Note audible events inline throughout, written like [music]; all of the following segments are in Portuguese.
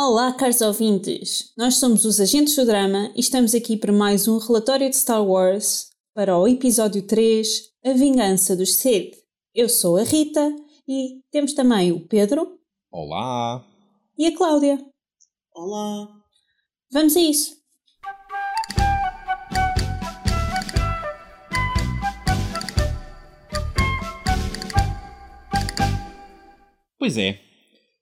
Olá, caros ouvintes! Nós somos os Agentes do Drama e estamos aqui para mais um relatório de Star Wars para o episódio 3 A Vingança dos Sith. Eu sou a Rita e temos também o Pedro. Olá! E a Cláudia. Olá! Vamos a isso! Pois é,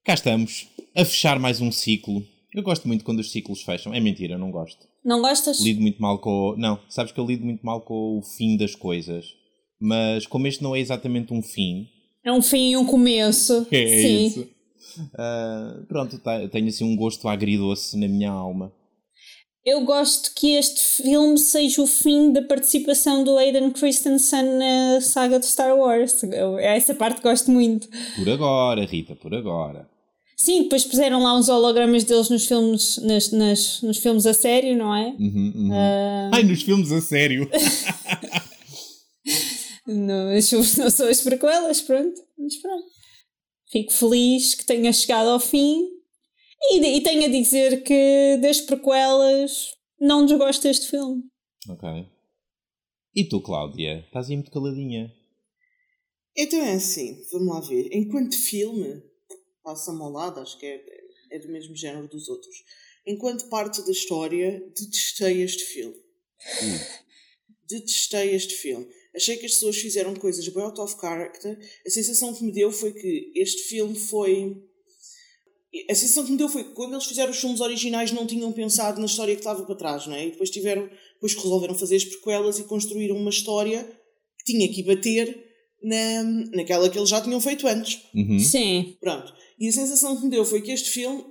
cá estamos, a fechar mais um ciclo. Eu gosto muito quando os ciclos fecham. É mentira, não gosto. Não gostas? Lido muito mal com. o- Não, sabes que eu lido muito mal com o fim das coisas. Mas como este não é exatamente um fim, É um fim e um começo. [laughs] é Sim. isso. ah, pronto, tá- tenho assim um gosto agridoce na minha alma. Eu gosto que este filme seja o fim da participação do Hayden Christensen na saga de Star Wars. Eu- essa parte gosto muito. Por agora, Rita, por agora. Sim, depois puseram lá uns hologramas deles nos filmes, nas, nas- nos filmes a sério, não é? Uhum, uhum. Ah, Ai, nos filmes a sério. [laughs] não, são as prequelas, pronto. Mas pronto. Fico feliz que tenha chegado ao fim e, e tenho a dizer que das prequelas não desgosto deste filme. ok. E tu, Cláudia? Estás aí muito caladinha. Então é assim, vamos lá ver. Enquanto filme, passa-me ao lado, acho que é, é do mesmo género dos outros. Enquanto parte da história, detestei este filme. Detestei este filme. Achei que as pessoas fizeram coisas bem out of character. A sensação que me deu foi que este filme foi. A sensação que me deu foi que quando eles fizeram os filmes originais não tinham pensado na história que estava para trás, não é? E depois tiveram, depois resolveram fazer as prequelas e construíram uma história que tinha que ir bater na, naquela que eles já tinham feito antes. Uhum. Sim. Pronto. E a sensação que me deu foi que este filme,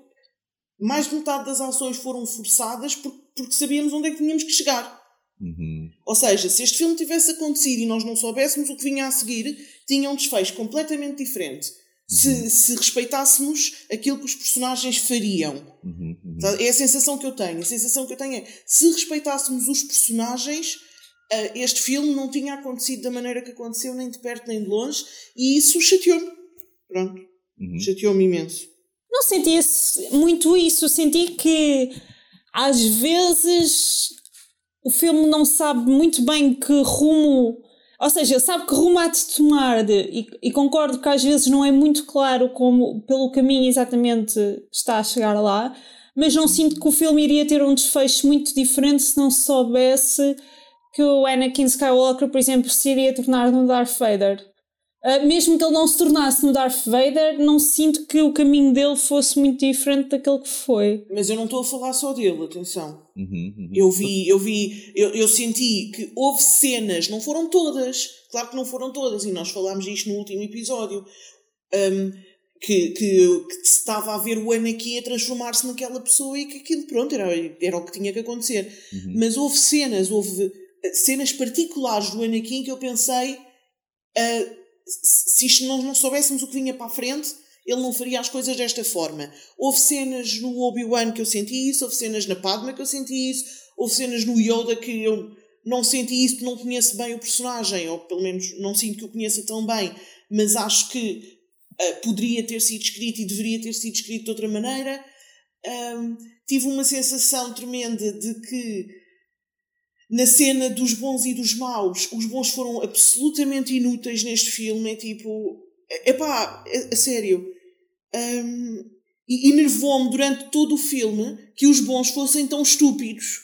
mais de metade das ações foram forçadas por- porque sabíamos onde é que tínhamos que chegar. Uhum. Ou seja, se este filme tivesse acontecido e nós não soubéssemos o que vinha a seguir, tinha um desfecho completamente diferente. Se, se respeitássemos aquilo que os personagens fariam. Uhum. Uhum. Tá? É a sensação que eu tenho. A sensação que eu tenho é se respeitássemos os personagens, ah, este filme não tinha acontecido da maneira que aconteceu, nem de perto nem de longe, e isso chateou-me. Pronto. Uhum. Chateou-me imenso. Não senti esse- muito isso. Senti que às vezes o filme não sabe muito bem que rumo. Ou seja, sabe que rumo há de tomar, de- e, e concordo que às vezes não é muito claro como pelo caminho exatamente está a chegar lá, mas não sinto que o filme iria ter um desfecho muito diferente se não se soubesse que o Anakin Skywalker, por exemplo, se iria tornar no Darth Vader. Uh, mesmo que ele não se tornasse no Darth Vader, não sinto que o caminho dele fosse muito diferente daquele que foi. Mas eu não estou a falar só dele, atenção. Uhum. Uhum. Eu vi, eu vi, eu, eu senti que houve cenas, não foram todas, claro que não foram todas, e nós falámos disto no último episódio, hum, que, que, que estava a ver o Anakin a transformar-se naquela pessoa e que aquilo, pronto, era, era o que tinha que acontecer. Mas houve cenas, houve cenas particulares do Anakin que eu pensei, ah, se isto nós não soubéssemos o que vinha para a frente, ele não faria as coisas desta forma. Houve cenas no Obi-Wan que eu senti isso, houve cenas na Padma que eu senti isso, houve cenas no Yoda que eu não senti isso, não conheço bem o personagem, ou pelo menos não sinto que o conheça tão bem, mas acho que ah, poderia ter sido escrito e deveria ter sido escrito de outra maneira. Ahm, tive uma sensação tremenda de que na cena dos bons e dos maus, os bons foram absolutamente inúteis neste filme. É tipo, epá, a, a sério. Hum, e enervou-me durante todo o filme que os bons fossem tão estúpidos.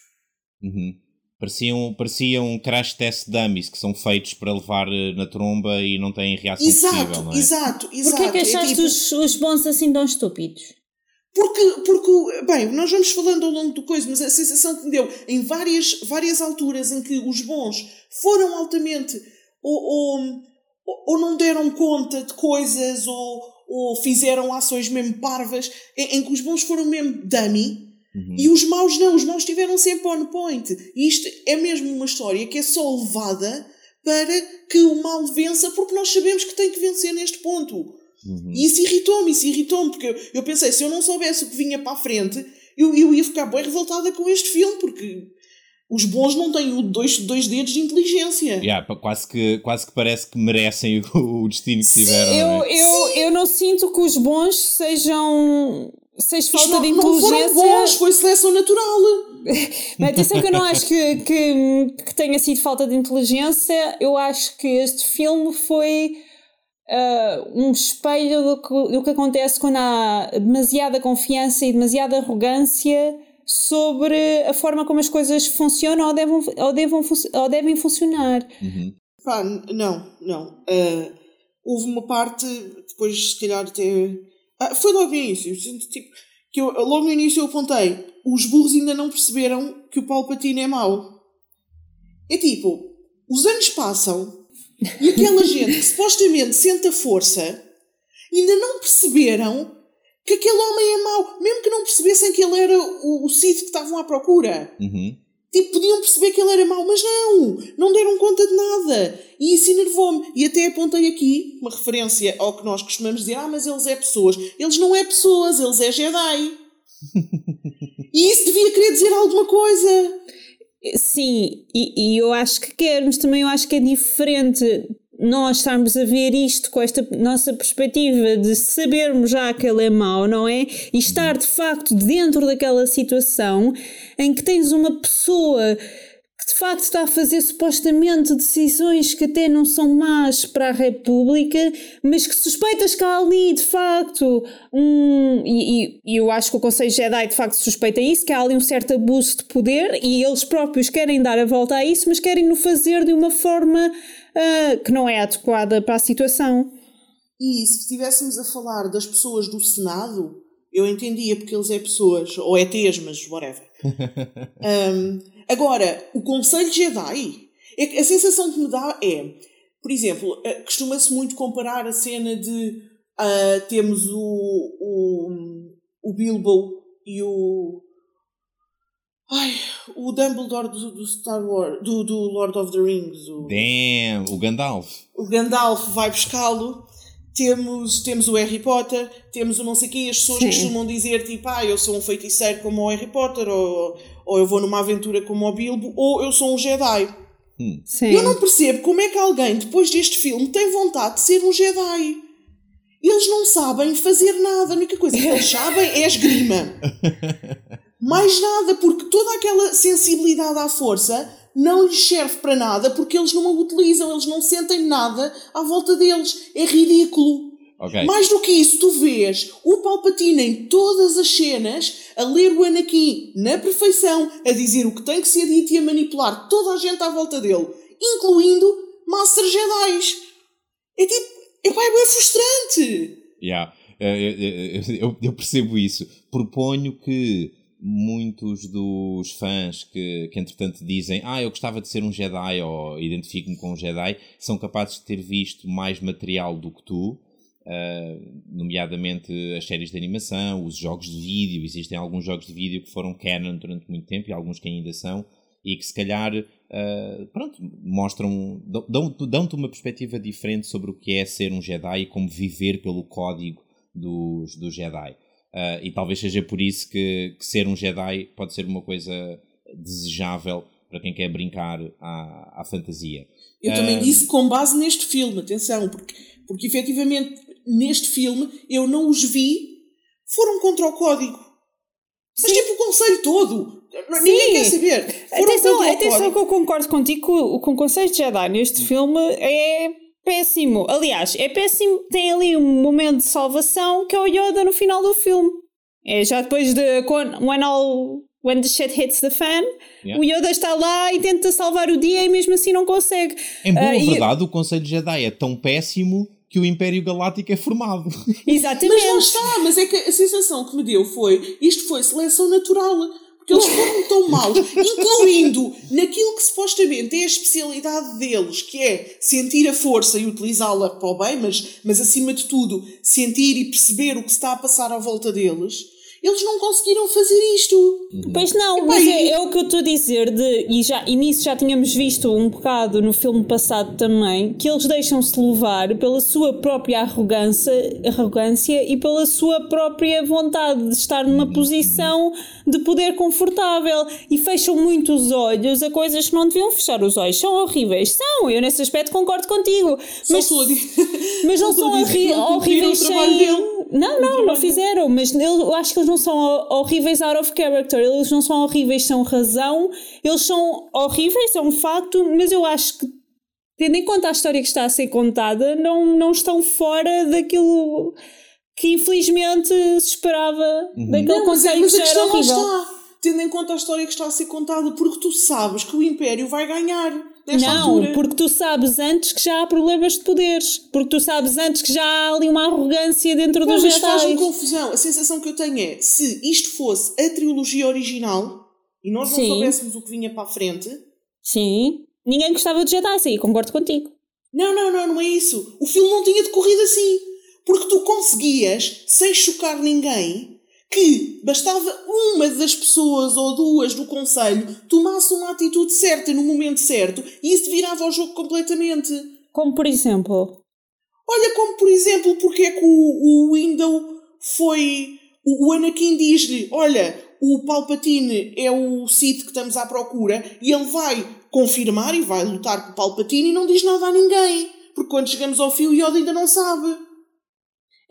Uhum. Pareciam, pareciam crash test dummies que são feitos para levar eh, na tromba e não têm reação Exato, possível, não é? exato, exato. Porquê que É achaste tipo- os, os bons assim tão estúpidos? Porque, porque, bem, nós vamos falando ao longo do coisa, mas a sensação que me deu em várias, várias alturas em que os bons foram altamente ou, ou, ou não deram conta de coisas ou, ou fizeram ações mesmo parvas, em, em que os bons foram mesmo dummy e os maus não, os maus estiveram sempre on point. E isto é mesmo uma história que é só levada para que o mal vença, porque nós sabemos que tem que vencer neste ponto. E isso irritou-me, isso irritou-me, porque eu, eu pensei, se eu não soubesse o que vinha para a frente, eu, eu ia ficar bem revoltada com este filme, porque Os bons não têm o dois, dois dedos de inteligência. Yeah, quase, que, quase que parece que merecem [laughs] o, o destino que tiveram. Eu, não é? eu, eu não sinto que os bons sejam. Seja falta não, de não inteligência. foram bons, foi seleção natural. [laughs] Mas atenção que eu não acho que, que, que tenha sido falta de inteligência. Eu acho que este filme foi ah, um espelho do que, do que acontece quando há demasiada confiança e demasiada arrogância sobre a forma como as coisas funcionam ou devem, ou ou devem funcionar. Pá, n- não, não. Ah, houve uma parte, depois se calhar até. Ah, foi logo no início. sinto, Tipo, que eu, logo no início eu apontei. Os burros ainda não perceberam que o Palpatine é mau. É tipo, os anos passam e aquela gente que supostamente sente a força ainda não perceberam que aquele homem é mau. Mesmo que não percebessem que ele era o, o que estavam à procura. Uhum. Tipo, podiam perceber que ele era mau, mas não! Não deram conta de nada. E isso enervou-me. E até apontei aqui uma referência ao que nós costumamos dizer: ah, mas eles é pessoas. Eles não é pessoas, eles é Jedi. [laughs] e isso devia querer dizer alguma coisa. Sim, e, e eu acho que quer, também eu acho que é diferente nós estarmos a ver isto com esta nossa perspectiva de sabermos já que ele é mau, não é? E estar de facto dentro daquela situação em que tens uma pessoa de facto está a fazer supostamente decisões que até não são más para a República, mas que suspeitas que há ali de facto um. E, e- eu acho que o Conselho Jedi de facto suspeita isso, que há ali um certo abuso de poder e eles próprios querem dar a volta a isso, mas querem no fazer de uma forma ah, que não é adequada para a situação. E se estivéssemos a falar das pessoas do Senado, eu entendia porque eles é pessoas, ou ETs, mas whatever. [laughs] Um, agora, o Conselho Jedi, é a sensação que me dá é, por exemplo, eh, costuma-se muito comparar a cena de ah, temos o, o, o Bilbo e o. Ai, o Dumbledore do, do Star Wars, do, do Lord of the Rings. O, Damn, o Gandalf. o Gandalf vai buscá-lo. Temos, temos o Harry Potter, temos o não sei quê, as pessoas Sim. costumam dizer tipo, ah, eu sou um feiticeiro como o Harry Potter, ou, ou eu vou numa aventura como o Bilbo, ou eu sou um Jedi. Sim. Eu não percebo como é que alguém, depois deste filme, tem vontade de ser um Jedi. Eles não sabem fazer nada, a única coisa que eles [laughs] sabem é esgrima. [laughs] Mais nada, porque toda aquela sensibilidade à força não lhes serve para nada porque eles não a utilizam, eles não sentem nada à volta deles. É ridículo. Ok. Mais do que isso, tu vês o Palpatine em todas as cenas a ler o Anakin na perfeição, a dizer o que tem que ser dito e a manipular toda a gente à volta dele, incluindo Master Jedi. É tipo, epá, é bem frustrante. Yeah. Eh, eh, Eu, eu percebo isso. Proponho que muitos dos fãs que, que entretanto dizem ah, eu gostava de ser um Jedi ou identifico-me com um Jedi, são capazes de ter visto mais material do que tu, eh, nomeadamente as séries de animação, os jogos de vídeo. Existem alguns jogos de vídeo que foram canon durante muito tempo e alguns que ainda são, e que se calhar eh, pronto, mostram, dão- dão-te uma perspectiva diferente sobre o que é ser um Jedi e como viver pelo código dos, dos Jedi. Ah, e talvez seja por isso que, que ser um Jedi pode ser uma coisa desejável para quem quer brincar à, à fantasia. Eu também Ah, disse com base neste filme, atenção, porque, porque efetivamente neste filme eu não os vi, foram contra o código. Mas tipo o conselho todo. Ninguém quer saber. Foram Atenção, atenção que eu concordo contigo que o, com o conceito de Jedi neste filme é péssimo. Aliás, é péssimo. Tem ali um momento de salvação que é o Yoda no final do filme. É já depois de quando- when all when the shit hits the fan, Yeah. o Yoda está lá e tenta salvar o dia e mesmo assim não consegue. Em boa e- verdade, o Conselho Jedi é tão péssimo que o Império Galáctico é formado. [laughs] Exatamente. Mas lá está, mas é que a sensação que me deu foi isto foi seleção natural. Eles foram tão maus, incluindo naquilo que supostamente é a especialidade deles, que é sentir a força e utilizá-la para o bem, mas, mas acima de tudo, sentir e perceber o que se está a passar à volta deles. Eles não conseguiram fazer isto. Uhum. Pois não, Epá, mas é, é o que eu estou a dizer, de, e, já, e nisso já tínhamos visto um bocado no filme passado também, que eles deixam-se levar pela sua própria arrogância, arrogância e pela sua própria vontade de estar numa posição de poder confortável e fecham muito os olhos a coisas que não deviam fechar os olhos. São horríveis, são, eu nesse aspecto concordo contigo. Só Mas, mas não [laughs] são não horríveis sem... Não, não, não trabalho fizeram, mas eu acho que eles não são ho- horríveis out of character, eles não são horríveis, são razão, eles são horríveis, é um facto, mas eu acho que, tendo em conta a história que está a ser contada, não, não estão fora daquilo que infelizmente se esperava daquele Não, mas, é- mas que a questão lá horrível. está. Tendo em conta a história que está a ser contada, porque tu sabes que o Império vai ganhar nesta Não, altura. porque tu sabes antes que já há problemas de poderes, porque tu sabes antes que já há ali uma arrogância dentro dos mas faz-me Jedi. confusão. A sensação que eu tenho é, se isto fosse a trilogia original e nós não Sim. soubéssemos o que vinha para a frente, Sim, ninguém gostava de Jedi, sim, concordo contigo. não, não, não, não é isso. O filme não tinha decorrido assim. Porque tu conseguias, sem chocar ninguém, que bastava uma das pessoas ou duas do Conselho tomasse uma atitude certa no momento certo e isso virava o jogo completamente. Como por exemplo. Olha como, por exemplo, porque é que o, o Window foi... O, o Anakin diz-lhe, olha, o Palpatine é o Sith que estamos à procura e ele vai confirmar e vai lutar com o Palpatine e não diz nada a ninguém. Porque quando chegamos ao fio, Yoda ainda não sabe.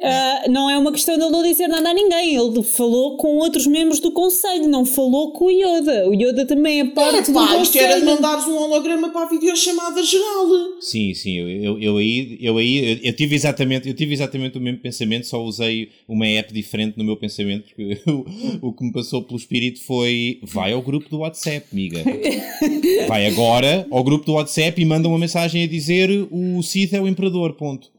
Ah, não é uma questão de ele não dizer nada a ninguém. Ele falou com outros membros do Conselho, não falou com o Yoda. O Yoda também é parte do Pá, isto Conselho. era de mandares um holograma para a videochamada geral. Sim, sim, eu, eu, eu aí, eu, aí eu, eu tive exatamente, eu tive exatamente o mesmo pensamento, só usei uma app diferente no meu pensamento, porque [laughs] o, o que me passou pelo espírito foi vai ao grupo do WhatsApp, amiga. [laughs] Vai agora ao grupo do WhatsApp e manda uma mensagem a dizer o Sith é o imperador, ponto.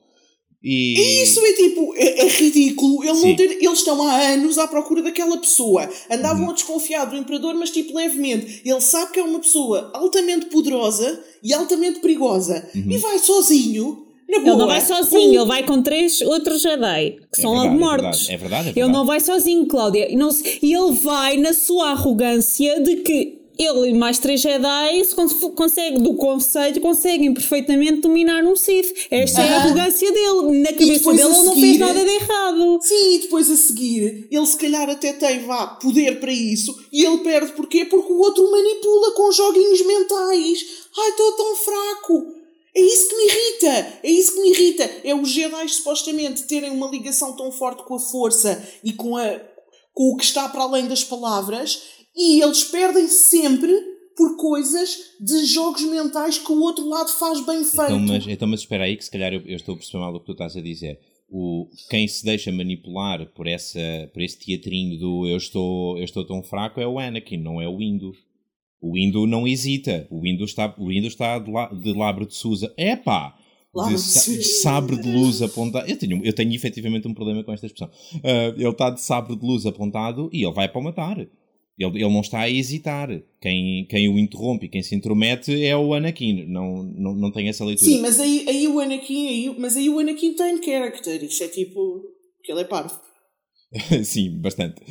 E Isso é tipo, é, é ridículo. Ele não ter- eles estão há anos à procura daquela pessoa. Andavam a desconfiar do Imperador, mas tipo levemente. Ele sabe que é uma pessoa altamente poderosa e altamente perigosa. E vai sozinho, na boa. Ele não vai sozinho, ele vai com três outros Jedi, que É são verdade, logo é mortos. verdade, é verdade, é Ele verdade. não vai sozinho, Cláudia. E, não e ele vai na sua arrogância de que ele e mais três Jedi se cons- consegue, do conselho conseguem perfeitamente dominar um Sith. Esta é a Ah. arrogância dele. Na cabeça dele ele não fez nada de errado. Sim, e depois a seguir, ele se calhar até tem, vá, poder para isso, e ele perde porquê? Porque o outro manipula com joguinhos mentais. Ai, estou tão fraco. É isso que me irrita. É isso que me irrita. É os Jedi supostamente terem uma ligação tão forte com a força e com, a, com o que está para além das palavras, e eles perdem sempre por coisas de jogos mentais que o outro lado faz bem feito. Então mas, então, mas espera aí, que se calhar eu, eu estou a perceber mal o que tu estás a dizer. O, quem se deixa manipular por, essa, por esse teatrinho do eu estou, eu estou tão fraco é o Anakin, não é o Indo. O Indo não hesita. O Indo está, o Indo está de, la, de labre de Susa. Epá! De, de sa- Susa. de sabre de luz apontado. Eu tenho, eu tenho efetivamente um problema com esta expressão. Ah, ele está de sabre de luz apontado e ele vai para o matar. Ele, ele não está a hesitar. Quem, quem o interrompe e quem se intromete é o Anakin. Não, não, não tem essa leitura. Sim, mas aí, aí o Anakin, aí, mas aí o Anakin tem character. Isso é tipo. que ele é parvo. [laughs] Sim, bastante.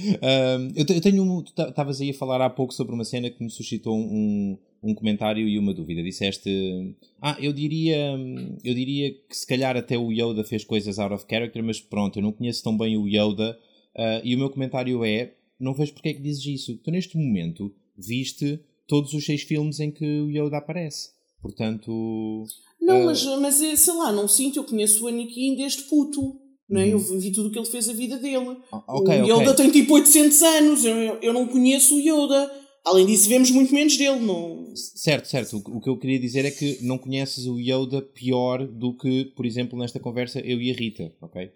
Eu, eu tenho um. Tu estavas aí a falar há pouco sobre uma cena que me suscitou um, um comentário e uma dúvida. Disseste. Ah, eu diria. Eu diria que se calhar até o Yoda fez coisas out of character, mas pronto, eu não conheço tão bem o Yoda. ah, e o meu comentário é: não vejo porque é que dizes isso. Tu neste momento viste todos os seis filmes em que o Yoda aparece. Portanto. Não, Ah. mas, mas é, sei lá, não sinto, eu conheço o Anakin desde puto. Não é? Eu vi tudo o que ele fez a vida dele. Ah, ok, o Yoda ok. tem tipo 800 anos, eu, eu não conheço o Yoda. Além disso, vemos muito menos dele. Não... Certo, certo. O, que- o que eu queria dizer é que não conheces o Yoda pior do que, por exemplo, nesta conversa eu e a Rita, ok? É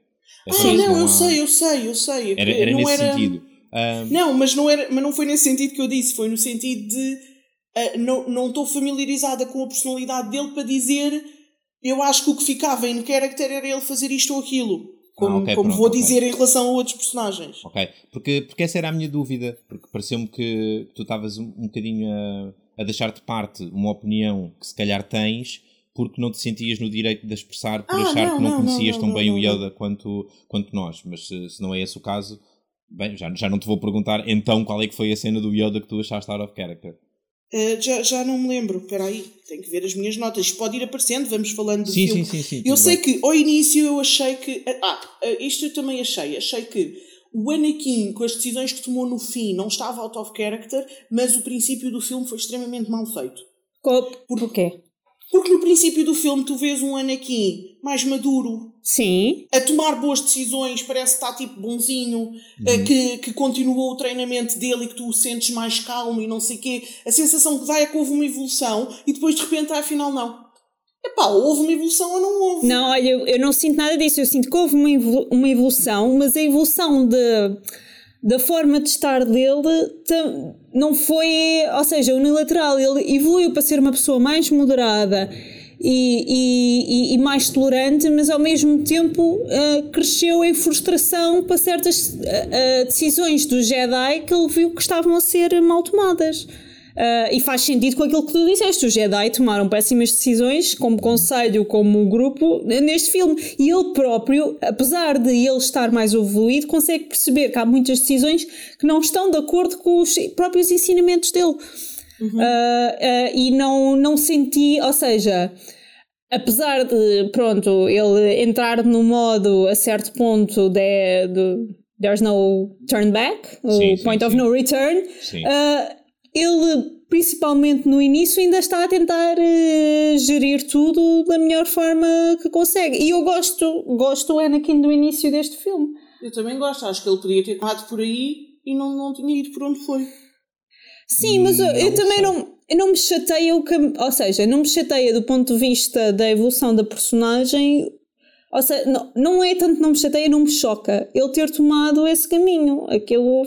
Ah, isso, não, eu há- sei, eu sei, eu sei. Era, era não nesse era... sentido. Ahm, Não, mas não, era, mas não foi nesse sentido que eu disse, foi no sentido de ah, não não estou familiarizada com a personalidade dele para dizer eu acho que o que ficava em character era ele fazer isto ou aquilo. Como, Ah, ok, como pronto, vou ok. dizer em relação a outros personagens. ok. Porque, porque essa era a minha dúvida. Porque pareceu-me que tu estavas um, um bocadinho a, a deixar de parte uma opinião que se calhar tens porque não te sentias no direito de expressar por Ah, achar não, que não, não, conhecias não, tão bem o. Yoda quanto, quanto nós. Mas se, se não é esse o caso, Bem, já, já não te vou perguntar então qual é que foi a cena do Yoda que tu achaste out of character. Uh, já, já não me lembro, espera aí, tenho que ver as minhas notas. Isto pode ir aparecendo, vamos falando do sim, filme. Sim, sim, sim. Eu sei bem. que ao início eu achei que. Ah, isto eu também achei. Achei que o Anakin, com as decisões que tomou no fim, não estava out of character, mas o princípio do filme foi extremamente mal feito. Por, Porquê? Porque no princípio do filme tu vês um Anakin mais maduro. Sim. A tomar boas decisões, parece que está tipo bonzinho, uhum. que, que continuou o treinamento dele e que tu o sentes mais calmo e não sei o quê. A sensação que dá é que houve uma evolução e depois de repente, afinal, não. Epá, houve uma evolução ou não houve? Não, olha, eu, eu não sinto nada disso. Eu sinto que houve uma, uma evolução, mas a evolução de da forma de estar dele não foi, ou seja, unilateral. Ele evoluiu para ser uma pessoa mais moderada e, e, e mais tolerante, mas ao mesmo tempo uh, cresceu em frustração para certas uh, uh, decisões do Jedi que ele viu que estavam a ser mal tomadas. Uh, e faz sentido com aquilo que tu disseste. Os Jedi tomaram péssimas decisões, como conselho, como grupo, neste filme. E ele próprio, apesar de ele estar mais evoluído, consegue perceber que há muitas decisões que não estão de acordo com os próprios ensinamentos dele. Uhum. Uh, uh, e não, não senti, ou seja, apesar de, pronto, ele entrar no modo a certo ponto de, de there's no turn back, sim, o point sim, of sim. no return, uh, ele, principalmente no início, ainda está a tentar uh, gerir tudo da melhor forma que consegue. E eu gosto, gosto do Anakin do início deste filme. Eu também gosto, acho que ele podia ter parado por aí e não, não tinha ido por onde foi. Sim, mas eu, eu também não, eu não me chateia o que. Ou seja, não me chateia do ponto de vista da evolução da personagem. Ou seja, não, não é tanto não me chateia, não me choca ele ter tomado esse caminho. Aquilo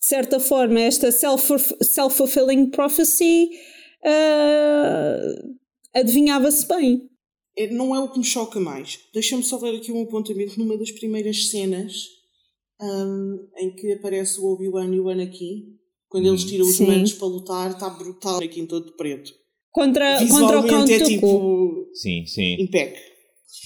de certa forma, esta self-fulfilling prophecy uh, adivinhava-se bem. É, não é o que me choca mais. Deixa-me só ver aqui um apontamento numa das primeiras cenas um, em que aparece o Obi-Wan e o Anakin. Quando eles tiram os mantos para lutar, está brutal aqui em todo de preto. Contra, contra o Count é tipo. Sim, sim. Impec.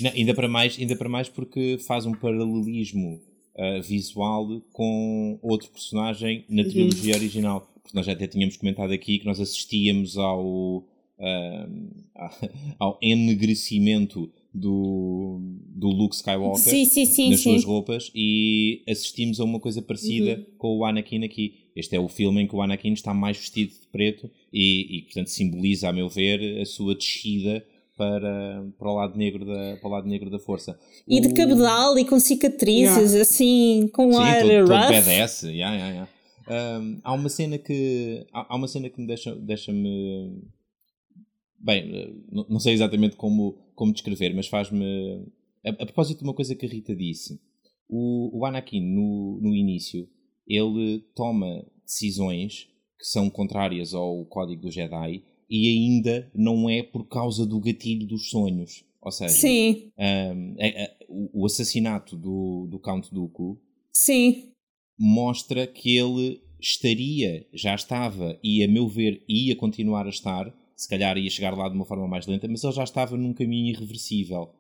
Não, ainda, para mais, ainda para mais porque faz um paralelismo uh, visual com outro personagem na trilogia uhum. original. Porque nós já até tínhamos comentado aqui que nós assistíamos ao, uh, [laughs] ao enegrecimento do, do Luke Skywalker sim, sim, sim, nas suas roupas e assistimos a uma coisa parecida uhum. com o Anakin aqui. Este é o filme em que o Anakin está mais vestido de preto e, e portanto, simboliza, a meu ver, a sua descida para, para, o lado negro da, para o lado negro da força. E de cabedal e com cicatrizes, yeah. assim, com Sim, ar todo, rough. todo yeah, yeah, yeah. Um, há uma cena que há, uma cena que me deixa deixa-me bem não, não sei exatamente como como descrever mas faz-me a, a, propósito de uma coisa que a Rita disse o, o Anakin no, no início ele toma decisões que são contrárias ao código do Jedi e ainda não é por causa do gatilho dos sonhos. Ou seja, Sim. Um, é, é, o assassinato do, do Count Dooku Sim. mostra que ele estaria, já estava, e a meu ver ia continuar a estar, se calhar ia chegar lá de uma forma mais lenta, mas ele já estava num caminho irreversível.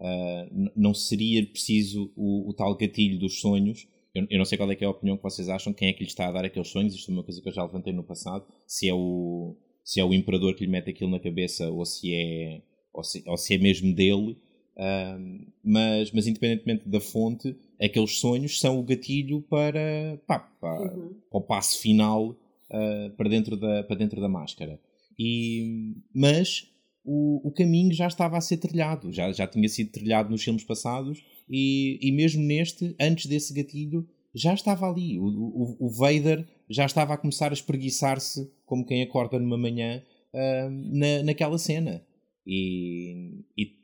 Uh, não seria preciso o, o, tal gatilho dos sonhos. Eu, eu, não sei qual é, é a opinião que vocês acham, quem é que lhe está a dar aqueles sonhos, isto é uma coisa que eu já levantei no passado, se é o, se é o imperador que lhe mete aquilo na cabeça ou se é, ou se, ou se é mesmo dele. Um, mas, mas independentemente da fonte, aqueles sonhos são o gatilho para, pá, para, uhum. para o passo final uh, para, dentro da, para dentro da máscara. E, mas o, o caminho já estava a ser trilhado, já, já tinha sido trilhado nos filmes passados, e, e mesmo neste, antes desse gatilho, já estava ali. O, o, o Vader já estava a começar a espreguiçar-se como quem acorda numa manhã uh, na, naquela cena. E, e,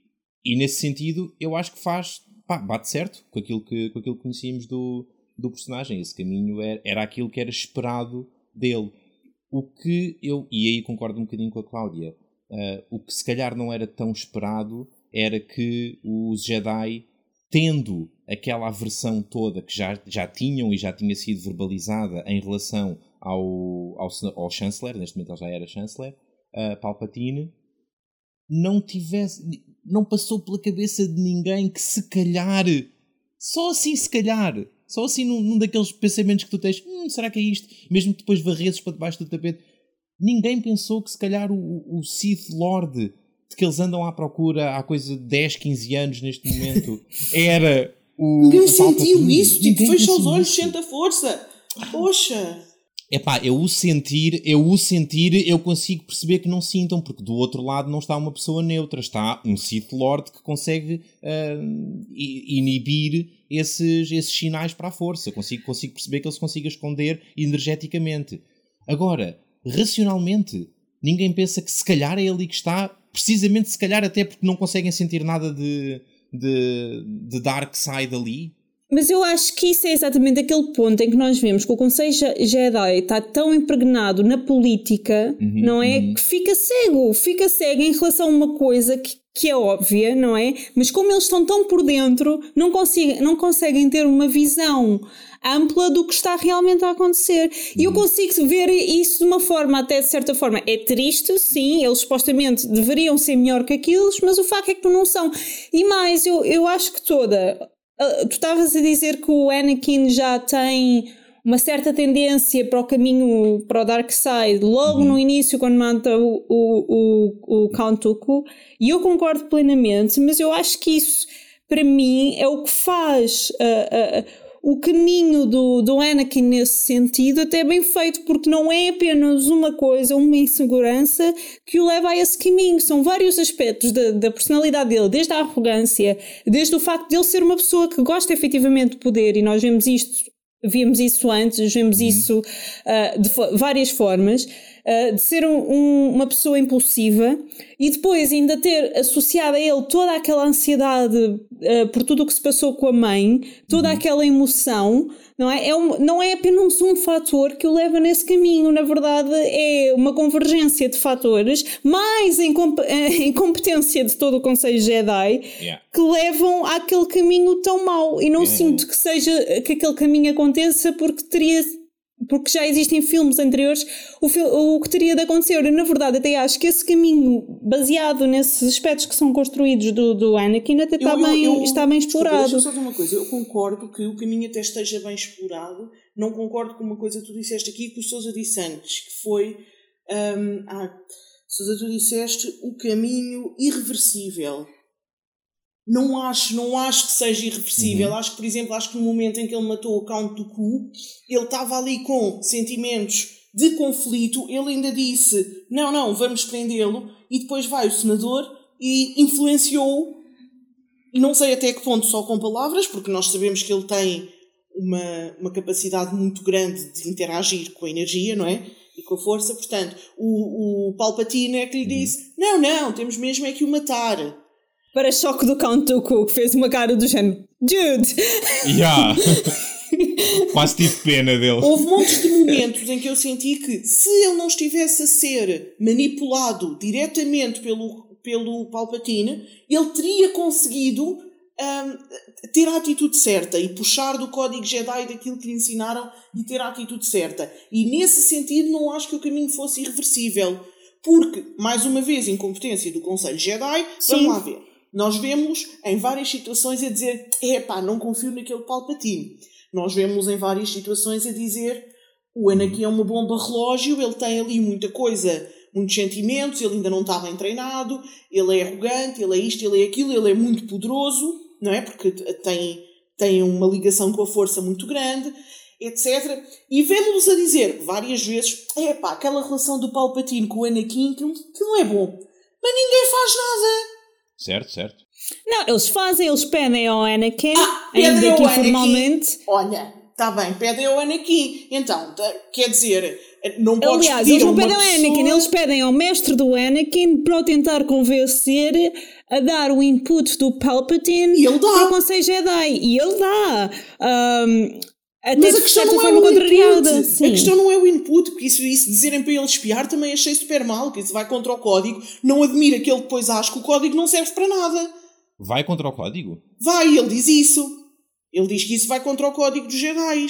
e, nesse sentido, eu acho que faz. Pá, bate certo com aquilo que, com aquilo que conhecíamos do, do personagem. Esse caminho era, era aquilo que era esperado dele. O que eu. E aí concordo um bocadinho com a Cláudia. Uh, o que se calhar não era tão esperado era que os Jedi, tendo aquela aversão toda que já, já tinham e já tinha sido verbalizada em relação ao, ao, ao chanceler, neste momento ele já era chanceler, uh, Palpatine, não tivesse, não passou pela cabeça de ninguém que se calhar, só assim se calhar, Só assim num, num daqueles pensamentos que tu tens, hum, será que é isto? Mesmo que depois varreses para debaixo do tapete. Ninguém pensou que se calhar o, o Sith Lord de que eles andam à procura há coisa de 10, 15 anos neste momento [laughs] era o. Ninguém o sentiu isso, tipo, fecha os olhos, nisso. sente a força. Poxa! Epá, eu o sentir, eu o sentir, eu consigo perceber que não sintam, porque do outro lado não está uma pessoa neutra, está um Sith Lord que consegue i- inibir esses, esses sinais para a força. Consigo, consigo perceber que ele se consiga esconder energeticamente. Agora, racionalmente, ninguém pensa que se calhar é ali que está, precisamente se calhar até porque não conseguem sentir nada de, de, de Dark Side ali. Mas eu acho que isso é exatamente aquele ponto em que nós vemos que o Conselho Je- Jedi está tão impregnado na política, Uhum, não é? Que fica cego, fica cego em relação a uma coisa que, que é óbvia, não é? Mas como eles estão tão por dentro, não, consigo, não conseguem ter uma visão ampla do que está realmente a acontecer. E eu consigo ver isso de uma forma, até de certa forma, é triste, sim, eles supostamente deveriam ser melhor que aqueles, mas o facto é que não são. E mais, eu, eu acho que toda. Ah, tu estavas a dizer que o Anakin já tem uma certa tendência para o caminho para o Dark Side logo no início quando mata o, o, o, o Count Dooku. E eu concordo plenamente mas eu acho que isso para mim é o que faz ah, ah, o caminho do, do Anakin nesse sentido até bem feito porque não é apenas uma coisa, uma insegurança que o leva a esse caminho, são vários aspectos da, da personalidade dele, desde a arrogância, desde o facto de ele ser uma pessoa que gosta efetivamente de poder e nós vemos isto Vimos isso antes, vemos isso ah, de várias formas, ah, de ser um- um- uma pessoa impulsiva e depois ainda ter associado a ele toda aquela ansiedade ah, por tudo o que se passou com a mãe, toda aquela emoção, não é? É um- não é apenas um fator que o leva nesse caminho, na verdade é uma convergência de fatores, mais incompetência [laughs] de todo o Conselho Jedi, Yeah. que levam àquele caminho tão mau e não É. sinto que seja que aquele caminho aconteça porque teria porque já existem filmes anteriores o, fil- o que teria de acontecer eu na verdade até acho que esse caminho baseado nesses aspectos que são construídos do, do Anakin até está, Eu- eu- bem, eu- está bem desculpa, explorado Deixa-me só dizer uma coisa. Eu concordo que o caminho até esteja bem explorado. Não concordo com uma coisa que tu disseste aqui que o Sousa disse antes, que foi. hum, ah, Sousa, tu disseste o caminho irreversível. Não acho, não acho que seja irreversível. Acho que, por exemplo, acho que no momento em que ele matou o Count do Cu, ele estava ali com sentimentos de conflito. Ele ainda disse: Não, não, vamos prendê-lo. E depois vai o senador e influenciou e não sei até que ponto só com palavras, porque nós sabemos que ele tem uma, uma capacidade muito grande de interagir com a energia, não é? E com a força. Portanto, o, o Palpatine é que lhe disse: Não, não, temos mesmo é que o matar. Para choque do Count Dooku que fez uma cara do género Dude Yeah. [laughs] Quase tive pena dele. Houve montes de momentos em que eu senti que se ele não estivesse a ser manipulado diretamente pelo, pelo Palpatine, ele teria conseguido hum, ter a atitude certa e puxar do código Jedi daquilo que lhe ensinaram e ter a atitude certa. E nesse sentido não acho que o caminho fosse irreversível. Porque, mais uma vez, incompetência do Conselho Jedi, Sim. vamos lá ver. Nós vemos em várias situações a dizer epá, não confio naquele Palpatine. Nós vemos em várias situações a dizer o Anakin é uma bomba relógio, ele tem ali muita coisa, muitos sentimentos, ele ainda não está bem treinado, ele é arrogante, ele é isto, ele é aquilo, ele é muito poderoso, não é? Porque tem, tem uma ligação com a força muito grande, etc. E vemos-nos a dizer várias vezes: epá, aquela relação do Palpatine com o Anakin, que não é bom. Mas ninguém faz nada. Certo, certo. não, eles fazem, eles pedem ao Anakin pedem ainda ao que Anakin. informalmente Olha, está bem, pedem ao Anakin. Então, tá- quer dizer, não podes Aliás, pedir eles não pedem ao Anakin, pessoa- eles pedem ao mestre do Anakin para o tentar convencer a dar o input do Palpatine E ele dá. para o Conselho Jedi. E ele dá. Ahm, até Mas a questão não é o contrariada. input. Sim. A questão não é o input, porque isso, isso dizerem para ele espiar também achei super mal, que isso vai contra o código. Não admira que ele depois ache que o código não serve para nada. Vai contra o código? Vai, ele diz isso. Ele diz que isso vai contra o código dos Jedi.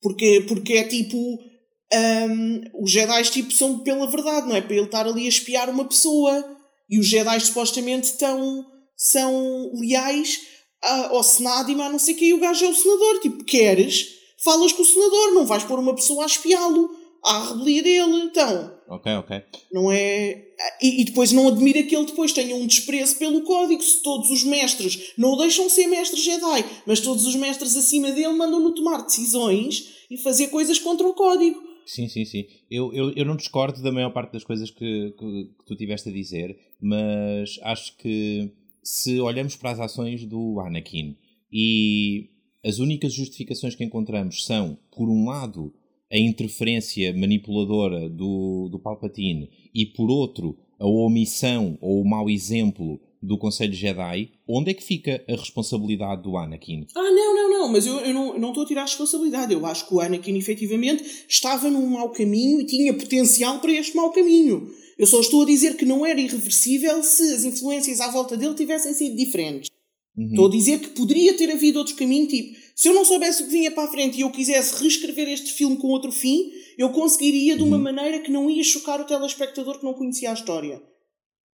Porque, porque é tipo. hum, os Jedi tipo, são pela verdade, não é? Para ele estar ali a espiar uma pessoa. E os Jedi supostamente estão, são leais ao Senado e mais não sei o que, e o gajo é o senador. Tipo, queres? Falas com o senador, não vais pôr uma pessoa a espiá-lo, à rebelia dele. Então, Ok, ok. não é. E, e depois não admira que ele depois tenha um desprezo pelo código. Se todos os mestres não o deixam ser mestre Jedi, mas todos os mestres acima dele mandam-no tomar decisões e fazer coisas contra o código. Sim, sim, sim. Eu, eu, eu não discordo da maior parte das coisas que, que, que tu tiveste a dizer, mas acho que se olhamos para as ações do Anakin. E as únicas justificações que encontramos são, por um lado, a interferência manipuladora do, do Palpatine e, por outro, a omissão ou o mau exemplo do Conselho Jedi, onde é que fica a responsabilidade do Anakin? Ah, não, não, não, mas eu, eu não não estou a tirar a responsabilidade. Eu acho que o Anakin efetivamente estava num mau caminho e tinha potencial para este mau caminho. Eu só estou a dizer que não era irreversível se as influências à volta dele tivessem sido diferentes. Estou a dizer que poderia ter havido outro caminho, tipo, se eu não soubesse o que vinha para a frente e eu quisesse reescrever este filme com outro fim, eu conseguiria de uma maneira que não ia chocar o telespectador que não conhecia a história.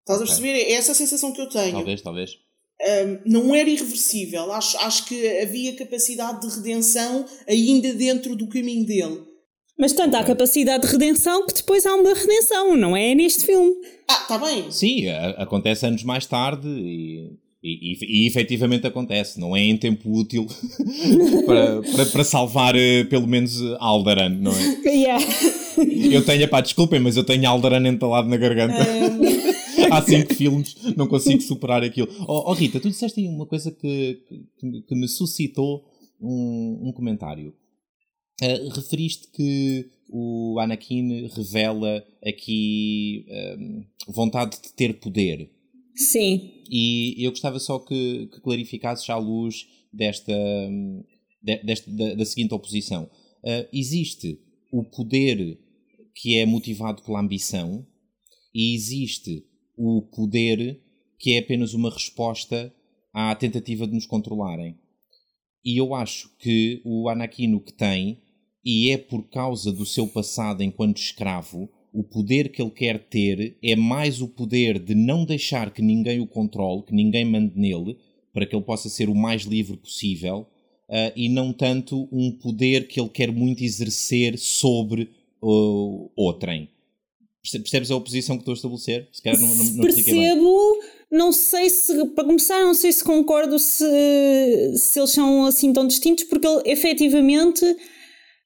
Estás a perceber? É essa a sensação que eu tenho. Talvez, talvez. Um, não era irreversível. Acho, acho que havia capacidade de redenção ainda dentro do caminho dele. Mas tanto há capacidade de redenção que depois há uma redenção, não é neste filme. Ah, está bem. Sim, acontece anos mais tarde e, e, e, e efetivamente acontece. Não é em tempo útil [laughs] para, para, para salvar eh, pelo menos Alderan, não é? [laughs] Yeah. Eu tenho, pá, desculpem, mas eu tenho Alderan entalado na garganta. [laughs] Há cinco [laughs] filmes, não consigo superar aquilo. Oh, oh, Rita, tu disseste aí uma coisa que, que, que me suscitou um, um comentário. Uh, referiste que o Anakin revela aqui um, vontade de ter poder. Sim. E eu gostava só que, que clarificasses à luz desta, de- desta da, da seguinte oposição. Uh, existe o poder que é motivado pela ambição e existe o poder que é apenas uma resposta à tentativa de nos controlarem. E eu acho que o Anakin o que tem, e é por causa do seu passado enquanto escravo, o poder que ele quer ter é mais o poder de não deixar que ninguém o controle, que ninguém mande nele, para que ele possa ser o mais livre possível, ah, e não tanto um poder que ele quer muito exercer sobre uh, outrem. Perce- Percebes a oposição que estou a estabelecer? Se calhar não, não, não. Percebo, não sei se, para começar, não sei se concordo se, se eles são assim tão distintos, porque ele efetivamente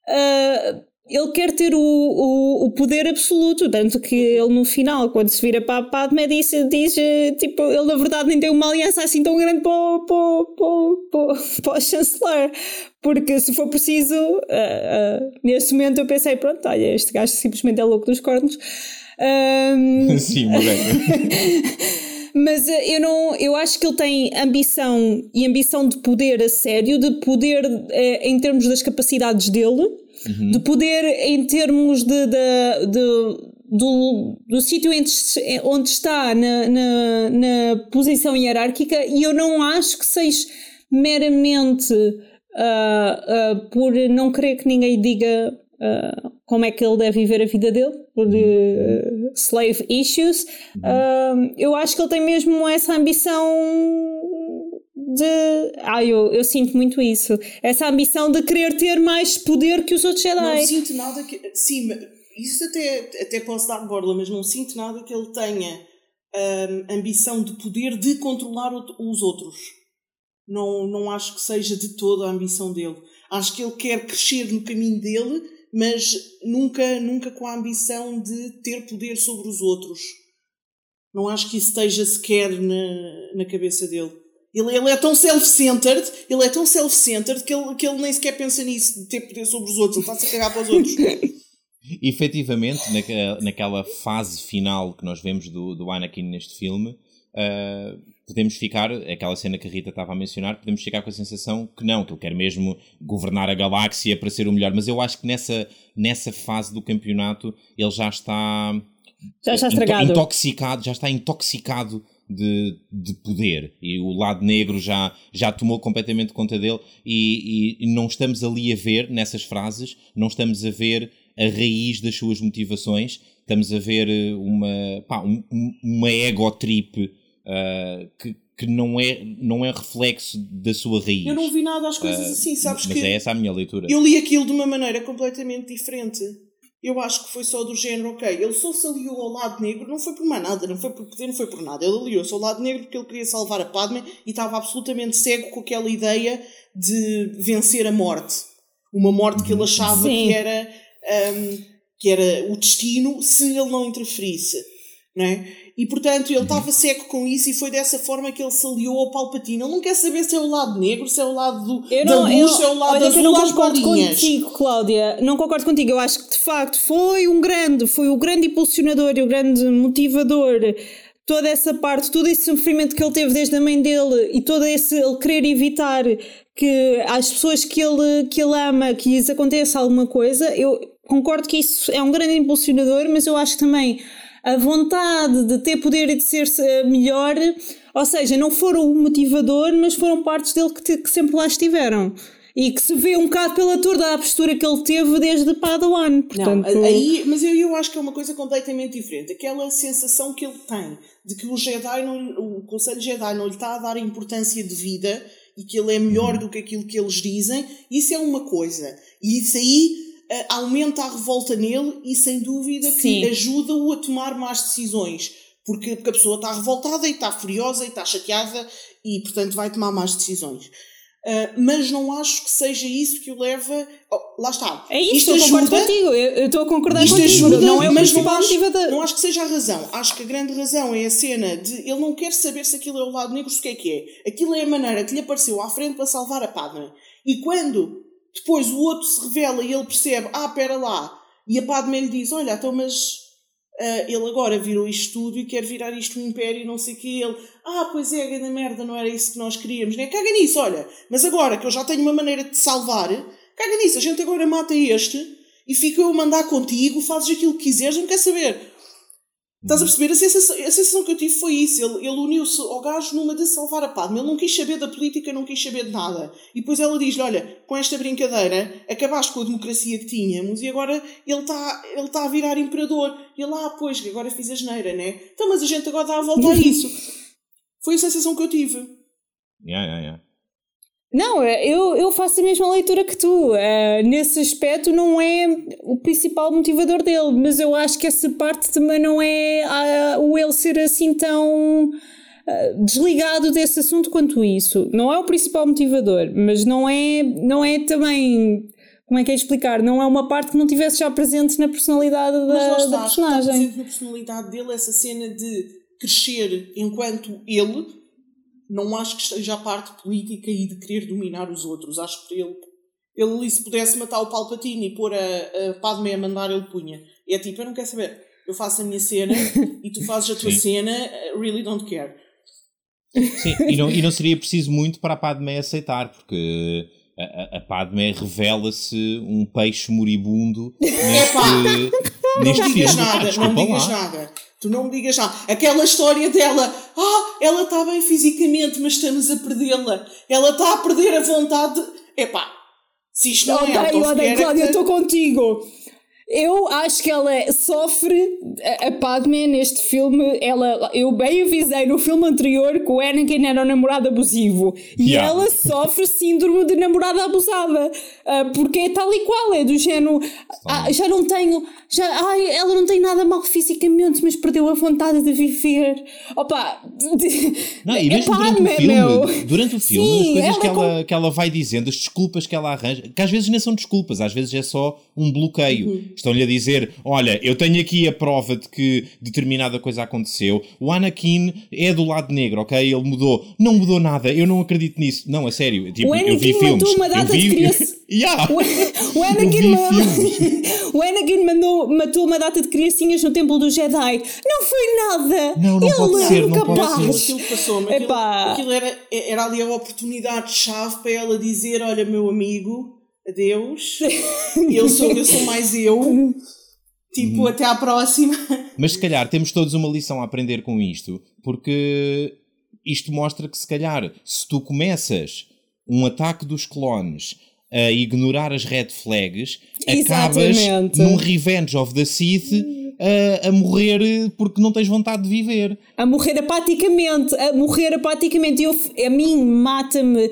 ah, ele quer ter o, o, o poder absoluto, tanto que ele no final, quando se vira para a Padme, diz, diz eh, tipo, ele na verdade nem tem uma aliança assim tão grande para, o- para, para, [laughs] para, o- chanceler, porque se for preciso, ah, ah, nesse momento eu pensei, pronto, olha, este gajo simplesmente é louco dos cornos. Ahm, [laughs] Sim, moleque. [laughs] mas eh, eu não, eu acho que ele tem ambição e ambição de poder a sério, de poder eh, em termos das capacidades dele, de poder em termos de, de- de- do, do sítio onde está na, na, na posição hierárquica, e eu não acho que seja meramente ah, ah, por não querer que ninguém diga ah, como é que ele deve viver a vida dele, por eh, slave issues. Ah, eu acho que ele tem mesmo essa ambição de. Ah, eu, eu sinto muito isso. Essa ambição de querer ter mais poder que os outros Não Jedi. sinto nada que. Sim, isso até, até posso dar borla, mas não sinto nada que ele tenha hum, ambição de poder de controlar os outros. Não, não acho que seja de toda a ambição dele. Acho que ele quer crescer no caminho dele, mas nunca, nunca com a ambição de ter poder sobre os outros. Não acho que isso esteja sequer na, na cabeça dele. Ele, ele é tão self-centered, ele é tão self-centered que ele, que ele nem sequer pensa nisso de ter poder sobre os outros, ele está-se a cagar para os outros. [laughs] efetivamente, naquela, naquela fase final que nós vemos do, do Anakin neste filme, ah, podemos ficar, aquela cena que a Rita estava a mencionar, podemos ficar com a sensação que não, que ele quer mesmo governar a galáxia para ser o melhor. Mas eu acho que nessa, nessa fase do campeonato ele já está Já está estragado. intoxicado, já está intoxicado de, de poder e o lado negro já, já tomou completamente conta dele e, e- não estamos ali a ver nessas frases, não estamos a ver a raiz das suas motivações, estamos a ver eh, uma, pá, um- um- uma ego trip ah, que, que não é, não é reflexo da sua raiz. Eu não vi nada às coisas uh, assim, sabes mas que. é essa a minha leitura. Eu li aquilo de uma maneira completamente diferente. Eu acho que foi só do género, ok, ele só se aliou ao lado negro, não foi por mais nada, não foi por poder, não foi por nada. Ele aliou-se ao lado negro porque ele queria salvar a Padme e estava absolutamente cego com aquela ideia de vencer a morte. Uma morte que ele achava Sim. que era, um, que era o destino se ele não interferisse. Não é? E portanto ele estava seco com isso e foi dessa forma que ele se aliou ao Palpatine. Ele não quer saber se é o lado negro, se é o lado do, eu não, da luz, eu, se é o lado olha, azul, eu não concordo contigo, Cláudia. Não concordo contigo. Eu acho que de facto foi um grande, foi o grande impulsionador e o grande motivador toda essa parte, todo esse sofrimento que ele teve desde a mãe dele e todo esse ele querer evitar que às pessoas que ele, que ele ama que lhes aconteça alguma coisa, eu concordo que isso é um grande impulsionador, mas eu acho que também a vontade de ter poder e de ser eh, melhor, ou seja, não foram o motivador, mas foram partes dele que, te, que sempre lá estiveram. E que se vê um bocado pela toda a postura que ele teve desde Padawan. Portanto... Não, aí, mas eu, eu acho que é uma coisa completamente diferente. Aquela sensação que ele tem de que o Jedi, não, o Conselho Jedi não lhe está a dar importância de vida e que ele é melhor do que aquilo que eles dizem, isso é uma coisa. E isso aí aumenta a revolta nele e sem dúvida que ajuda-o a tomar más decisões. Porque, porque a pessoa está revoltada e está furiosa e está chateada e, portanto, vai tomar más decisões. Uh, mas não acho que seja isso que o leva. Oh, lá está. É isso, isto eu ajuda, concordo contigo. Eu estou a concordar isto contigo. Ajuda, não é mas não acho, não acho que seja a razão. Acho que a grande razão é a cena de ele não quer saber se aquilo é o lado negro, se o que é que é. Aquilo é a maneira que lhe apareceu à frente para salvar a Padme. E quando depois o outro se revela e ele percebe, ah, pera lá. E a Padme lhe diz, olha, então mas uh, ele agora virou isto tudo e quer virar isto um império e não sei o que. Ele, ah, pois é, grande merda, não era isso que nós queríamos, né? Caga nisso, olha. Mas agora que eu já tenho uma maneira de te salvar, caga nisso, a gente agora mata este e fica eu a mandar contigo, fazes aquilo que quiseres, não quer saber. Estás a perceber? A sensação, a sensação que eu tive foi isso. Ele, ele uniu-se ao gajo numa de salvar a Padme. Ele não quis saber da política, não quis saber de nada. E depois ela diz-lhe: Olha, com esta brincadeira acabaste com a democracia que tínhamos e agora ele está ele tá a virar imperador. E ele, ah, pois, agora fiz a geneira, né? Então, mas a gente agora dá a volta a isso. [laughs] Foi a sensação que eu tive. Yeah, yeah, yeah. Não, é, eu, eu faço a mesma leitura que tu. Uh, nesse aspecto, não é o principal motivador dele, mas eu acho que essa parte também não é uh, o ele ser assim tão uh, desligado desse assunto quanto isso. Não é o principal motivador, mas não é, não é também. Como é que é explicar? Não é uma parte que não tivesse já presente na personalidade da, mas lá está, da personagem. Está presente na personalidade dele essa cena de crescer enquanto ele não acho que esteja a parte política e de querer dominar os outros. Acho que ele, ele ali se pudesse matar o Palpatine e pôr a, a Padme a mandar, ele punha. É tipo, eu não quero saber. Eu faço a minha cena [laughs] e tu fazes a tua Sim. cena, really don't care. Sim, e não, e não seria preciso muito para a Padme aceitar, porque a, a Padme revela-se um peixe moribundo [laughs] neste, neste não digas Nada, não digas lá. nada. Tu não me digas nada. Aquela história dela, ah, ela está bem fisicamente, mas estamos a perdê-la. Ela está a perder a vontade. Epá, se isto não é odeio, odeio, Cláudia, eu estou contigo. Eu acho que ela sofre, a Padme neste filme, ela, eu bem avisei no filme anterior que o Anakin era um namorado abusivo e yeah. ela sofre síndrome de namorada abusada uh, porque é tal e qual, é do género ah, já não tenho, já, ai, ela não tem nada mal fisicamente, mas perdeu a vontade de viver. Opa, não, e mesmo durante, o filme, meu. durante o filme, Sim, as coisas ela que, ela, com... que ela vai dizendo, as desculpas que ela arranja, que às vezes nem são desculpas, às vezes é só um bloqueio. Uhum Estão-lhe a dizer: olha, eu tenho aqui a prova de que determinada coisa aconteceu. O Anakin é do lado negro, ok? Ele mudou. Não mudou nada, eu não acredito nisso. Não, a sério. Tipo, o Anakin [laughs] [laughs] eu vi filmes. Uma data eu vi... de criança... yeah. o, Anakin o Anakin mandou, matou uma data de criancinhas no templo do Jedi. Não foi nada. Não, não Ele pode ser, não pode ser. Aquilo passou, aquilo, aquilo era, era ali a oportunidade-chave para ela dizer: Olha, meu amigo, adeus, eu sou, eu sou mais eu. [laughs] Tipo, uhum. até à próxima. Mas se calhar temos todos uma lição a aprender com isto, porque isto mostra que se calhar se tu começas um ataque dos clones a ignorar as red flags, acabas num Revenge of the Sith a, a morrer porque não tens vontade de viver. A morrer apaticamente, a morrer apaticamente. Eu, a mim mata-me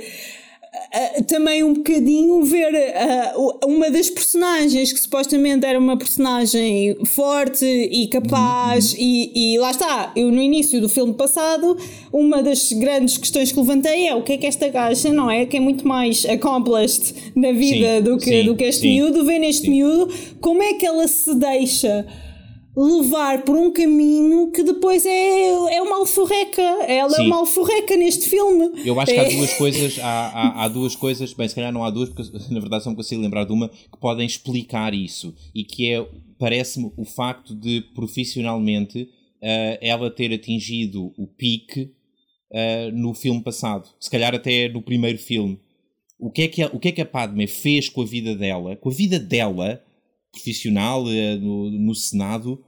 Uh, também um bocadinho ver uh, uma das personagens que supostamente era uma personagem forte e capaz, uhum. e, e, lá está. Eu, no início do filme passado, uma das grandes questões que levantei é o que é que esta gaja, não é? Que é muito mais accomplished na vida sim, do, que, sim, do que este sim, miúdo, vê neste miúdo, como é que ela se deixa levar por um caminho que depois é, é uma alforreca. Ela Sim. é uma alforreca neste filme. Eu acho que há é. duas [laughs] coisas, há, há, há, duas coisas, bem, se calhar não há duas, porque [laughs] na verdade só me consigo lembrar de uma, que podem explicar isso. E que é, parece-me, o facto de profissionalmente uh, ela ter atingido o pique uh, no filme passado. Se calhar até no primeiro filme. O que, é que a, o que é que a Padme fez com a vida dela, com a vida dela, profissional, uh, no, no Senado,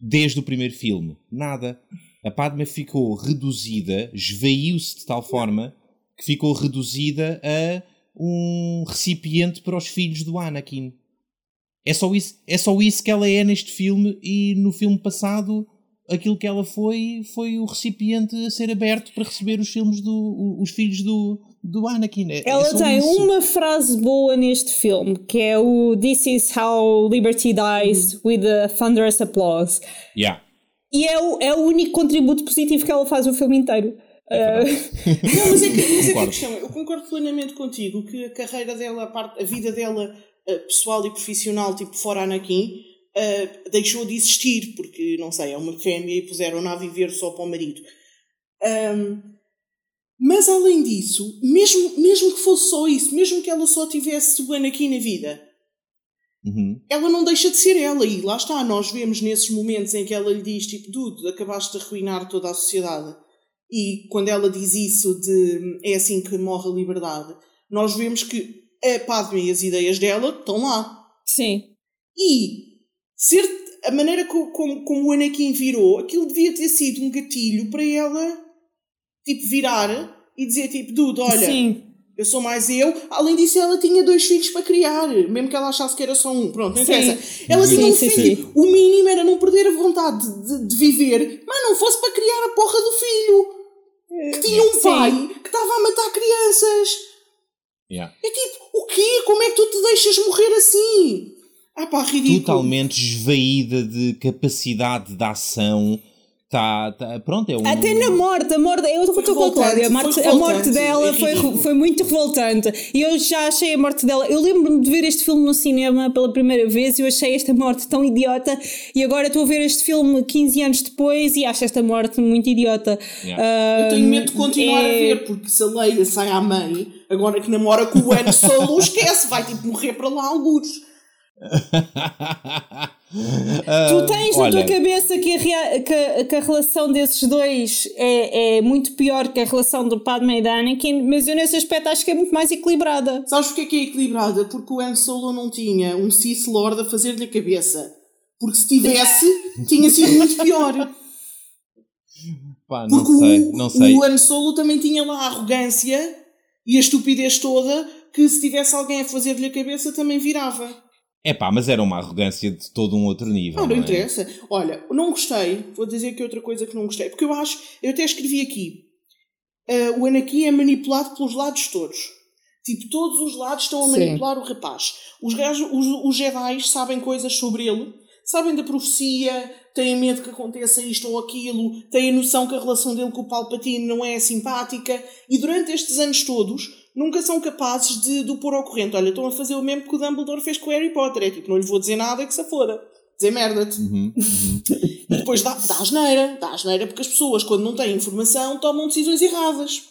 desde o primeiro filme. Nada. A Padme ficou reduzida, esvaiu-se de tal forma que ficou reduzida a um recipiente para os filhos do Anakin. É só isso, é só isso que ela é neste filme e no filme passado aquilo que ela foi foi o recipiente a ser aberto para receber os filmes do os filhos do do Anakin. É, ela é tem isso. uma frase boa neste filme que é o This is how liberty dies uhum. with a thunderous applause. Yeah. E é o, é o único contributo positivo que ela faz o filme inteiro. É uh... [laughs] Não, mas é que, mas é que a questão eu concordo plenamente contigo que a carreira dela, a, parte, a vida dela uh, pessoal e profissional, tipo fora Anakin, uh, deixou de existir, porque, não sei, é uma fêmea e puseram-na a viver só para o marido. Um, mas além disso, mesmo, mesmo que fosse só isso, mesmo que ela só tivesse o Anakin na vida, uhum. ela não deixa de ser ela. E lá está, nós vemos nesses momentos em que ela lhe diz, tipo, Dude, acabaste de arruinar toda a sociedade. E quando ela diz isso de é assim que morre a liberdade, nós vemos que a Padme e as ideias dela estão lá. Sim. E ser a maneira como, como, como o Anakin virou, aquilo devia ter sido um gatilho para ela tipo, virar e dizer, tipo, dude, olha, Sim. eu sou mais eu. Além disso, ela tinha dois filhos para criar, mesmo que ela achasse que era só um. Pronto, não interessa. Ela tinha um filho. O mínimo era não perder a vontade de, de, viver, mas não fosse para criar a porra do filho. Que tinha um pai que estava a matar crianças. Yeah. É tipo, o quê? Como é que tu te deixas morrer assim? Ah pá, ridículo. Totalmente esvaída de capacidade de ação Tá, tá, pronto, é um... Até na morte, a morte, eu estou com a Cláudia, a morte, a morte dela foi, foi muito revoltante. E eu já achei a morte dela. Eu lembro-me de ver este filme no cinema pela primeira vez e eu achei esta morte tão idiota. E agora estou a ver este filme 15 anos depois e acho esta morte muito idiota. Yeah. Uh, eu tenho medo de continuar é... a ver, porque se a Leia sai à mãe, agora que namora com o Han Solo, [laughs] esquece, vai tipo morrer para lá alguns. [laughs] tu tens na tua cabeça que a, que, que a relação desses dois é, é muito pior que a relação do Padme e da Anakin, mas eu nesse aspecto acho que é muito mais equilibrada. Sabes porque é que é equilibrada? Porque o Han Solo não tinha um Sith Lord a fazer-lhe a cabeça. Porque se tivesse, [laughs] tinha sido muito pior. Pá, não Porque sei, o, não sei. o Han Solo também tinha lá a arrogância e a estupidez toda que se tivesse alguém a fazer-lhe a cabeça também virava. É pá, mas era uma arrogância de todo um outro nível. Não, não, não é? interessa. Olha, não gostei. Vou dizer que outra coisa que não gostei. Porque eu acho, eu até escrevi aqui: uh, o Anakin é manipulado pelos lados todos. Tipo, todos os lados estão a manipular Sim. o rapaz. Os, os, os Jedi sabem coisas sobre ele, sabem da profecia, têm medo que aconteça isto ou aquilo, têm a noção que a relação dele com o Palpatine não é simpática. E durante estes anos todos nunca são capazes de, de o pôr ao corrente. Olha, estão a fazer o mesmo que o Dumbledore fez com o Harry Potter. É tipo, não lhe vou dizer nada que se foda. Dizer merda-te. Uhum, uhum. e depois dá, dá asneira. Dá asneira porque as pessoas, quando não têm informação, tomam decisões erradas.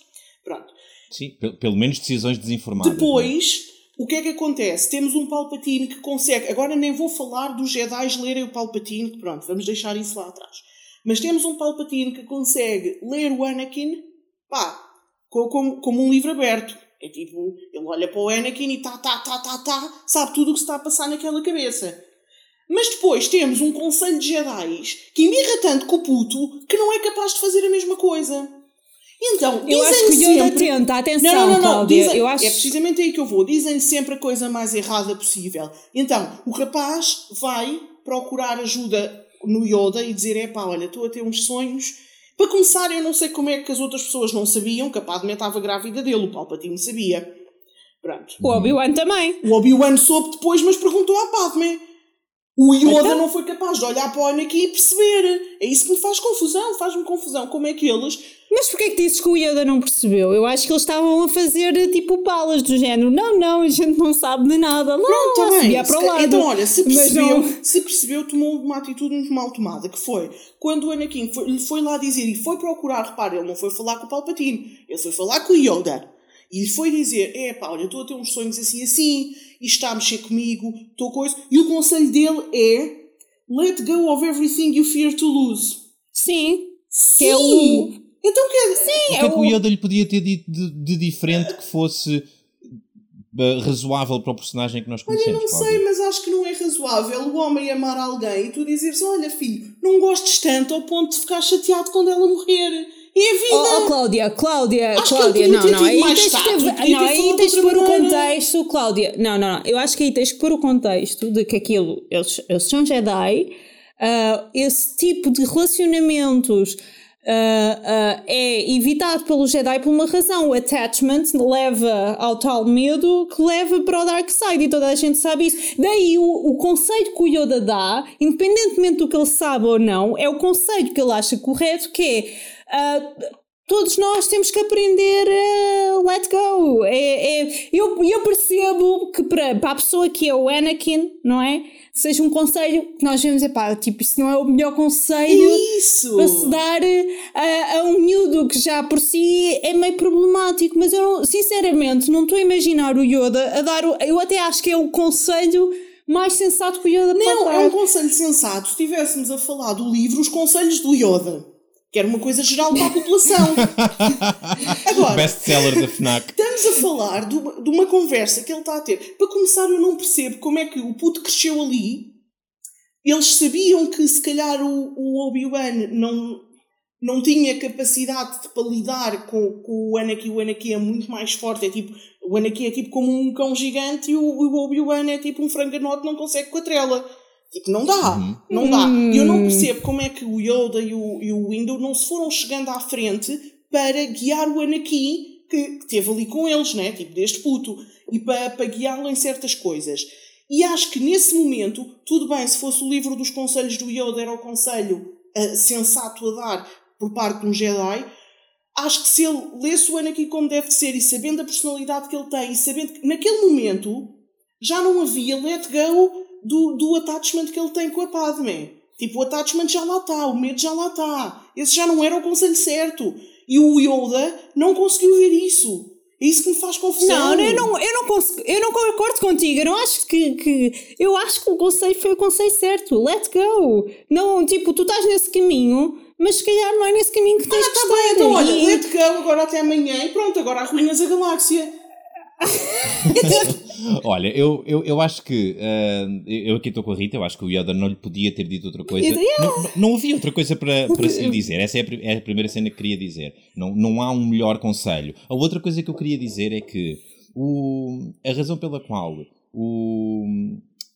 Pronto. Sim, pelo, menos decisões desinformadas. É? Depois, o que é que acontece? Temos um Palpatine que consegue. Agora nem vou falar dos Jedi lerem o Palpatine, que pronto, vamos deixar isso lá atrás. Mas temos um Palpatine que consegue ler o Anakin, pá, como, como um livro aberto. É tipo, ele olha para o Anakin e tá, tá, tá, tá, tá, sabe tudo o que se está a passar naquela cabeça. Mas depois temos um conselho de Jedi que embirra tanto com o puto que não é capaz de fazer a mesma coisa. Então, eu acho que o Yoda tenta, atenção, não, não, não, Cláudia, dizem, eu acho... É precisamente aí que eu vou. Dizem sempre a coisa mais errada possível. Então, o rapaz vai procurar ajuda no Yoda e dizer: é pá, olha, estou a ter uns sonhos. Para começar, eu não sei como é que as outras pessoas não sabiam que a Padme estava grávida dele, o Palpatine sabia. Pronto. O Obi-Wan também. O Obi-Wan soube depois, mas perguntou à Padme. O Yoda então... não foi capaz de olhar para o Anakin e perceber. É isso que me faz confusão, faz-me confusão. Como é que eles. Mas porquê que dizes que o Yoda não percebeu? Eu acho que eles estavam a fazer tipo balas do género. Não, não, a gente não sabe de nada. Não, Pronto, tá bem. para o lado. Então, olha, se percebeu, não... se percebeu, tomou uma atitude muito mal tomada, que foi quando o Anakin foi, lhe foi lá dizer e foi procurar, repare, ele não foi falar com o Palpatine, ele foi falar com o Yoda. E foi dizer: é pá, olha, estou a ter uns sonhos assim assim, e está a mexer comigo, estou coisa. E o conselho dele é: let go of everything you fear to lose. Sim. Sim. Que é o... Então quer Sim, o que é, é que o Yoda lhe podia ter dito de, de diferente que fosse uh, razoável para o personagem que nós conhecemos? Olha, não sei, mas acho que não é razoável o homem amar alguém e tu dizeres: olha, filho, não gostes tanto ao ponto de ficar chateado quando ela morrer. E a vida. Oh, oh Cláudia, Cláudia, acho Cláudia, não, não. Aí tens, que, não, aí tens que pôr o contexto, Cláudia. Não, não, não. Eu acho que aí tens que pôr o contexto de que aquilo, eles, eles são Jedi, uh, esse tipo de relacionamentos. Uh, uh, é evitado pelo Jedi por uma razão. O attachment leva ao tal medo que leva para o Dark Side e toda a gente sabe isso. Daí o, o conceito que o Yoda dá, independentemente do que ele sabe ou não, é o conceito que ele acha correto, que é Uh, todos nós temos que aprender a let go. É, é, eu, eu percebo que para, para a pessoa que é o Anakin, não é? Seja um conselho que nós vemos, é pá, tipo, isso não é o melhor conselho isso. para se dar a, a, um miúdo que já por si é meio problemático, mas eu não, sinceramente não estou a imaginar o Yoda a dar o, eu até acho que é o conselho mais sensato que o Yoda Não, pode dar. é um conselho sensato. Se estivéssemos a falar do livro Os Conselhos do Yoda que era uma coisa geral para a população. [laughs] Agora, best-seller da FNAC. Estamos a falar de uma, de uma, conversa que ele está a ter. Para começar, eu não percebo como é que o puto cresceu ali. Eles sabiam que se calhar o, o Obi-Wan não, não tinha capacidade de, para lidar com, com o Anakin. O Anakin é muito mais forte. É tipo, o Anakin é tipo como um cão gigante e o, o Obi-Wan é tipo um franganote não consegue com a trela. Tipo, não dá, uhum. não dá. E eu não percebo como é que o Yoda e o, e o Windu não se foram chegando à frente para guiar o Anakin, que, que teve ali com eles, né? Tipo, deste puto, e para, para guiá-lo em certas coisas. E acho que nesse momento, tudo bem, se fosse o livro dos conselhos do Yoda, era o conselho uh, sensato a dar por parte de um Jedi. Acho que se ele lesse o Anakin como deve ser e sabendo a personalidade que ele tem e sabendo que naquele momento já não havia let go do, do attachment que ele tem com a Padme. Tipo, o attachment já lá está, o medo já lá está. Esse já não era o conselho certo. E o Yoda não conseguiu ver isso. É isso que me faz confusão. Não, eu não, eu não, consigo, eu não concordo contigo. Eu não acho que, que. Eu acho que o conselho foi o conselho certo. Let go. Não, tipo, tu estás nesse caminho, mas se calhar não é nesse caminho que tens ah, que tá estar. Bem, então olha, e... let go agora até amanhã e pronto, agora arruinas a galáxia. [laughs] Olha, eu, eu, eu acho que uh, eu aqui estou com a Rita, eu acho que o Yoda não lhe podia ter dito outra coisa. Não, não, não havia outra coisa para, para se lhe [laughs] dizer. Essa é a, é a, primeira cena que queria dizer. Não, não há um melhor conselho. A outra coisa que eu queria dizer é que o, a razão pela qual o,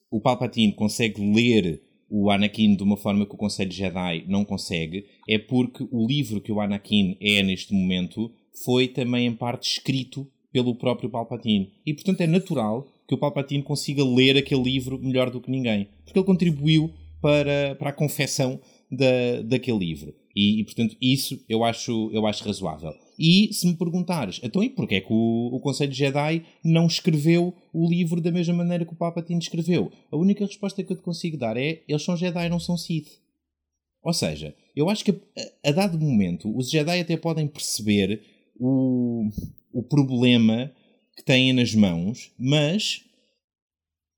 o Palpatine consegue ler o Anakin de uma forma que o Conselho Jedi não consegue é porque o livro que o Anakin é neste momento foi também em parte escrito pelo próprio Palpatine. E portanto é natural que o Palpatine consiga ler aquele livro melhor do que ninguém, porque ele contribuiu para, para a confecção da, daquele livro. E, e, portanto isso eu acho, eu acho razoável. E se me perguntares, então e porquê é que o, o Conselho Jedi não escreveu o livro da mesma maneira que o Palpatine escreveu? A única resposta que eu te consigo dar é, eles são Jedi, não são Sith. Ou seja, eu acho que a, a dado momento os Jedi até podem perceber o, o problema que têm nas mãos, mas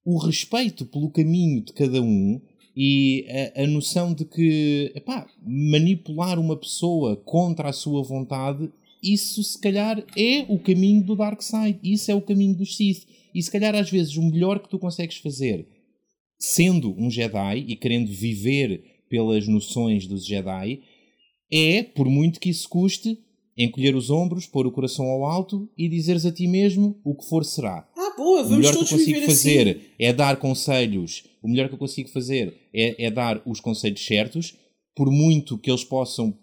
o respeito pelo caminho de cada um e a, a noção de que epá, manipular uma pessoa contra a sua vontade, isso se calhar é o caminho do Dark Side, isso é o caminho dos Sith. E se calhar às vezes o melhor que tu consegues fazer, sendo um Jedi e querendo viver pelas noções dos Jedi, é, por muito que isso custe, encolher os ombros, pôr o coração ao alto e dizeres a ti mesmo o que for será. Ah, boa, vamos o melhor que eu consigo fazer assim. é dar conselhos o melhor que eu consigo fazer é, é dar os conselhos certos, por muito que eles possam,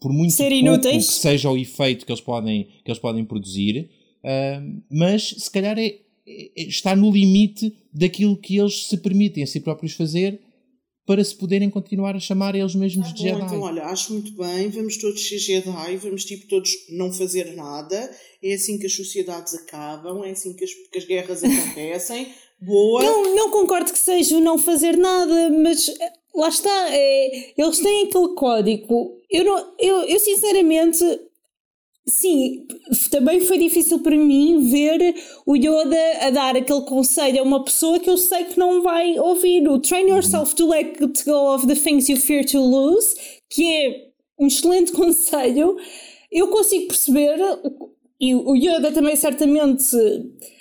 por muito Ser pouco inúteis. que seja o efeito que eles podem, que eles podem produzir, ah, mas se calhar é, é- está no limite daquilo que eles se permitem a si próprios fazer para se poderem continuar a chamar eles mesmos de Bom, Jedi. então, olha, acho muito bem, vamos todos ser Jedi, vamos tipo todos não fazer nada, é assim que as sociedades acabam, é assim que as, que as guerras [laughs] acontecem, boa. Não, não concordo que seja o não fazer nada, mas eh, lá está, é, eles têm aquele código. Eu, não, eu, eu sinceramente, sim, também foi difícil para mim ver o Yoda a dar aquele conselho a uma pessoa que eu sei que não vai ouvir. O Train yourself to let go of the things you fear to lose, que é um excelente [laughs] conselho. Eu consigo perceber, e o Yoda também certamente.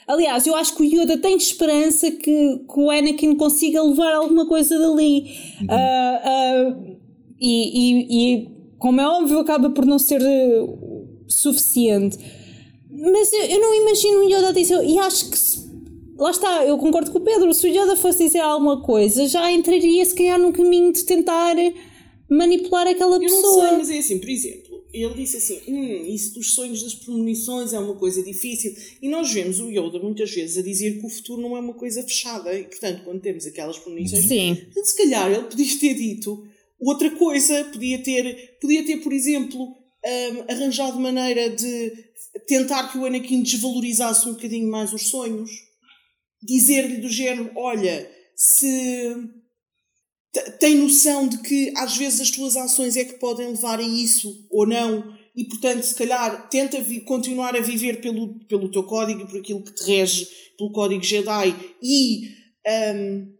Aliás, eu acho que o Yoda tem esperança que, que o Anakin consiga levar alguma coisa dali. Ah, ah, e, e, e, como é óbvio, acaba por não ser suficiente. Mas eu, eu não imagino o Yoda dizer. E acho que. se- lá está, eu concordo com o Pedro. Se o Yoda fosse dizer alguma coisa, já entraria se calhar no caminho de tentar manipular aquela Eu não pessoa. sei, mas é assim, por exemplo, ele disse assim: hum, isso dos sonhos das premonições é uma coisa difícil. E nós vemos o Yoda muitas vezes a dizer que o futuro não é uma coisa fechada. E portanto, quando temos aquelas premonições, Sim. se calhar ele podia ter dito outra coisa, podia ter, podia ter por exemplo, hum, arranjado maneira de tentar que o Anakin desvalorizasse um bocadinho mais os sonhos. Dizer-lhe do género: olha, se te- tem noção de que às vezes as tuas ações é que podem levar a isso ou não, e portanto, se calhar, tenta continuar a viver pelo, pelo teu código, por aquilo que te rege, pelo código Jedi, e hum,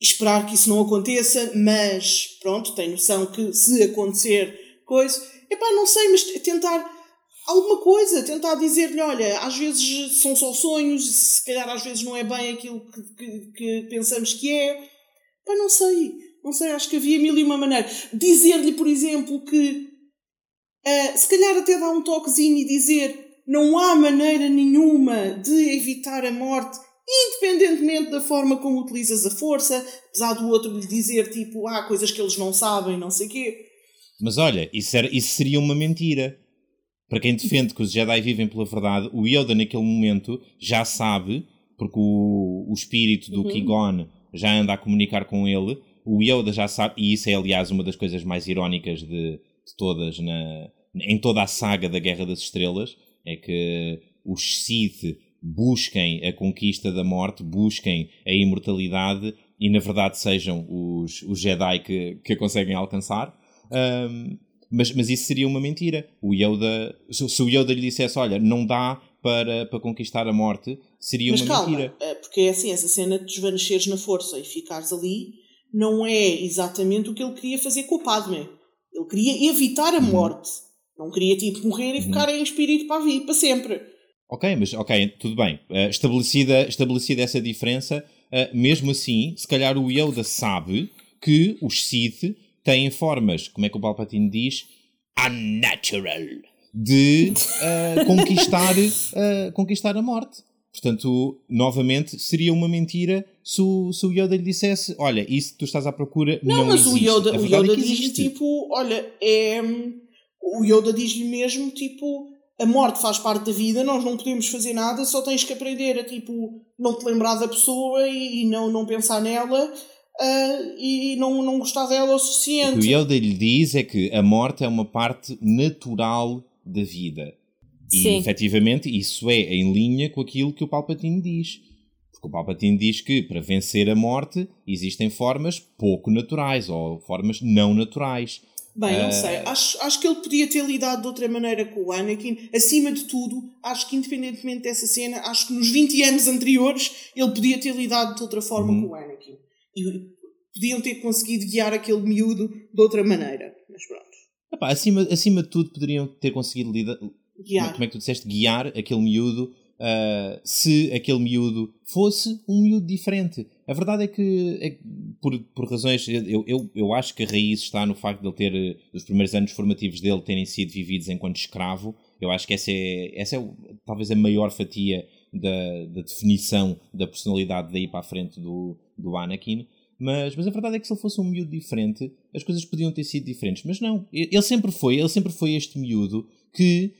esperar que isso não aconteça, mas pronto, tem noção que se acontecer coisa, epá, não sei, mas tentar alguma coisa, tentar dizer-lhe, olha, às vezes são só sonhos, se calhar às vezes não é bem aquilo que, que, que pensamos que é. Pá, não sei, não sei, acho que havia mil e uma maneira. Dizer-lhe, por exemplo, que ah, se calhar até dar um toquezinho e dizer não há maneira nenhuma de evitar a morte, independentemente da forma como utilizas a força, apesar do outro lhe dizer tipo, há coisas que eles não sabem, não sei o quê. Mas olha, isso, era, isso seria uma mentira. Para quem defende que os Jedi vivem pela verdade, o Yoda naquele momento já sabe, porque o, o espírito do Qui-Gon já anda a comunicar com ele, o Yoda já sabe, e isso é aliás uma das coisas mais irónicas de, de todas na, em toda a saga da Guerra das Estrelas, é que os Sith busquem a conquista da morte, busquem a imortalidade e na verdade sejam os, os Jedi que, que a conseguem alcançar. Um, mas, mas isso seria uma mentira. O Yoda, se, se o Yoda lhe dissesse, olha, não dá para, para conquistar a morte, seria Mas uma calma, mentira. eh, porque é assim, essa cena de desvaneceres na força e ficares ali não é exatamente o que ele queria fazer com o Padme. Ele queria evitar Uhum. a morte. Não queria, tipo, morrer e ficar em espírito para vida, para sempre. Ok, mas ok, tudo bem. Uh, estabelecida, estabelecida essa diferença, uh, mesmo assim, se calhar o Yoda sabe que os Sith têm formas, como é que o Palpatine diz? Unnatural. De uh, [laughs] conquistar, uh, conquistar a morte. Portanto, novamente, seria uma mentira se o, se o Yoda lhe dissesse: Olha, isso que tu estás à procura não, Não, mas existe. o Yoda, A o Yoda é existe. tipo, olha, é. O Yoda diz-lhe mesmo, tipo, a morte faz parte da vida, nós não podemos fazer nada, só tens que aprender a, tipo, não te lembrar da pessoa e, e não, não pensar nela ah, e não, não gostar dela o O suficiente. que o Yoda lhe diz é que a morte é uma parte natural da vida. E Sim. efetivamente isso é em linha com aquilo que o Palpatine diz. Porque o Palpatine diz que para vencer a morte existem formas pouco naturais ou formas não naturais. Bem, não sei. Acho, acho que ele podia ter lidado de outra maneira com o Anakin. Acima de tudo, acho que independentemente dessa cena, acho que nos 20 anos anteriores ele podia ter lidado de outra forma Uhum. com o Anakin. E podiam ter conseguido guiar aquele miúdo de outra maneira. Mas pronto. Epá, acima, acima de tudo poderiam ter conseguido lidar, Guiar. como é que tu disseste, guiar aquele miúdo ah, se aquele miúdo fosse um miúdo diferente. A verdade é que, é que por, por razões, eu, eu, eu acho que a raiz está no facto de ele ter, os primeiros anos formativos dele terem sido vividos enquanto escravo. Eu acho que essa é, essa é talvez a maior fatia da, da definição da personalidade daí para a frente do, do Anakin. Mas, mas a verdade é que se ele fosse um miúdo diferente, as coisas podiam ter sido diferentes. Mas não, ele sempre foi, ele sempre foi este miúdo que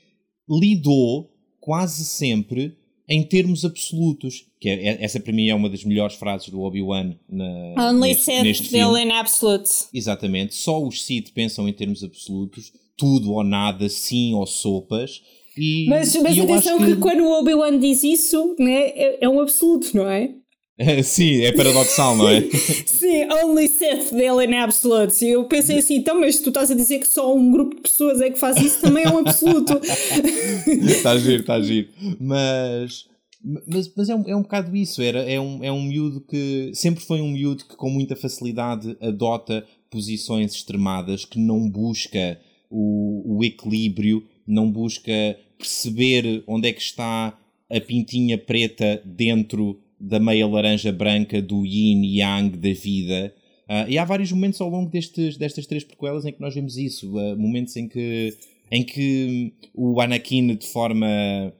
lidou quase sempre em termos absolutos. Que é, é essa para mim é uma das melhores frases do Obi-Wan Only neste, neste filme. in absolute. Exatamente. Só os Sith pensam em termos absolutos. Tudo ou nada, sim ou sopas. E, mas mas e atenção que... que... quando o Obi-Wan diz isso, né, é, é um absoluto, não é? [laughs] Sim, é paradoxal, não é? [laughs] Sim, only Sith dele in absolute. Eu pensei assim, então, mas tu estás a dizer que só um grupo de pessoas é que faz isso, também é um absoluto. está [laughs] a giro, está a giro. Mas, mas, mas é, um, é um bocado isso. Era, é, um, é um miúdo que sempre foi um miúdo que com muita facilidade adota posições extremadas, que não busca o, o equilíbrio, não busca perceber onde é que está a pintinha preta dentro da meia laranja branca do yin yang da vida. Uh, e há vários momentos ao longo destes, destas três prequelas em que nós vemos isso. Uh, momentos em que, em que o Anakin, de forma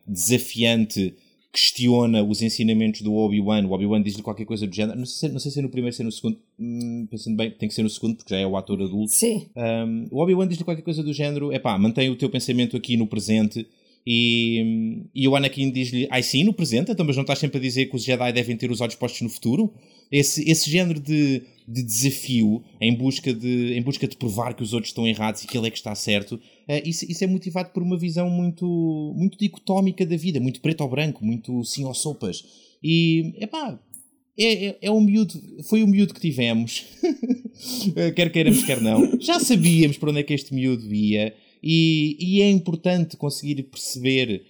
desafiante, questiona os ensinamentos do Obi-Wan. O Obi-Wan diz-lhe qualquer coisa do género. Não sei, não sei se é no primeiro, se é no segundo. Hum, pensando bem, tem que ser no segundo, porque já é o ator adulto. Sim. Um, o Obi-Wan diz-lhe qualquer coisa do género. É pá, mantém o teu pensamento aqui no presente e, e o Anakin diz-lhe, ai sim, no presente, então, mas não estás sempre a dizer que os Jedi devem ter os olhos postos no futuro? Esse, esse género de, de desafio em busca de, em busca de provar que os outros estão errados e que ele é que está certo, uh, isso, isso é motivado por uma visão muito, muito dicotómica da vida, muito preto ou branco, muito sim ou sopas. E, epá, é, é, é um miúdo, foi o miúdo que tivemos, [laughs] quer queiramos, quer não. Já sabíamos para onde é que este miúdo ia. E, e é importante conseguir perceber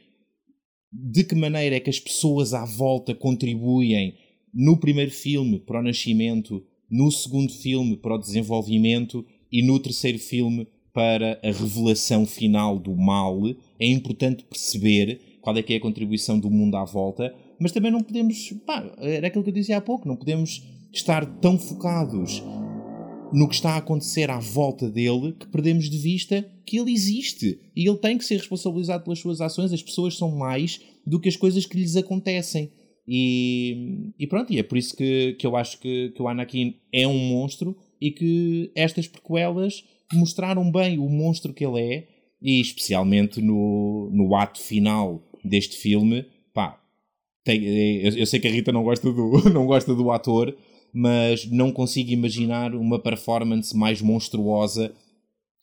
de que maneira é que as pessoas à volta contribuem no primeiro filme para o nascimento, no segundo filme para o desenvolvimento e no terceiro filme para a revelação final do mal. É importante perceber qual é que é a contribuição do mundo à volta, mas também não podemos, pá, era aquilo que eu dizia há pouco, não podemos estar tão focados no que está a acontecer à volta dele que perdemos de vista que ele existe e ele tem que ser responsabilizado pelas suas ações. As pessoas são mais do que as coisas que lhes acontecem. E, e pronto, e é por isso que, que eu acho que, que o Anakin é um monstro e que estas prequelas mostraram bem o monstro que ele é, e especialmente no, no ato final deste filme. Pá, tem, eu, eu sei que a Rita não gosta do, [laughs] não gosta do ator, mas não consigo imaginar uma performance mais monstruosa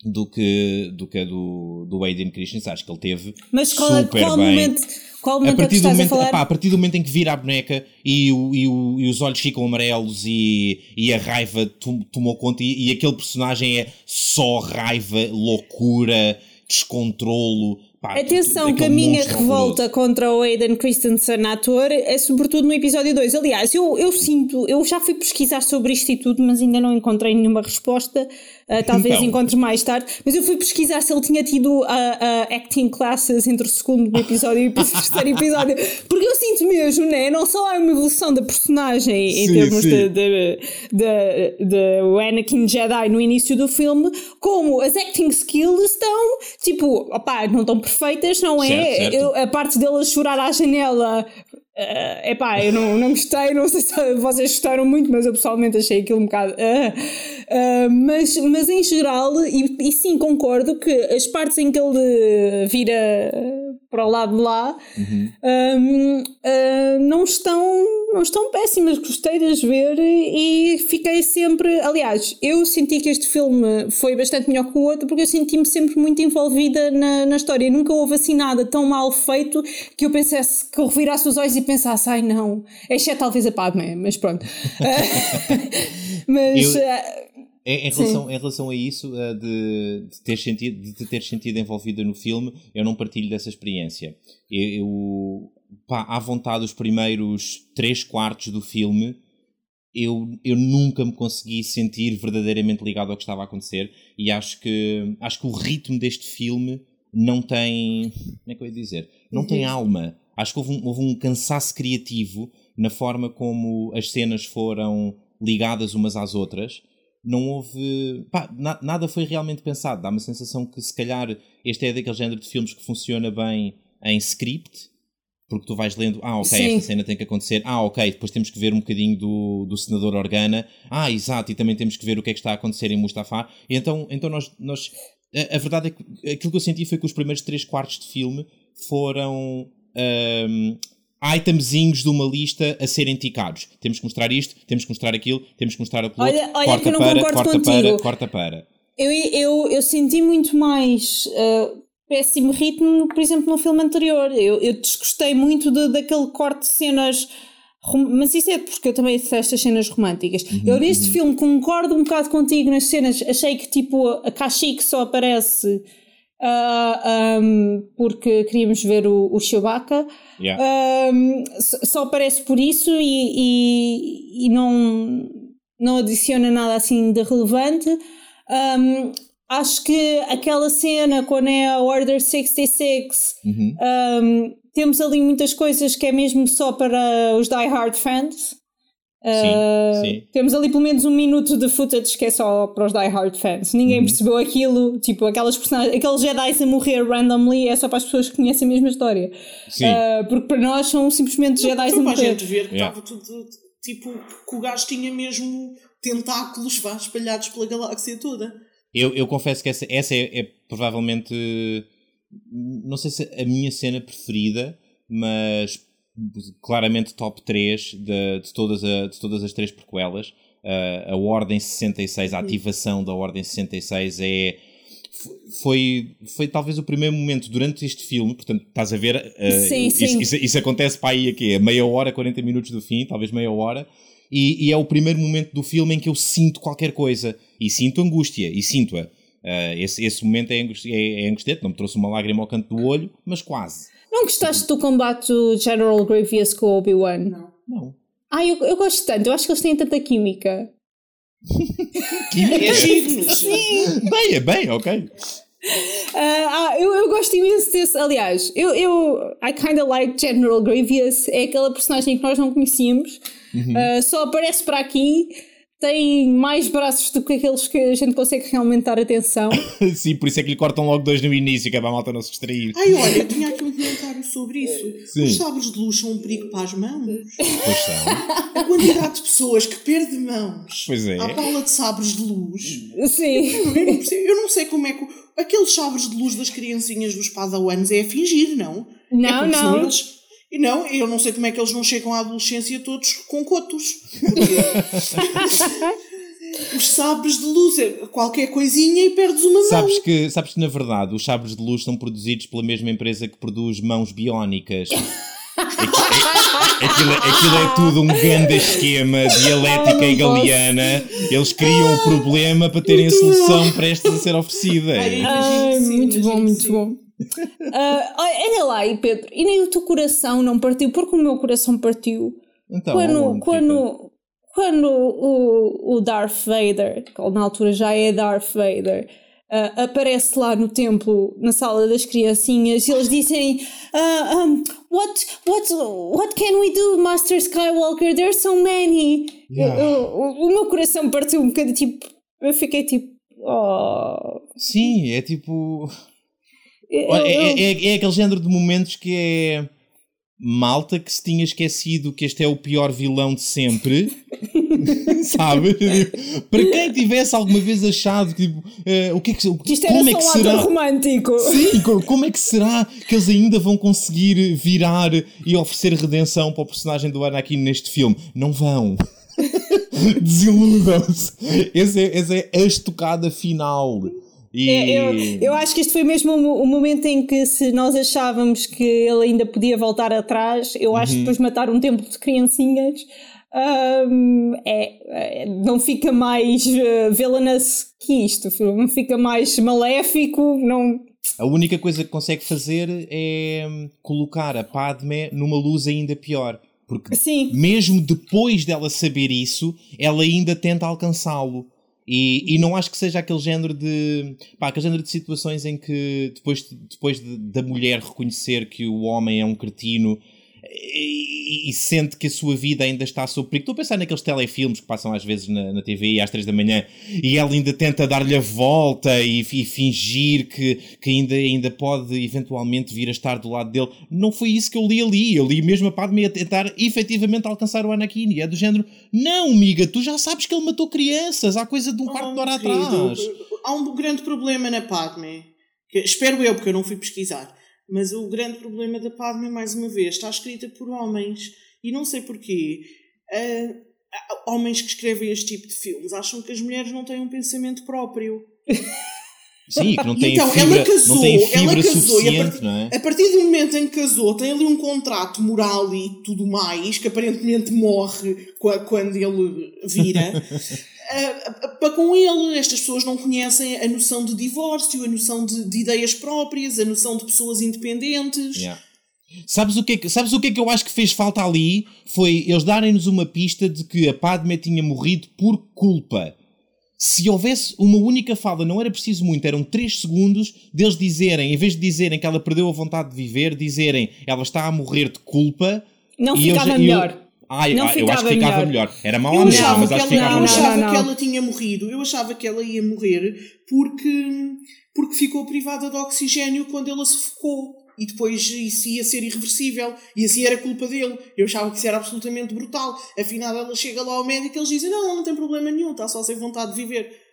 do que, do que a do, do Aiden Christensen. Acho que ele teve mas qual, é- super qual bem. Momento, qual momento a partir, é do momento, a, epá, a partir do momento em que vira a boneca e, o, e, o, e os olhos ficam amarelos e, e a raiva tomou conta e, e aquele personagem é só raiva, loucura, descontrolo Pá, Atenção que a minha revolta contra o Aiden Christensen, ator, é sobretudo no episódio 2. Aliás, eu, eu sinto, eu já fui pesquisar sobre isto e tudo, mas ainda não encontrei nenhuma resposta. Uh, talvez então. encontre mais tarde. Mas eu fui pesquisar se ele tinha tido uh, uh, acting classes entre o segundo episódio e o [laughs] terceiro episódio. Porque eu sinto mesmo, né? Não só há uma evolução da personagem sim, em termos sim. de, de, de, de Anakin Jedi no início do filme, como as acting skills estão, tipo, opá, não estão perfeitas, não é? Certo, certo. Eu, a parte dele a chorar à janela é uh, pá, eu não, não gostei, não sei se vocês gostaram muito, mas eu pessoalmente achei aquilo um bocado. Uh, uh, mas, mas em geral, e, e sim, concordo que as partes em que ele vira para o lado de lá uhum. um, uh, não, estão, não estão péssimas. Gostei de as ver e fiquei sempre. Aliás, eu senti que este filme foi bastante melhor que o outro porque eu senti-me sempre muito envolvida na, na história. Nunca houve assim nada tão mal feito que eu pensasse que eu revirasse os olhos e pensasse, ai não, exceto talvez a Padme, mas pronto. [laughs] mas. Eu... Uh, em, relação, em relação a isso, uh, de, de, ter sentido, de te ter sentido envolvida no filme, eu não partilho dessa experiência. Eu, eu pá, à vontade, os primeiros três quartos do filme, eu, eu nunca me consegui sentir verdadeiramente ligado ao que estava a acontecer e acho que, acho que o ritmo deste filme não tem. Como é que eu ia dizer? Não uhum. tem alma. Acho que houve um, houve um cansaço criativo na forma como as cenas foram ligadas umas às outras não houve. Pá, na, nada foi realmente pensado. Dá uma sensação que, se calhar, este é daquele género de filmes que funciona bem em script porque tu vais lendo, ah, ok, Sim. esta cena tem que acontecer, ah, ok, depois temos que ver um bocadinho do, do senador Organa, ah, exato, e também temos que ver o que é que está a acontecer em Mustafa. E então, então nós, nós a, a verdade é que aquilo que eu senti foi que os primeiros três quartos de filme foram um, itemzinhos de uma lista a serem ticados. Temos que mostrar isto, temos que mostrar aquilo, temos que mostrar aquilo Olha- olha corta que eu não para, concordo corta contigo. para, corta para. Eu, eu, eu senti muito mais uh, péssimo ritmo, por exemplo, no filme anterior. Eu, eu desgostei muito de, daquele corte de cenas. Mas isso é porque eu também sei estas cenas românticas. eu neste filme concordo um bocado contigo nas cenas. Achei que tipo a Kashyyyk só aparece ah, um, porque queríamos ver o, o Chewbacca. Yeah. Um, só aparece por isso e, e, e não, não adiciona nada assim de relevante. Um, acho que aquela cena quando é a Order 66 Uhum. um, temos ali muitas coisas que é mesmo só para os Die Hard Uh, sim. Temos ali pelo menos um minuto de footage que é só para os Die Hard fans. Ninguém percebeu aquilo, tipo, aquelas personagens, aqueles Jedi a morrer randomly é só para as pessoas que conhecem a mesma história. Sim. Uh, porque para nós são simplesmente Jedi a Foi para a morrer. gente ver que Yeah. estava tudo tipo que o gajo tinha mesmo tentáculos vá, espalhados pela galáxia toda. Eu, eu confesso que essa, essa é, é provavelmente, não sei se a minha cena preferida, mas claramente top 3 de, de, todas, a, de todas as três prequelas. Uh, a Ordem 66, a ativação da Ordem 66 é. Foi, foi talvez o primeiro momento durante este filme, portanto, estás a ver, uh, Sim, isso, sim. Isso, isso acontece para aí aqui, a meia hora, 40 minutos do fim, talvez meia hora, e, e é o primeiro momento do filme em que eu sinto qualquer coisa, e sinto angústia, e sinto-a. Uh, esse, esse momento é, angusti é, é angustiante, não me trouxe uma lágrima ao canto do olho, mas quase. Não gostaste do combate do General Grievous com o Obi-Wan? Não. Não. Ah, eu, eu gosto tanto, eu acho que eles têm tanta química. É giro, não Bem, é bem, ok. Ah, ah, eu, eu gosto imenso desse. Aliás, eu, eu I kinda like General Grievous, é aquela personagem que nós não conhecíamos, Ah, só aparece para aqui, tem mais braços do que aqueles que a gente consegue realmente dar atenção. [laughs] Sim, por isso é que lhe cortam logo dois no início, que é para a malta não se distrair. Ai, olha, eu tinha aqui um comentário sobre isso. Sim. Os sabres de luz são um perigo para as mãos. Pois são. A quantidade de pessoas que perde mãos Pois é. à pala de sabres de luz. Sim. Eu não, percebo- eu não sei como é que. Aqueles sabres de luz das criancinhas dos padawans é a fingir, não? Não, é não. Eles, e não, eu não sei como é que eles não chegam à adolescência todos com cotos. [laughs] Os sabres de luz, é qualquer coisinha e perdes uma mão. Sabes que, sabes que, na verdade, os sabres de luz são produzidos pela mesma empresa que produz mãos biónicas. [laughs] Aquilo, é- aquilo é- aquilo é tudo um grande esquema dialética e posso. galeana. Eles criam o problema para terem a solução prestes a ser oferecida. Ai, sim, muito bom, muito bom. Ah, olha lá, e Pedro, e nem o teu coração não partiu, porque o meu coração partiu Então, quando, onde, quando, quando o, o Darth Vader, que na altura já é Darth Vader, ah, aparece lá no templo, na sala das criancinhas, e eles dizem: ah, um, what, what, what can we do, Master Skywalker? There's so many. Yeah. Eu- o, o meu coração partiu um bocado, tipo, eu fiquei tipo. Oh. Sim, é tipo. Eu- é, é, é aquele género de momentos que é malta que se tinha esquecido que este é o pior vilão de sempre, [laughs] sabe? Para quem tivesse alguma vez achado que tipo, eh, o que é que, que isto como é que um será? romântico. Sim, co- como é que será que eles ainda vão conseguir virar e oferecer redenção para o personagem do Anakin neste filme? Não vão. [laughs] Desiludam-se. Essa é, essa é a estocada final. E... É, eu, eu acho que este foi mesmo o, o momento em que se nós achávamos que ele ainda podia voltar atrás, eu acho que depois de matar um templo de criancinhas hum, é, é, não fica mais uh, villainous que isto, não fica mais maléfico, não... A única coisa que consegue fazer é hum, colocar a Padme numa luz ainda pior. Porque Sim. mesmo depois dela saber isso, ela ainda tenta alcançá-lo. E, e não acho que seja aquele género de. Pá, aquele género de situações em que depois, depois de- da mulher reconhecer que o homem é um cretino, e, e, sente que a sua vida ainda está sob perigo. Estou a pensar naqueles telefilmes que passam às vezes na, na TV às três da manhã e ela ainda tenta dar-lhe a volta e, e, fingir que, que ainda, ainda pode eventualmente vir a estar do lado dele. Não foi isso que eu li ali. Eu li mesmo a Padme a tentar efetivamente alcançar o Anakin. E é do género: Não, amiga, tu já sabes que ele matou crianças há coisa de um quarto de hora atrás. Há um grande problema na Padme. Que, espero eu, porque eu não fui pesquisar mas o grande problema da Padme, mais uma vez, está escrita por homens. E não sei porquê. Uh, homens que escrevem este tipo de filmes acham que as mulheres não têm um pensamento próprio. [laughs] Sim, que não têm então, fibra, ela casou, ela casou, suficiente, a partir, não é? A partir do momento em que casou, tem ali um contrato moral e tudo mais, que aparentemente morre quando ele vira. [laughs] para com ele, estas pessoas não conhecem a noção de divórcio, a noção de, de ideias próprias, a noção de pessoas independentes. Yeah. Sabes o, que é que, sabes o que é que eu acho que fez falta ali? Foi eles darem-nos uma pista de que a Padme tinha morrido por culpa. Se houvesse uma única fala, não era preciso muito, eram 3 segundos deles dizerem, em vez de dizerem que ela perdeu a vontade de viver, dizerem ela está a morrer de culpa. Não ficava eu, melhor. Eu, ah, eu, eu acho que ficava melhor. melhor. Era mal ou mas acho que ficava Eu achava não, não, que ela tinha morrido. Eu achava que ela ia morrer porque, porque ficou privada de oxigênio quando ela sufocou. E depois isso ia ser irreversível. E assim era culpa dele. Eu achava que isso era absolutamente brutal. Afinal, ela chega lá ao médico e eles dizem: Não, não tem problema nenhum, está só sem vontade de viver.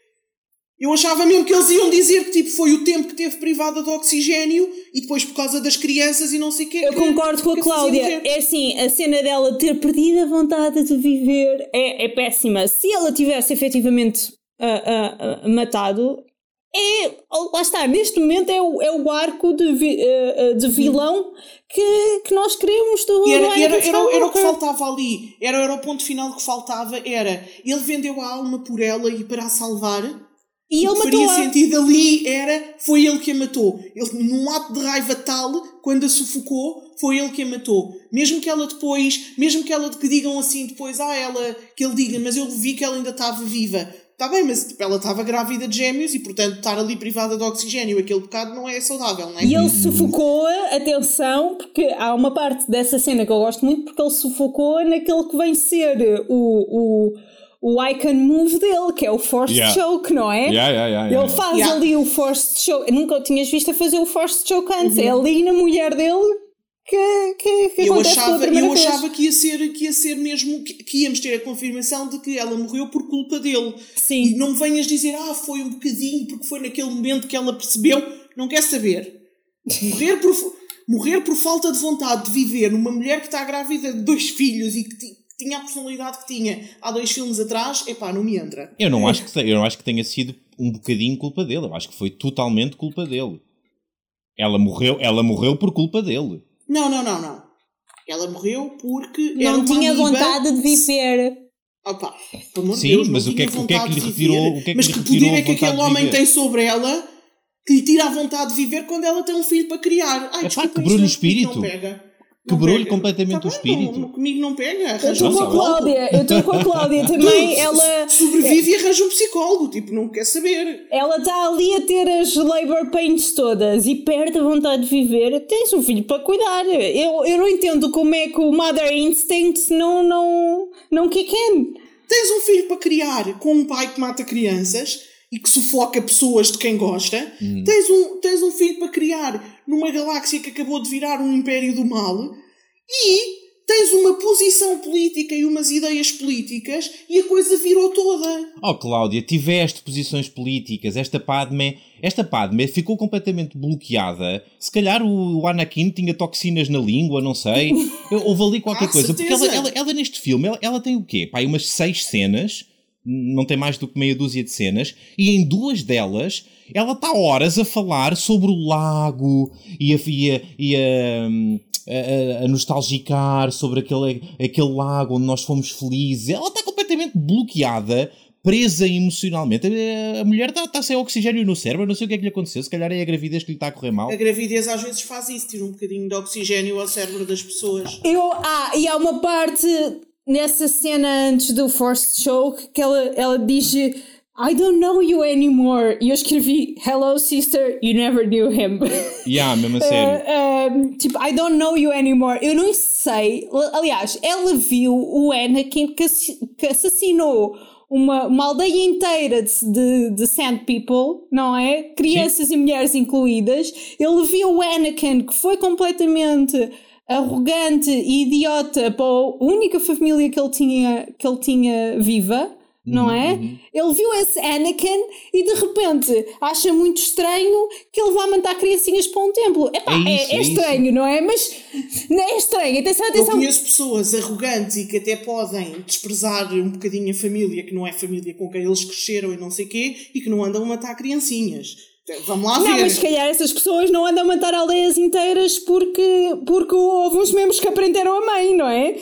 Eu achava mesmo que eles iam dizer que tipo, foi o tempo que teve privada de oxigênio e depois por causa das crianças e não sei o quê. Eu que, concordo com a Cláudia. É assim, a cena dela ter perdido a vontade de viver é, é péssima. Se ela tivesse efetivamente uh, uh, uh, matado, é, lá está, neste momento é o, é o arco de, vi, de vilão que, que nós queremos do era, era, era, era, o que faltava ali, era, era o ponto final que faltava, era ele vendeu a alma por ela e para a salvar e ele o que faria sentido ali era, foi ele que a matou. Ele, num ato de raiva tal, quando a sufocou, foi ele que a matou. Mesmo que ela depois, mesmo que ela que digam assim depois, ah, ela, que ele diga, mas eu vi que ela ainda estava viva. Está bem, mas tipo, ela estava grávida de gêmeos e, portanto, estar ali privada de oxigênio, aquele bocado não é saudável, não é? E ele sufocou-a, atenção, porque há uma parte dessa cena que eu gosto muito, porque ele sufocou-a naquele que vem ser o, o o icon move dele, que é o forced yeah. choke, não é? Yeah, yeah, ele faz ali o forced choke. Nunca o tinhas visto a fazer o forced choke antes. Uhum. É ali na mulher dele que, que, que eu achava, eu achava que ia ser que ia ser mesmo que, que, íamos ter a confirmação de que ela morreu por culpa dele. Sim. E não me venhas dizer, ah, foi um bocadinho, porque foi naquele momento que ela percebeu. Não quer saber. Morrer por, [laughs] morrer por falta de vontade de viver numa mulher que está grávida de dois filhos e que tinha a personalidade que tinha há dois filmes atrás, epá, não me entra. Eu não, acho que, eu não acho que tenha sido um bocadinho culpa dele, eu acho que foi totalmente culpa dele. Ela morreu, ela morreu por culpa dele. Não, não, não, não. Ela morreu porque não tinha amiba... vontade de viver. Opa, pelo amor Sim, Deus, mas o que, é, o que é que lhe retirou? O que é que mas que poder é que aquele homem tem sobre ela que lhe tira a vontade de viver quando ela tem um filho para criar? Ai, Epá, quebrou-lhe o espírito. Não pega. Quebrou-lhe completamente tá o espírito. Não, comigo não pega. Eu estou com a Cláudia, eu estou com a Cláudia também. ela sobrevive e arranja um psicólogo, tipo, não quer saber. Ela está ali a ter as labor pains todas e perde a vontade de viver. Tens um filho para cuidar. Eu, eu não entendo como é que o Mother Instinct não, não, não kick in. Tens um filho para criar com um pai que mata crianças e que sufoca pessoas de quem gosta. Hum. Tens, um, tens um filho para criar numa galáxia que acabou de virar um império do mal e tens uma posição política e umas ideias políticas e a coisa virou toda. Oh, Cláudia, tiveste posições políticas. Esta Padme, esta Padme ficou completamente bloqueada. Se calhar o Anakin tinha toxinas na língua, não sei. [laughs] Houve ali qualquer ah, coisa. Certeza. Porque ela, ela, ela, neste filme, ela, ela tem o quê? Pá, umas seis cenas não tem mais do que meia dúzia de cenas, e em duas delas ela está horas a falar sobre o lago e a, e a, e a, a, a nostalgicar sobre aquele, aquele lago onde nós fomos felizes. Ela está completamente bloqueada, presa emocionalmente. A, mulher está tá sem oxigênio no cérebro, não sei o que é que lhe aconteceu. Se calhar é a gravidez que lhe está a correr mal. A gravidez às vezes faz isso, tira um bocadinho de oxigênio ao cérebro das pessoas. Eu, ah, e há uma parte nessa cena antes do Forced Choke que ela, ela diz I don't know you anymore. E eu escrevi Hello sister, you never knew him. [laughs] Yeah, mesmo a sério. Uh, um, tipo, I don't know you anymore. Eu não sei. Aliás, ela viu o Anakin que, que assassinou uma, uma aldeia inteira de, de, de Sand People, não é? Crianças Sim. e mulheres incluídas. Ele viu o Anakin que foi completamente arrogante e idiota para a única família que ele tinha, que ele tinha viva não é? Uhum. Ele viu esse Anakin e de repente acha muito estranho que ele vá mandar criancinhas para um templo. Epá, é, é, isso, é, é estranho, não é? Mas não é estranho. Atenção, atenção. Eu conheço pessoas arrogantes e que até podem desprezar um bocadinho a família, que não é família com quem eles cresceram e não sei quê, e que não andam a matar criancinhas. Vamos lá não, ver. Não, mas se calhar essas pessoas não andam a matar aldeias inteiras porque, porque houve uns membros que aprenderam a mãe, não é?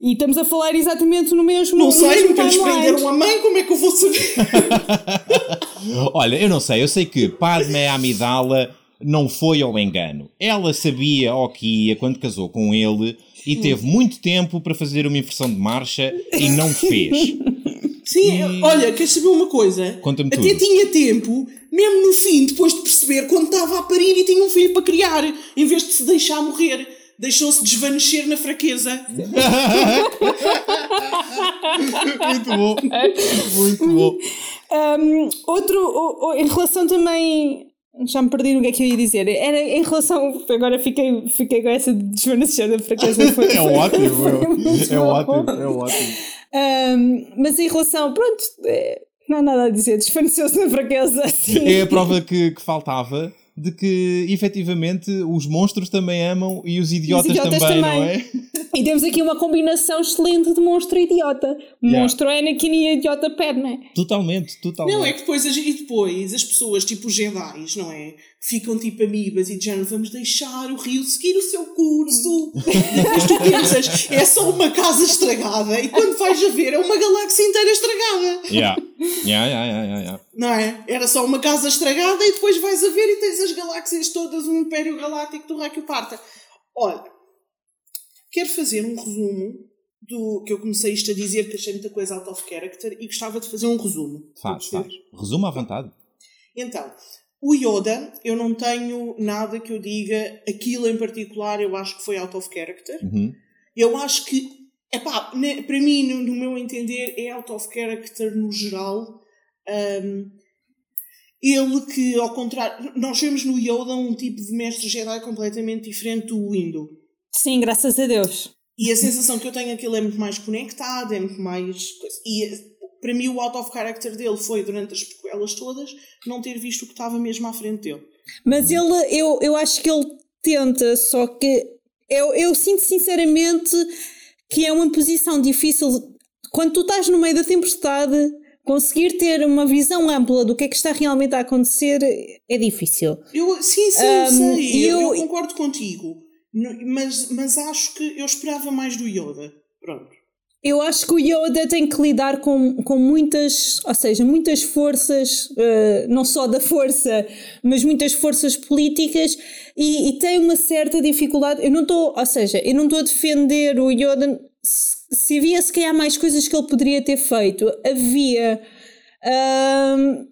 E estamos a falar exatamente no mesmo Não sei, mesmo nunca lhes prenderam a mãe, como é que eu vou saber? [laughs] Olha, eu não sei, eu sei que Padme Amidala não foi ao engano. Ela sabia o que ia quando casou com ele e teve muito tempo para fazer uma inversão de marcha e não fez. Sim, e... olha, queres saber uma coisa? Conta-me Até tudo. tinha tempo, mesmo no fim, depois de perceber, quando estava a parir e tinha um filho para criar, em vez de se deixar morrer deixou-se desvanecer na fraqueza. [laughs] Muito bom. Muito bom. Um, outro, o, o, em relação também. Já me perdi no que é que eu ia dizer. Era em relação. Agora fiquei, fiquei com essa desvanecer da fraqueza. [laughs] Foi, é ótimo. Foi é bom. ótimo. É ótimo. Um, mas em relação. Pronto. É, não há nada a dizer. Desvaneceu-se na fraqueza. [laughs] Assim. É a prova que, que faltava de que efetivamente os monstros também amam e os idiotas, os idiotas também, também, não é? E temos aqui uma combinação excelente de monstro e idiota. Yeah. Monstro Anakin e idiota Padme. Totalmente, totalmente. Não, é que depois, e depois as pessoas, tipo os Jedi, não é? Ficam tipo amibas e dizem vamos deixar o rio seguir o seu curso. [laughs] Depois tu pensas, é só uma casa estragada e quando vais a ver é uma galáxia inteira estragada. Yeah. Yeah, yeah, yeah, yeah. Não é? Era só uma casa estragada e depois vais a ver e tens as galáxias todas, um império galáctico do Raio Parta. Olha, quero fazer um resumo do que eu comecei isto a dizer, que achei muita coisa out of character e gostava de fazer um resumo. Faz, faz. Resumo à vontade. Então, o Yoda, eu não tenho nada que eu diga, aquilo em particular eu acho que foi out of character. Uhum. Eu acho que, epá, para mim, no, no, meu entender, é out of character no geral. Um, ele que, ao contrário, nós vemos no Yoda um tipo de mestre Jedi completamente diferente do Windu. Sim, graças a Deus. E a sensação que eu tenho é que ele é muito mais conectado, é muito mais. E para mim, o out of character dele foi, durante as prequelas todas, não ter visto o que estava mesmo à frente dele. Mas ele, eu, eu acho que ele tenta, só que eu, eu sinto sinceramente que é uma posição difícil. Quando tu estás no meio da tempestade, conseguir ter uma visão ampla do que é que está realmente a acontecer é difícil. Eu, sim, sim, um, sei. Eu, eu, concordo contigo. Mas, mas acho que eu esperava mais do Yoda. Pronto. Eu acho que o Yoda tem que lidar com, com muitas, ou seja, muitas forças, uh, não só da força, mas muitas forças políticas e, e tem uma certa dificuldade. Eu não estou, ou seja, eu não estou a defender o Yoda. Se, se havia se calhar mais coisas que ele poderia ter feito, havia. Uh,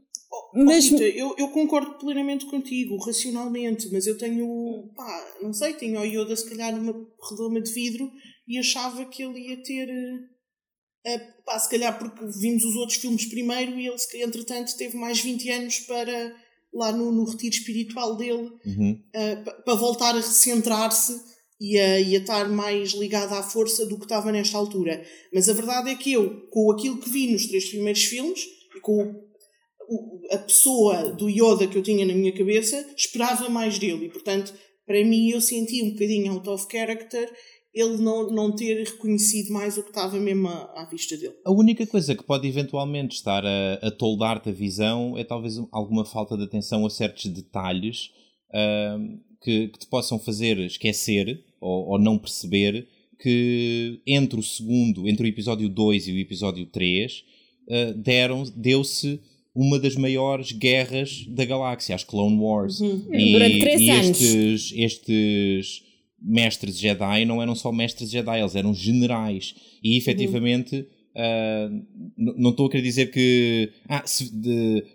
mas... Oh, Rita, eu, eu concordo plenamente contigo, racionalmente, mas eu tenho, pá, não sei, tenho o Yoda se calhar numa redoma de vidro e achava que ele ia ter. Uh, pá, se calhar porque vimos os outros filmes primeiro e ele, entretanto, teve mais 20 anos para lá no, no retiro espiritual dele uhum. uh, para voltar a recentrar-se e a, e a estar mais ligado à força do que estava nesta altura. Mas a verdade é que eu, com aquilo que vi nos três primeiros filmes e com a pessoa do Yoda que eu tinha na minha cabeça, esperava mais dele. E, portanto, para mim, eu senti um bocadinho out of character ele não, não ter reconhecido mais o que estava mesmo à, à vista dele. A única coisa que pode eventualmente estar a, a toldar-te a visão é talvez alguma falta de atenção a certos detalhes uh, que, que, te possam fazer esquecer ou, ou não perceber que entre o segundo, entre o episódio 2 e o episódio 3, uh, deram, deu-se uma das maiores guerras da galáxia, as Clone Wars. Uhum. E, Durante três e anos. Estes, estes mestres Jedi não eram só mestres Jedi, eles eram generais. E efetivamente Uh, não estou a querer dizer que ah,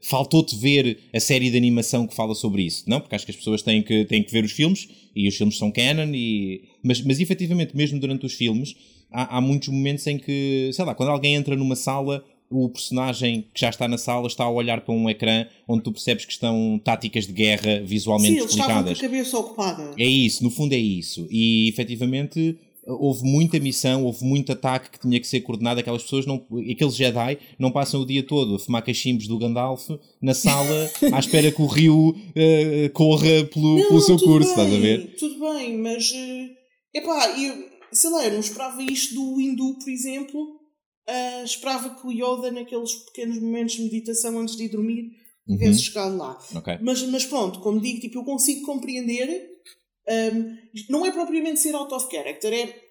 faltou-te ver a série de animação que fala sobre isso, não, porque acho que as pessoas têm que, têm que ver os filmes e os filmes são canon, e, mas, mas efetivamente, mesmo durante os filmes, há, há muitos momentos em que, sei lá, quando alguém entra numa sala, o personagem que já está na sala está a olhar para um ecrã onde tu percebes que estão táticas de guerra visualmente Sim, explicadas. Sim, com a cabeça ocupada. É isso, no fundo é isso. E efetivamente houve muita missão, houve muito ataque que tinha que ser coordenado. Aquelas pessoas, não, aqueles Jedi, não passam o dia todo a fumar cachimbos do Gandalf na sala [laughs] à espera que o rio uh, corra pelo, não, pelo seu curso, bem, estás a ver? Tudo bem, mas uh, epá, eu sei lá, eu não esperava isto do hindu, por exemplo. Uh, esperava que o Yoda, naqueles pequenos momentos de meditação antes de ir dormir, tivesse uhum. chegado lá. Okay. Mas, mas pronto, como digo, tipo, eu consigo compreender um, não é propriamente ser out of character, é.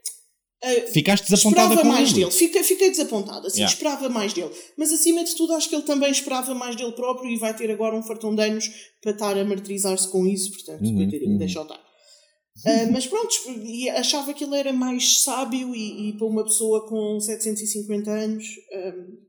Uh, Ficaste desapontada esperava com mais ele. dele, fiquei, fiquei desapontada, assim, yeah. esperava mais dele. Mas acima de tudo, acho que ele também esperava mais dele próprio e vai ter agora um fartão de anos para estar a martirizar-se com isso, portanto, uhum, coitadinho, uhum. deixa-o estar. Uh, mas pronto, achava que ele era mais sábio e, e para uma pessoa com 750 anos. Um,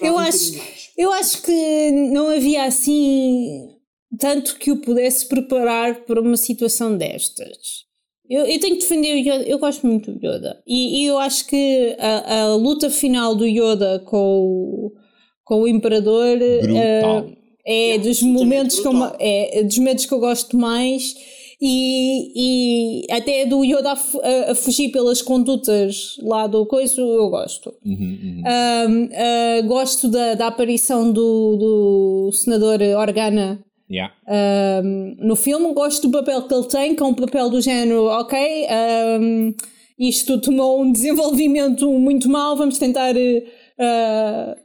eu um acho, eu acho que não havia assim tanto que o pudesse preparar para uma situação destas. Eu, eu tenho que defender o Yoda, eu gosto muito do Yoda. E, e eu acho que a, a, luta final do Yoda com o, com o Imperador uh, é, dos momentos que eu, é dos momentos que eu gosto mais. E, e até do Yoda a, a, fugir pelas condutas lá do coisa, eu gosto. Uhum, uhum. Um, uh, gosto da, da aparição do, do senador Organa Yeah. Um, no filme gosto do papel que ele tem, que é um papel do género, ok, um, isto tomou um desenvolvimento muito mau, vamos tentar uh,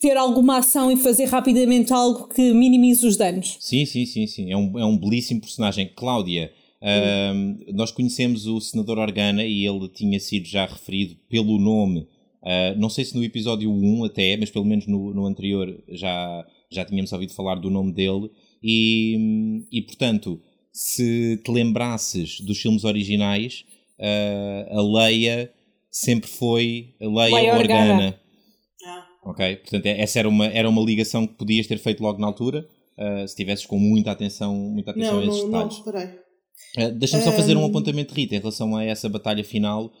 ter alguma ação e fazer rapidamente algo que minimize os danos. Sim, sim, sim, sim. É um, é um belíssimo personagem. Cláudia, um, nós conhecemos o senador Organa e ele tinha sido já referido pelo nome, uh, não sei se no episódio 1 até, mas pelo menos no, no anterior já, já tínhamos ouvido falar do nome dele. E, e portanto, se te lembrasses dos filmes originais, uh, a Leia sempre foi a Leia, Leia Organa. Organa. Ok? Portanto, essa era uma, era uma ligação que podias ter feito logo na altura, uh, se tivesses com muita atenção, muita atenção não, a esses não, detalhes. Não, reparei. Uh, Deixa-me só fazer um apontamento, Rita, em relação a essa batalha final.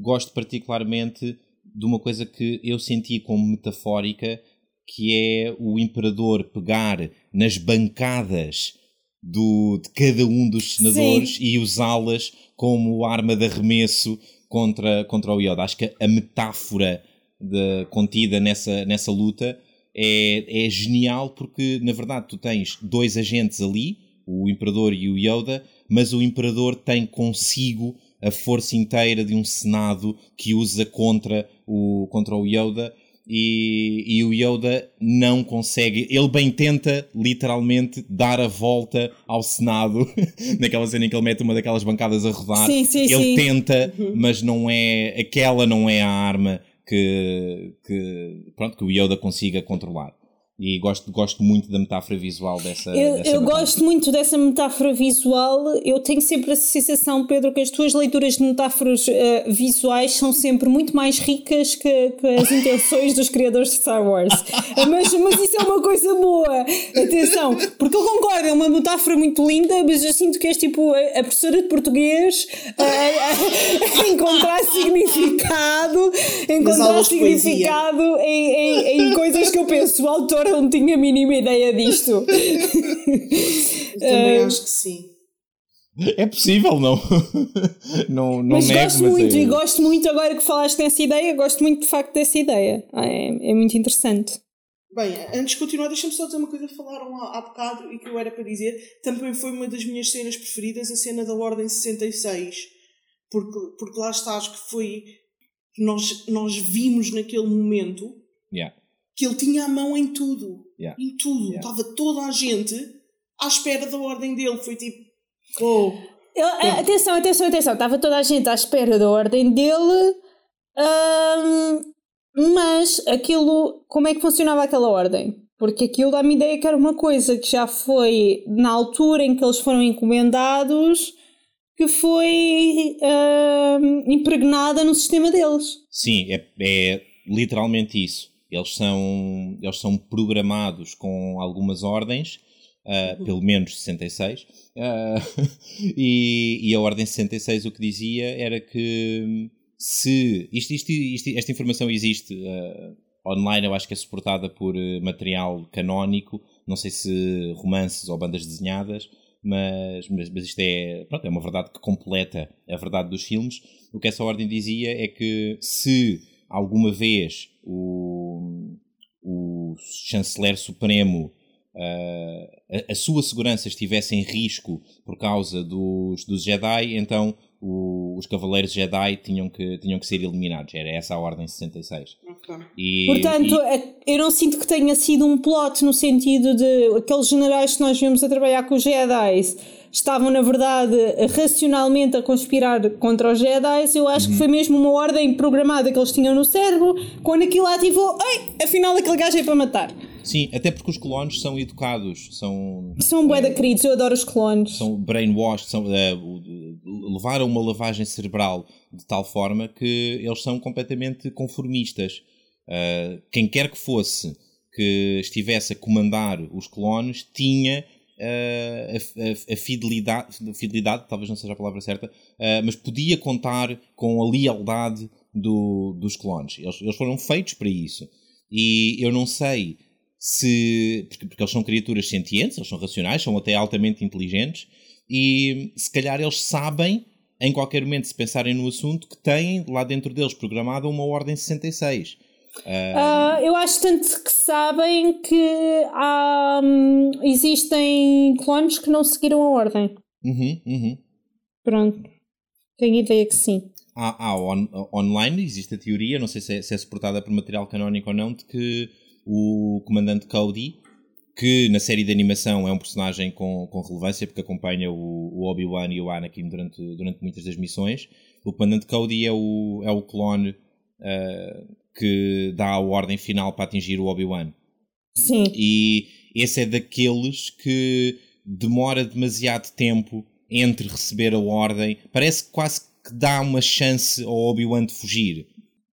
Gosto particularmente de uma coisa que eu senti como metafórica, que é o imperador pegar nas bancadas do, de cada um dos senadores Sim. e usá-las como arma de arremesso contra, contra o Yoda. Acho que a metáfora de, contida nessa, nessa luta é, é genial porque, na verdade, tu tens dois agentes ali, o Imperador e o Yoda, mas o Imperador tem consigo a força inteira de um Senado que usa contra o, contra o Yoda e, e o Yoda não consegue. Ele bem tenta, literalmente, dar a volta ao Senado, [laughs] naquela cena em que ele mete uma daquelas bancadas a rodar. Sim, sim, ele sim. tenta, uhum. mas não é. Aquela não é a arma que, que, pronto, que o Yoda consiga controlar. E gosto, gosto muito da metáfora visual dessa. Eu, dessa eu gosto muito dessa metáfora visual. Eu tenho sempre a sensação, Pedro, que as tuas leituras de metáforas uh, visuais são sempre muito mais ricas que, que as intenções dos criadores de Star Wars. mas, mas isso é uma coisa boa. Atenção, porque eu concordo, é uma metáfora muito linda, mas eu sinto que és tipo a, a professora de português a, a, a encontrar [laughs] significado, encontrar significado em, em, em coisas que eu penso. O autor não tinha a mínima ideia disto. [laughs] também uh, acho que sim. É possível, não? não, não mas nego, gosto mas muito, é... e gosto muito agora que falaste nessa ideia, gosto muito de facto dessa ideia. É, é muito interessante. Bem, antes de continuar, deixa-me só dizer uma coisa que falaram há, há bocado e que eu era para dizer. Também foi uma das minhas cenas preferidas, a cena da Ordem 66. Porque, porque lá está, acho que foi. Nós, nós vimos naquele momento yeah que ele tinha a mão em tudo. Yeah. Em tudo. Yeah. Estava toda a gente à espera da ordem dele. Foi tipo. Oh. Eu, atenção, atenção, atenção. Estava toda a gente à espera da ordem dele. Hum, mas aquilo. Como é que funcionava aquela ordem? Porque aquilo dá-me ideia que era uma coisa que já foi na altura em que eles foram encomendados. que foi uh, impregnada no sistema deles. Sim, é, é literalmente isso. Eles são, eles são programados com algumas ordens, uh, pelo menos 66, uh, [laughs] e, e a ordem 66 o que dizia era que se. Isto, isto, isto, esta informação existe uh, online, eu acho que é suportada por material canónico, não sei se romances ou bandas desenhadas, mas, mas, mas isto é, pronto, é uma verdade que completa a verdade dos filmes. O que essa ordem dizia é que se alguma vez o, o chanceler supremo uh, a, a, sua segurança estivesse em risco por causa dos, dos Jedi, então o, os Cavaleiros Jedi tinham que, tinham que ser eliminados. Era essa a Ordem 66. Okay. E, Portanto, e... É, eu não sinto que tenha sido um plot no sentido de aqueles generais que nós vimos a trabalhar com os Jedi estavam, na verdade, racionalmente a conspirar contra os Jedi. Eu acho uhum. que foi mesmo uma ordem programada que eles tinham no cérebro. Quando aquilo ativou, ei, afinal aquele gajo é para matar. Sim, até porque os clones são educados, são. São bué é, queridos, eu adoro os clones. São brainwashed, são, uh, levaram uma lavagem cerebral de tal forma que eles são completamente conformistas. Uh, quem quer que fosse que estivesse a comandar os clones tinha uh, a, a, a, fidelidade, fidelidade, talvez não seja a palavra certa, uh, mas podia contar com a lealdade do, dos clones. Eles, eles foram feitos para isso. E eu não sei se. Porque, porque, eles são criaturas sentientes, eles são racionais, são até altamente inteligentes, e se calhar eles sabem, em qualquer momento, se pensarem no assunto, que têm lá dentro deles programada uma ordem 66. Uh, eu acho tanto que sabem que há, um, existem clones que não seguiram a ordem. Uhum, uhum. Pronto. Tenho ideia que sim. Há, há on, online, existe a teoria, não sei se é, se é suportada por material canónico ou não, de que o comandante Cody, que na série de animação é um personagem com, com relevância porque acompanha o, o Obi-Wan e o Anakin durante, durante muitas das missões. O comandante Cody é o, é o clone uh, que dá a ordem final para atingir o Obi-Wan. Sim. E esse é daqueles que demora demasiado tempo entre receber a ordem. Parece quase que dá uma chance ao Obi-Wan de fugir.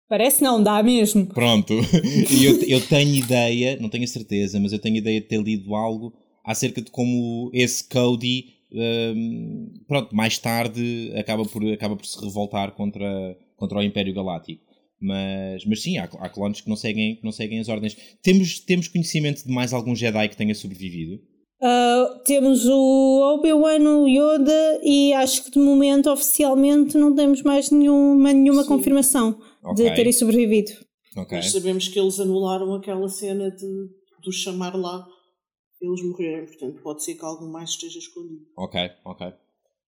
Parece não, dá mesmo. Pronto. [laughs] E eu, eu tenho ideia, não tenho certeza, mas eu tenho ideia de ter lido algo acerca de como esse Cody, um, pronto, mais tarde acaba por, acaba por se revoltar contra, contra o Império Galáctico. Mas, mas sim, há, há clones que não, seguem, que não seguem as ordens. Temos, temos conhecimento de mais algum Jedi que tenha sobrevivido? Uh, temos o Obi-Wan, o Yoda e acho que de momento oficialmente não temos mais nenhuma, nenhuma confirmação okay. de terem sobrevivido. Okay. Mas sabemos que eles anularam aquela cena de, de chamar lá eles morrerem, portanto pode ser que algo mais esteja escondido. Ok, ok.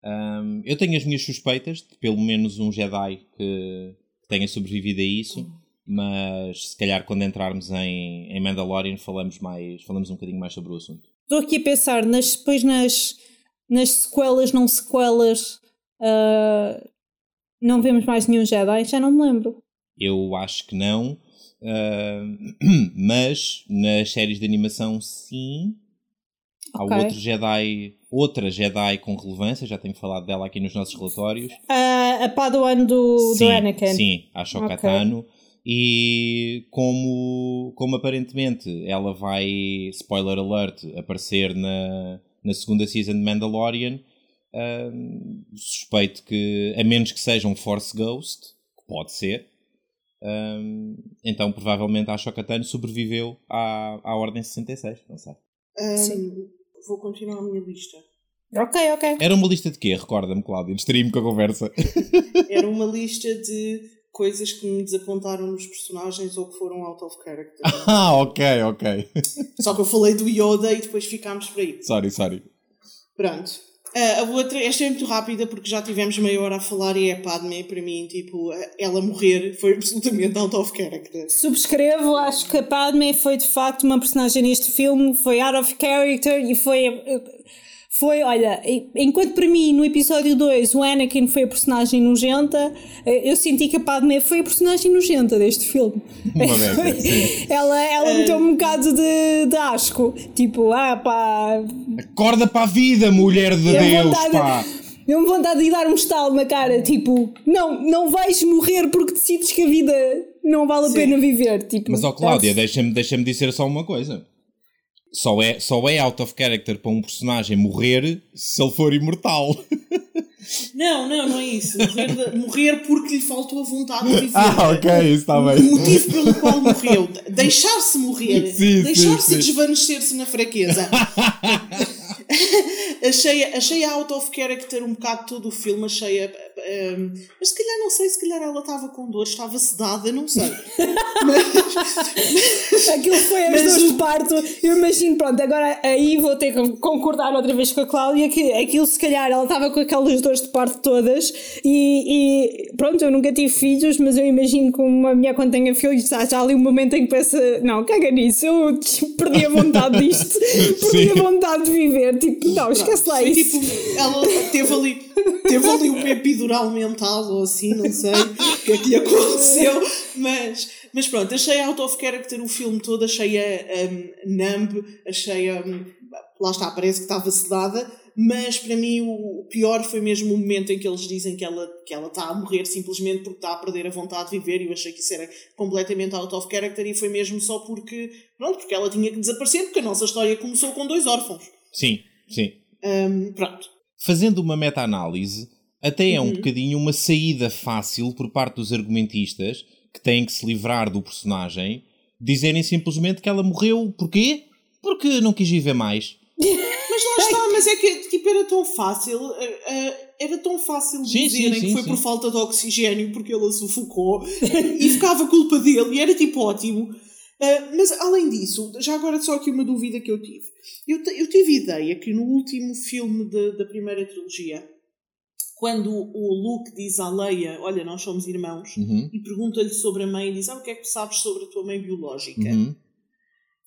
Um, eu tenho as minhas suspeitas de pelo menos um Jedi que tenha sobrevivido a isso, mas se calhar quando entrarmos em, em Mandalorian falamos, mais, falamos um bocadinho mais sobre o assunto. Estou aqui a pensar, nas, depois nas, nas sequelas, não sequelas, uh, não vemos mais nenhum Jedi, já não me lembro. Eu acho que não, uh, [clears throat] mas nas séries de animação sim. Okay. Há outro Jedi, outra Jedi com relevância, já tenho falado dela aqui nos nossos relatórios. Uh, a Padawan do, sim, do Anakin. Sim, a Shokatano. Okay. E como, como aparentemente ela vai, spoiler alert, aparecer na, na segunda season de Mandalorian, um, suspeito que, a menos que seja um Force Ghost, que pode ser, um, então provavelmente a Shokatano sobreviveu à, à Ordem 66, não sei. Um, vou continuar a minha lista. Ok, ok. Era uma lista de quê? Recorda-me, Cláudia, distraí-me com a conversa. [laughs] Era uma lista de coisas que me desapontaram nos personagens ou que foram out of character. [laughs] Ah, ok, ok. Só que eu falei do Yoda e depois ficámos por aí. Sorry, sorry. Pronto. Uh, a outra, esta é muito rápida porque já tivemos meia hora a falar e é Padme, para mim, tipo, ela morrer foi absolutamente out of character. Subscrevo, acho que a Padme foi de facto uma personagem neste filme, foi out of character e foi foi, olha, enquanto para mim no episódio 2 o Anakin foi a personagem nojenta, eh, eu senti que a Padme foi a personagem nojenta deste filme. [laughs] ela ela é. meteu um bocado de, de asco, tipo, ah pá. Acorda para a vida, mulher de Deus, vontade, pá! Deu-me vontade de dar um estalo na cara, tipo, não, não vais morrer porque decides que a vida não vale a Sim. pena viver. Tipo, Mas, ó Cláudia, deixa-me deixa dizer só uma coisa. Só é, só é out of character para um personagem morrer se ele for imortal. [laughs] Não, não, não é isso. Morrer, de- morrer porque lhe faltou a vontade de [laughs] viver. Ah, isso está O motivo pelo qual morreu. [laughs] Deixar-se morrer. Deixar-se desvanecer-se na fraqueza. [laughs] achei, achei out of character um bocado todo o filme. Achei. a- um, mas se calhar, não sei, se calhar ela estava com dor, estava sedada, não sei. Aquilo foi as Mas dores o- de parto. Eu imagino, pronto, agora aí vou ter que concordar outra vez com a Cláudia que aquilo se calhar ela estava com aquelas dores de parto todas e, e pronto, eu nunca tive filhos, mas eu imagino que uma mulher quando tenha filhos há ali um momento em que pensa, não, caga nisso, eu [laughs] perdi a vontade disto, [laughs] perdi a vontade de viver, tipo, não, esquece lá isso. tipo, ela teve ali, teve ali um epidural mental ou assim, não sei o que é que lhe aconteceu, mas, mas pronto, achei out of character o filme todo, achei a um, numb, achei a. lá está, parece que estava sedada, mas para mim o, pior foi mesmo o momento em que eles dizem que ela que ela está a morrer simplesmente porque está a perder a vontade de viver e eu achei que isso era completamente out of character e foi mesmo só porque, pronto, porque ela tinha que desaparecer porque a nossa história começou com dois órfãos. Sim, sim. Um, pronto. Fazendo uma meta-análise, até é um Uhum. bocadinho uma saída fácil por parte dos argumentistas que têm que se livrar do personagem, dizerem simplesmente que ela morreu. Porquê? Porque não quis viver mais. [laughs] Mas lá está, mas é que tipo, era tão fácil, eh, eh, era tão fácil Sim, dizerem sim, que sim, foi sim. por falta de oxigênio porque ele a sufocou e ficava culpa dele e era tipo ótimo. Eh, mas além disso, já agora só aqui uma dúvida que eu tive. Eu, eu tive ideia que no último filme de- da primeira trilogia, quando o Luke diz à Leia: Olha, nós somos irmãos, Uhum, e pergunta-lhe sobre a mãe, e diz: Ah, o que é que tu sabes sobre a tua mãe biológica? uhum.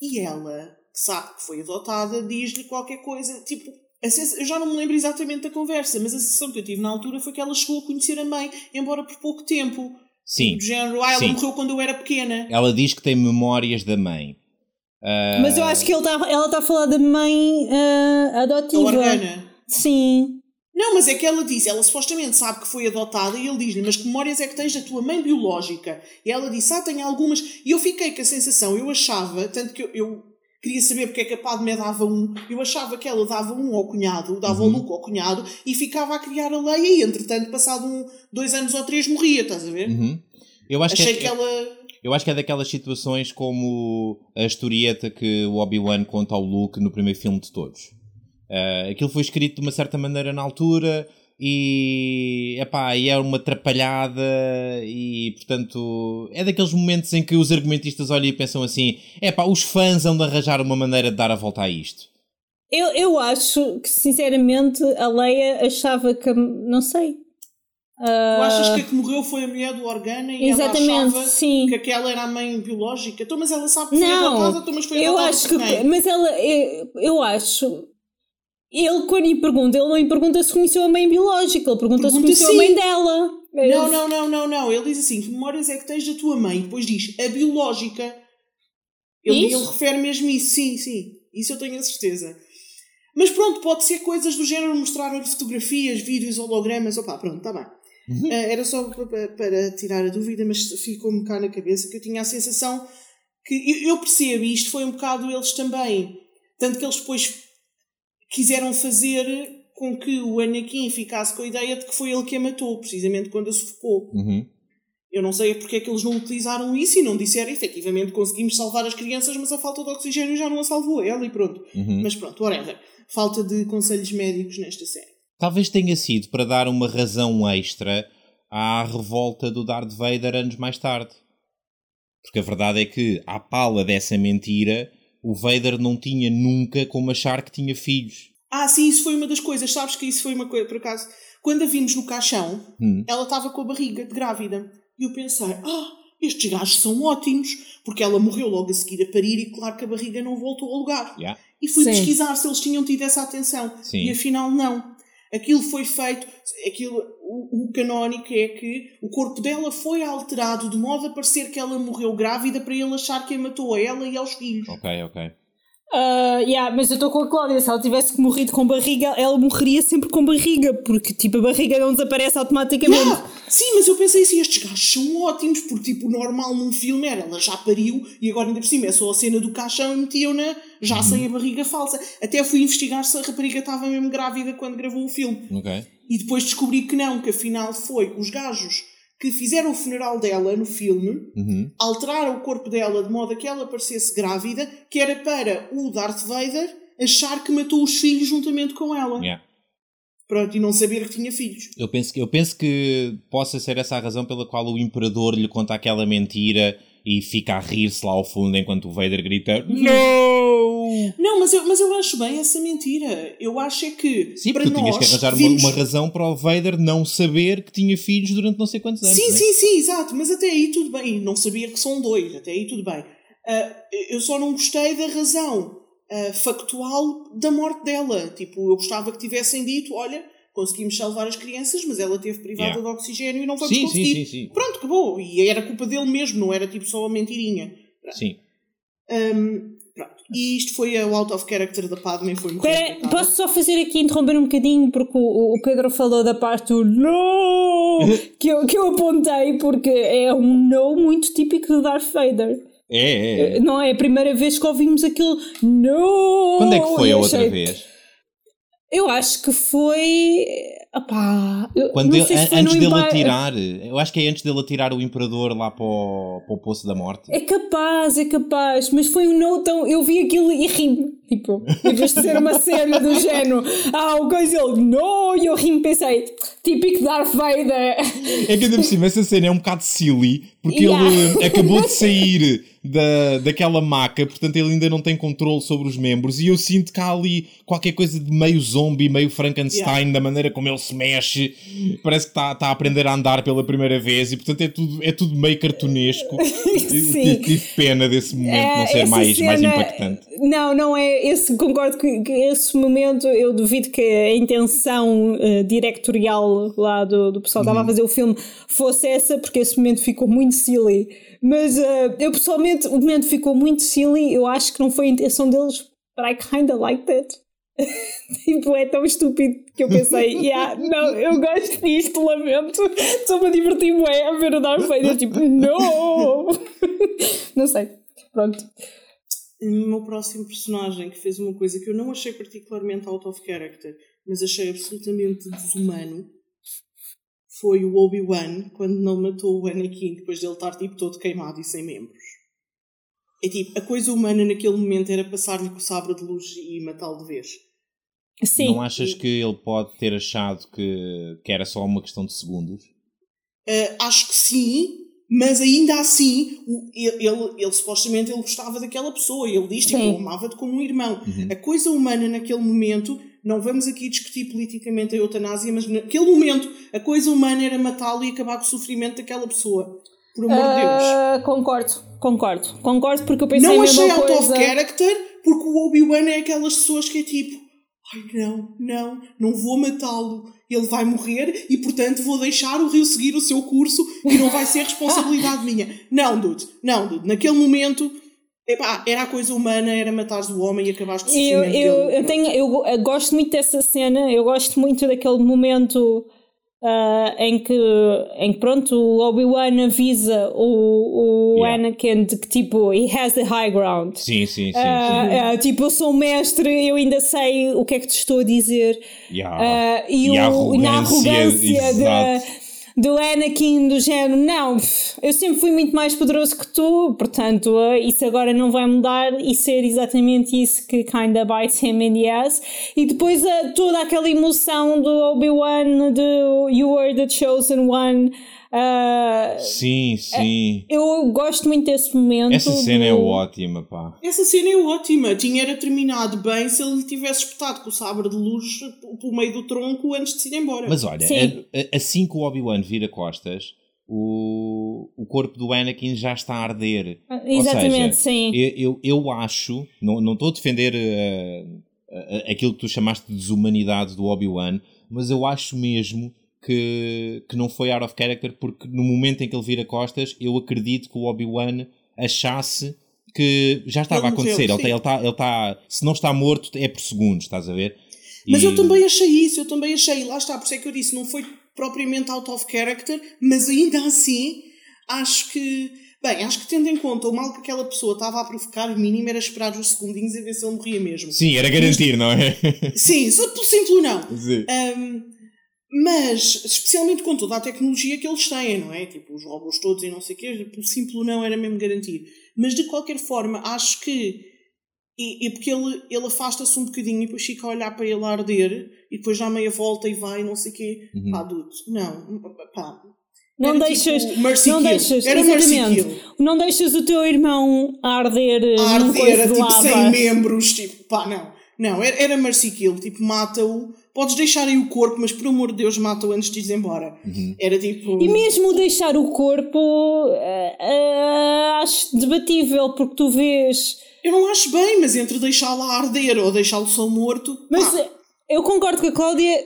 E ela, que sabe que foi adotada, diz-lhe qualquer coisa, tipo, a sens- eu já não me lembro exatamente da conversa, mas a sensação que eu tive na altura foi que ela chegou a conhecer a mãe, embora por pouco tempo. Sim, Do género, ah, ela Sim. morreu quando eu era pequena. ela diz que tem memórias da mãe. Ah, Mas eu acho que ele tá, ela está a falar da mãe A adotiva. Organa. Sim. Não, mas é que ela disse, ela supostamente sabe que foi adotada e ele diz-lhe, mas que memórias é que tens da tua mãe biológica? E ela disse, ah, tenho algumas. E eu fiquei com a sensação, eu achava, tanto que eu, eu queria saber porque é que a Padme dava um, eu achava que ela dava um ao cunhado, dava Uhum. o Luke ao cunhado e ficava a criar a Leia e entretanto, passado um, dois anos ou três, morria, estás a ver? Uhum. Eu acho Achei que, que é, ela... eu acho que é daquelas situações como a historieta que o Obi-Wan conta ao Luke no primeiro filme de todos. Ah, aquilo foi escrito de uma certa maneira na altura e, epá, e é uma atrapalhada e portanto é daqueles momentos em que os argumentistas olham e pensam assim epá, os fãs hão de arranjar uma maneira de dar a volta a isto. Eu, eu acho que, sinceramente, a Leia achava que. Não sei. Tu Ah, achas que a que morreu foi a mulher do Organa e Exatamente, ela achava sim. que aquela era a mãe biológica? Então, mas ela sabe que foi Não, adotada, então, mas foi eu acho que. Mas ela. Eu, eu acho. Ele, quando lhe pergunta, ele não lhe pergunta se conheceu a mãe biológica, ele pergunta, se Pergunta conheceu sim. a mãe dela. Não, não, não, não, não. Ele diz assim: que memórias é que tens da tua mãe? Depois diz a biológica. Ele, ele refere mesmo isso, sim, sim. Isso eu tenho a certeza. Mas pronto, pode ser coisas do género mostrar-lhe fotografias, vídeos, hologramas. Opá, pronto, está bem. Ah, era só pa- pa- para, tirar a dúvida, mas ficou-me cá na cabeça que eu tinha a sensação que eu, eu percebo, e isto foi um bocado eles também. Tanto que eles depois quiseram fazer com que o Anakin ficasse com a ideia de que foi ele que a matou, precisamente quando a sufocou. Uhum. Eu não sei porque é que eles não utilizaram isso e não disseram efetivamente conseguimos salvar as crianças, mas a falta de oxigênio já não a salvou ela e pronto. Uhum. Mas pronto, whatever. Falta de conselhos médicos nesta série. Talvez tenha sido para dar uma razão extra à revolta do Darth Vader anos mais tarde. Porque a verdade é que, à pala dessa mentira, o Vader não tinha nunca como achar que tinha filhos. Ah, sim, isso foi uma das coisas. Sabes que isso foi uma coisa, por acaso, quando a vimos no caixão, Hum. ela estava com a barriga de grávida. E eu pensei, ah, estes gajos são ótimos, porque ela morreu logo a seguir a parir e claro que a barriga não voltou ao lugar. Yeah. E fui Sim. pesquisar se eles tinham tido essa atenção. Sim. E afinal não. Aquilo foi feito, aquilo, o, o canónico é que o corpo dela foi alterado de modo a parecer que ela morreu grávida para ele achar que a matou a ela e aos filhos. Ok, ok. Uh, yeah, mas eu estou com a Cláudia, se ela tivesse morrido com barriga, ela morreria sempre com barriga, porque tipo a barriga não desaparece automaticamente. Yeah. Sim, mas eu pensei assim, estes gajos são ótimos, porque tipo, o normal num filme era, ela já pariu e agora ainda por cima é só a cena do caixão e metiam-na já uhum. sem a barriga falsa. Até fui investigar se a rapariga estava mesmo grávida quando gravou o filme. Okay. E depois descobri que não, que afinal foi os gajos que fizeram o funeral dela no filme, uhum. alteraram o corpo dela de modo a que ela parecesse grávida, que era para o Darth Vader achar que matou os filhos juntamente com ela. Yeah. Pronto, e não saber que tinha filhos. Eu penso, eu penso que possa ser essa a razão pela qual o Imperador lhe conta aquela mentira e fica a rir-se lá ao fundo enquanto o Vader grita Não! Não, mas eu, mas eu acho bem essa mentira. Eu acho é que. Sim, porque tu tinhas que arranjar vimos... uma, uma, razão para o Vader não saber que tinha filhos durante não sei quantos anos. Sim, né? sim, sim, exato. Mas até aí tudo bem. Não sabia que são dois. Até aí tudo bem. Uh, eu só não gostei da razão uh, factual da morte dela. Tipo, eu gostava que tivessem dito: olha conseguimos salvar as crianças, mas ela teve privada yeah. de oxigênio e não vamos sim, conseguir. Sim, sim, sim. Pronto, acabou. E era culpa dele mesmo, não era tipo só uma mentirinha. Sim. Um, pronto. E isto foi o out of character da Padme, foi muito Pera, Posso só fazer aqui, interromper um bocadinho, porque o, o Pedro falou da parte do no [laughs] que eu, que eu apontei, porque é um no muito típico de Darth Vader. É, é, é. Não é a primeira vez que ouvimos aquilo no. Quando é que foi a outra vez? Eu acho que foi. Opá, Quando ele, antes dele atirar, eu acho que é antes dele atirar o Imperador lá para o, para o Poço da Morte. É capaz, é capaz, mas foi um não tão. Eu vi aquilo e ri Tipo, em vez de ser uma cena do género, ah, o coisa ele, não, e eu ri pensei, típico Darth Vader. É que ainda por cima, essa cena é um bocado silly, porque yeah. ele acabou de sair da, daquela maca, portanto ele ainda não tem controle sobre os membros, e eu sinto que há ali qualquer coisa de meio zombie, meio Frankenstein, yeah. da maneira como ele se mexe, parece que está tá a aprender a andar pela primeira vez, e portanto é tudo, é tudo meio cartunesco. [laughs] Sim. Tive pena desse momento é, não ser mais, cena, mais impactante. Não, não é esse, concordo que, que, esse momento eu duvido que a intenção uh, directorial lá do, do pessoal que uhum. estava a fazer o filme fosse essa, porque esse momento ficou muito silly. Mas uh, eu pessoalmente, o momento ficou muito silly, eu acho que não foi a intenção deles, but I kinda liked it. [laughs] tipo, é tão estúpido que eu pensei, yeah, não, eu gosto disto, lamento, estou-me a divertir bem a ver o Darth Vader, tipo, não! [laughs] não sei, pronto o meu próximo personagem que fez uma coisa que eu não achei particularmente out of character, mas achei absolutamente desumano, foi o Obi-Wan quando não matou o Anakin depois dele estar tipo todo queimado e sem membros. É tipo, a coisa humana naquele momento era passar-lhe com o sabre de luz e matá-lo de vez. Sim. Não achas que ele pode ter achado que, que era só uma questão de segundos? Uh, acho que sim, mas ainda assim, ele, ele, ele, supostamente ele gostava daquela pessoa, ele diz que tipo, amava-te como um irmão. Uhum. A coisa humana naquele momento, não vamos aqui discutir politicamente a eutanásia, mas naquele momento a coisa humana era matá-lo e acabar com o sofrimento daquela pessoa. Por amor uh, de Deus. Ah, concordo, concordo, concordo porque eu pensei Não achei out coisa... of character, porque o Obi-Wan é aquelas pessoas que é tipo, ai não, não, não vou matá-lo ele vai morrer e, portanto, vou deixar o rio seguir o seu curso e não vai ser responsabilidade [laughs] minha. Não, dude, não, dude. Naquele momento, epá, era a coisa humana, era matar o homem e acabar com o sofrimento eu, eu, eu, tenho, eu, eu gosto muito dessa cena, eu gosto muito daquele momento Uh, em, que, em que pronto, o Obi-Wan avisa o, o yeah. Anakin de que tipo, he has the high ground. Sim, sim, sim. Uh, uh, tipo, eu sou um mestre, eu ainda sei o que é que te estou a dizer. Yeah. e, e, o, a arrogância, na arrogância de do Anakin do género, não, eu sempre fui muito mais poderoso que tu, portanto, uh, isso agora não vai mudar e ser exatamente isso que kinda bites him in the ass. E depois uh, toda aquela emoção do Obi-Wan, do You Were the Chosen One. Uh, sim, sim. eu gosto muito desse momento. Essa cena é do... é ótima, pá. Essa cena é ótima. Tinha era terminado bem se ele tivesse espetado com o sabre de luz pelo meio do tronco antes de se ir embora. Mas olha, a, assim que o Obi-Wan vira costas, o, o corpo do Anakin já está a arder. Ah, exatamente, seja, sim. Eu, eu, eu, acho, não, não estou a defender uh, uh, aquilo que tu chamaste de desumanidade do Obi-Wan, mas eu acho mesmo que, que não foi out of character, porque no momento em que ele vira costas, eu acredito que o Obi-Wan achasse que já estava Ele a acontecer. morreu, ele, tá- ele, tá, ele tá, se não está morto, é por segundos, estás a ver? Mas E- eu também achei isso, eu também achei, lá está, por isso é que eu disse, não foi propriamente out of character, mas ainda assim, acho que, bem, acho que tendo em conta o mal que aquela pessoa estava a provocar, o mínimo era esperar uns segundinhos a ver se ele morria mesmo. Sim, era garantir, não é? Sim, simples não. Sim. Um, mas, especialmente com toda a tecnologia que eles têm, não é? Tipo, os robôs todos e não sei o quê, pelo simples não era mesmo garantir. Mas, de qualquer forma, acho que. E, e porque ele, ele afasta-se um bocadinho e depois fica a olhar para ele a arder e depois dá meia volta e vai e não sei o quê. Uhum. Pá, dude, não. Pá. Não Era deixas, tipo Mercy não Kill. deixas, Era Mercy exatamente, Kill. não deixas o teu irmão a arder, num arder, coisa era tipo sem membros, tipo, pá, não. Não, era, era Mercy Kill, tipo, mata-o. Podes deixar aí o corpo, mas por amor de Deus, mata-o antes de ires embora. Uhum. Era tipo. E mesmo deixar o corpo, eh, eh, acho debatível, porque tu vês. Eu não acho bem, mas entre deixá-lo a arder ou deixá-lo só morto. Mas eh, eu concordo com a Cláudia,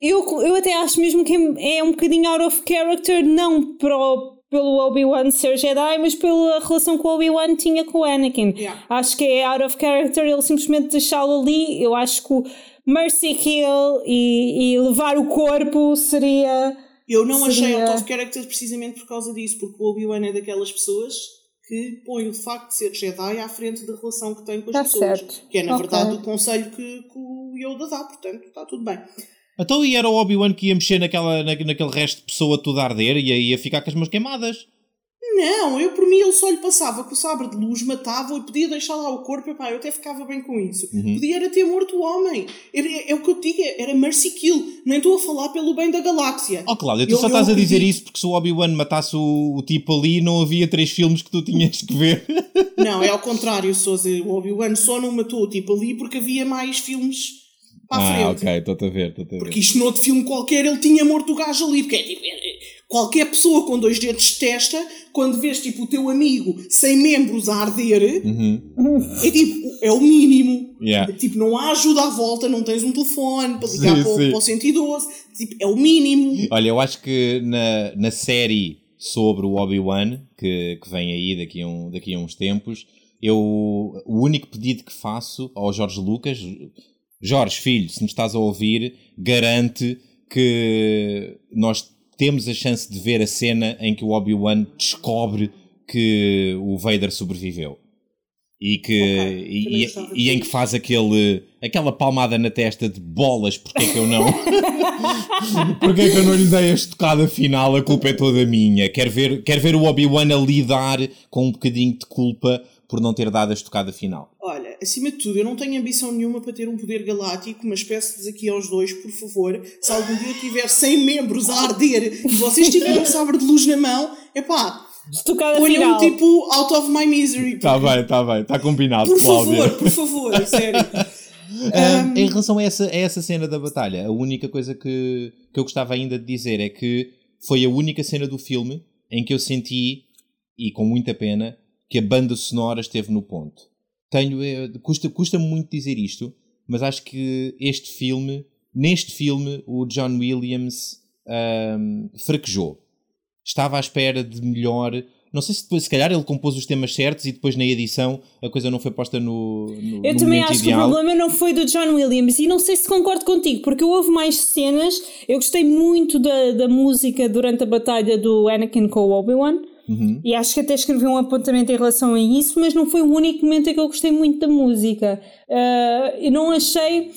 eu, eu até acho mesmo que é um bocadinho out of character, não para o- pelo Obi-Wan ser Jedi, mas pela relação que o Obi-Wan tinha com o Anakin. Yeah. Acho que é out of character ele simplesmente deixá-lo ali. Eu acho que Mercy Kill e, e levar o corpo seria. eu não achei seria- out of character precisamente por causa disso, porque o Obi-Wan é daquelas pessoas que põe o facto de ser Jedi à frente da relação que tem com as Tá pessoas. certo. Que é, na Ok. verdade, o conselho que, que o Yoda dá, portanto, está tudo bem. Então e era o Obi-Wan que ia mexer naquela, na- naquele resto de pessoa toda a arder e aí ia ficar com as mãos queimadas. Não, eu por mim ele só lhe passava com o sabre de luz, matava e podia deixar lá o corpo, epá, eu até ficava bem com isso. Uhum. Podia era ter morto o homem. Era, é o que eu te digo, era mercy kill. Nem estou a falar pelo bem da galáxia. Oh Cláudia, tu Eu- só estás a dizer isso porque se o Obi-Wan matasse o, o tipo ali não havia três filmes que tu tinhas que ver. [laughs] Não, é ao contrário, Sousa. O Obi-Wan só não matou o tipo ali porque havia mais filmes para a ah, frente. ok, estou-te a ver, estou-te a ver. Porque isto noutro filme qualquer ele tinha morto o gajo ali. Porque é tipo, é- qualquer pessoa com dois dedos de testa, quando vês tipo o teu amigo sem membros a arder, Uhum. é tipo, é o mínimo. Yeah. Tipo, não há ajuda à volta, não tens um telefone para ligar Sim, para, o- sim. para o 112. Tipo, é o mínimo. Olha, eu acho que na, na série sobre o Obi-Wan, que, que vem aí daqui a, um, daqui a uns tempos, eu o único pedido que faço ao Jorge Lucas, Jorge, filho, se me estás a ouvir, garante que nós temos a chance de ver a cena em que o Obi-Wan descobre que o Vader sobreviveu. E, que, Ok, também e, e, e em que faz aquele, aquela palmada na testa de bolas, porque é que eu não? [laughs] Porque é que eu não lhe dei a estocada final? A culpa é toda minha. Quero ver, quero ver o Obi-Wan a lidar com um bocadinho de culpa por não ter dado a estocada final. Olha, acima de tudo, eu não tenho ambição nenhuma para ter um poder galáctico, mas peço-vos aqui aos dois, por favor, se algum dia eu tiver 100 membros a arder e vocês tiverem um sabre de luz na mão, epá, Estocada ponham final. tipo out of my misery. Está bem, está bem, está combinado, Por Cláudia. favor, por favor, [laughs] sério. Um, em relação a essa, a essa cena da batalha, a única coisa que, que eu gostava ainda de dizer é que foi a única cena do filme em que eu senti, e com muita pena, que a banda sonora esteve no ponto. Tenho, eh, custa, custa muito dizer isto, mas acho que este filme, neste filme, o John Williams um, fraquejou. Estava à espera de melhor. Não sei se depois, se calhar, ele compôs os temas certos e depois na edição a coisa não foi posta no, no, Eu no também acho ideal. que o problema não foi do John Williams e não sei se concordo contigo, porque houve mais cenas. Eu gostei muito da, da música durante a batalha do Anakin com o Obi-Wan Uhum. e acho que até escrevi um apontamento em relação a isso, mas não foi o único momento em que eu gostei muito da música. Ah, eu não achei.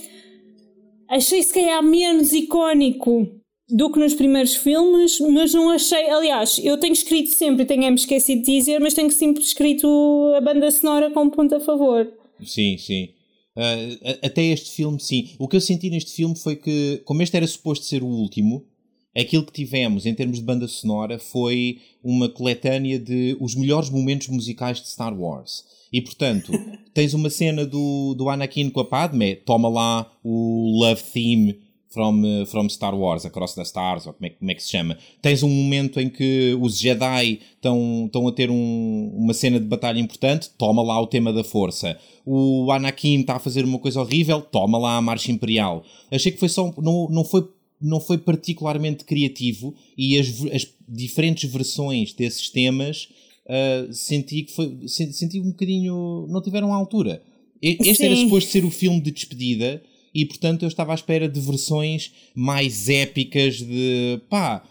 Achei se calhar menos icónico do que nos primeiros filmes, mas não achei. Aliás, eu tenho escrito sempre, tenho-me esquecido de dizer, mas tenho sempre escrito a banda sonora como ponto a favor. Sim, sim. A- até este filme, sim. O que eu senti neste filme foi que, como este era suposto ser o último, aquilo que tivemos em termos de banda sonora foi uma coletânea de os melhores momentos musicais de Star Wars. E portanto, [laughs] tens uma cena do, do Anakin com a Padme, toma lá o Love Theme from, eh, from Star Wars, Across the Stars, ou como é, que- como é que se chama. Tens um momento em que os Jedi estão, estão a ter um- uma cena de batalha importante, toma lá o tema da força. O Anakin está a fazer uma coisa horrível, toma lá a Marcha Imperial. Achei que foi só, não, não foi não foi particularmente criativo e as, as diferentes versões desses temas uh, senti que foi. Senti um bocadinho. Não tiveram a altura. Este Sim. era suposto ser o filme de despedida e, portanto, eu estava à espera de versões mais épicas de. pá.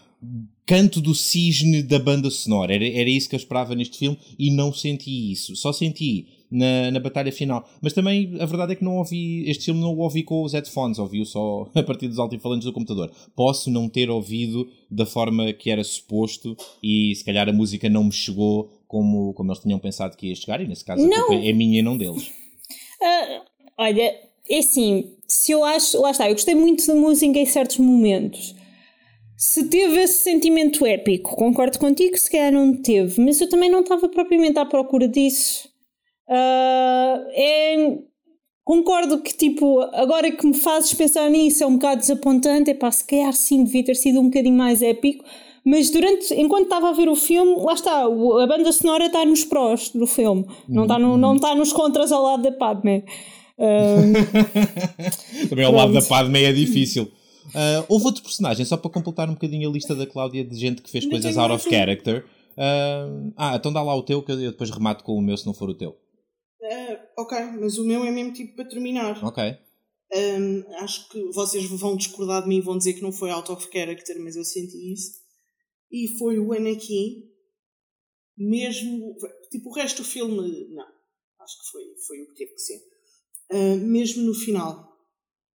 Canto do cisne da banda sonora. Era, era isso que eu esperava neste filme e não senti isso. Só senti na, na batalha final. Mas também a verdade é que não ouvi. Este filme não o ouvi com os headphones, ouvi-o só [laughs] a partir dos altifalantes do computador. Posso não ter ouvido da forma que era suposto e se calhar a música não me chegou como, como eles tinham pensado que ia chegar, e nesse caso a Não. culpa é minha e não deles. Ah, olha, é assim, se eu acho, lá está, eu gostei muito da música em certos momentos. Se teve esse sentimento épico, concordo contigo, se calhar não teve, mas eu também não estava propriamente à procura disso. Ah, é, concordo que, tipo, agora que me fazes pensar nisso é um bocado desapontante, é pá, se calhar sim, devia ter sido um bocadinho mais épico, mas durante, enquanto estava a ver o filme, lá está, a banda sonora está nos prós do filme, não está no, não está nos contras ao lado da Padme. [laughs] Também ao lado da. Padme é difícil. Ah, houve outro personagem, só para completar um bocadinho a lista da Cláudia de gente que fez coisas out of character. Ah, ah, então dá lá o teu que eu depois remato com o meu se não for o teu. Ah, ok, mas o meu é mesmo tipo para terminar. Ok. Hum, acho que vocês vão discordar de mim e vão dizer que não foi out of character, mas eu senti isso. E foi o Anakin, mesmo. Tipo, o resto do filme, não. Acho que foi, foi o que teve que ser. Ah, mesmo no final,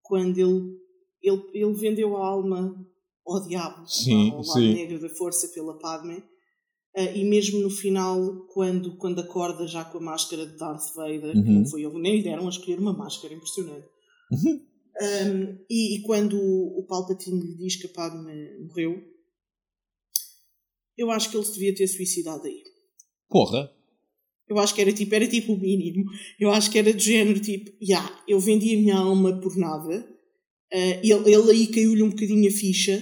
quando ele, ele, ele vendeu a alma ao diabo, Sim, ao lado sim. negro da força pela Padme. Ah, e mesmo no final, quando, quando acorda já com a máscara de Darth Vader, que Uhum. não foi nem lhe deram a escolher uma máscara, impressionante. Um, e, e quando o, o Palpatine lhe diz que a Padme morreu, eu acho que ele se devia ter suicidado aí. Porra. Eu acho que era tipo, era tipo o mínimo. Eu acho que era do género tipo, yeah, eu vendi a minha alma por nada. Uh, ele, ele aí caiu-lhe um bocadinho a ficha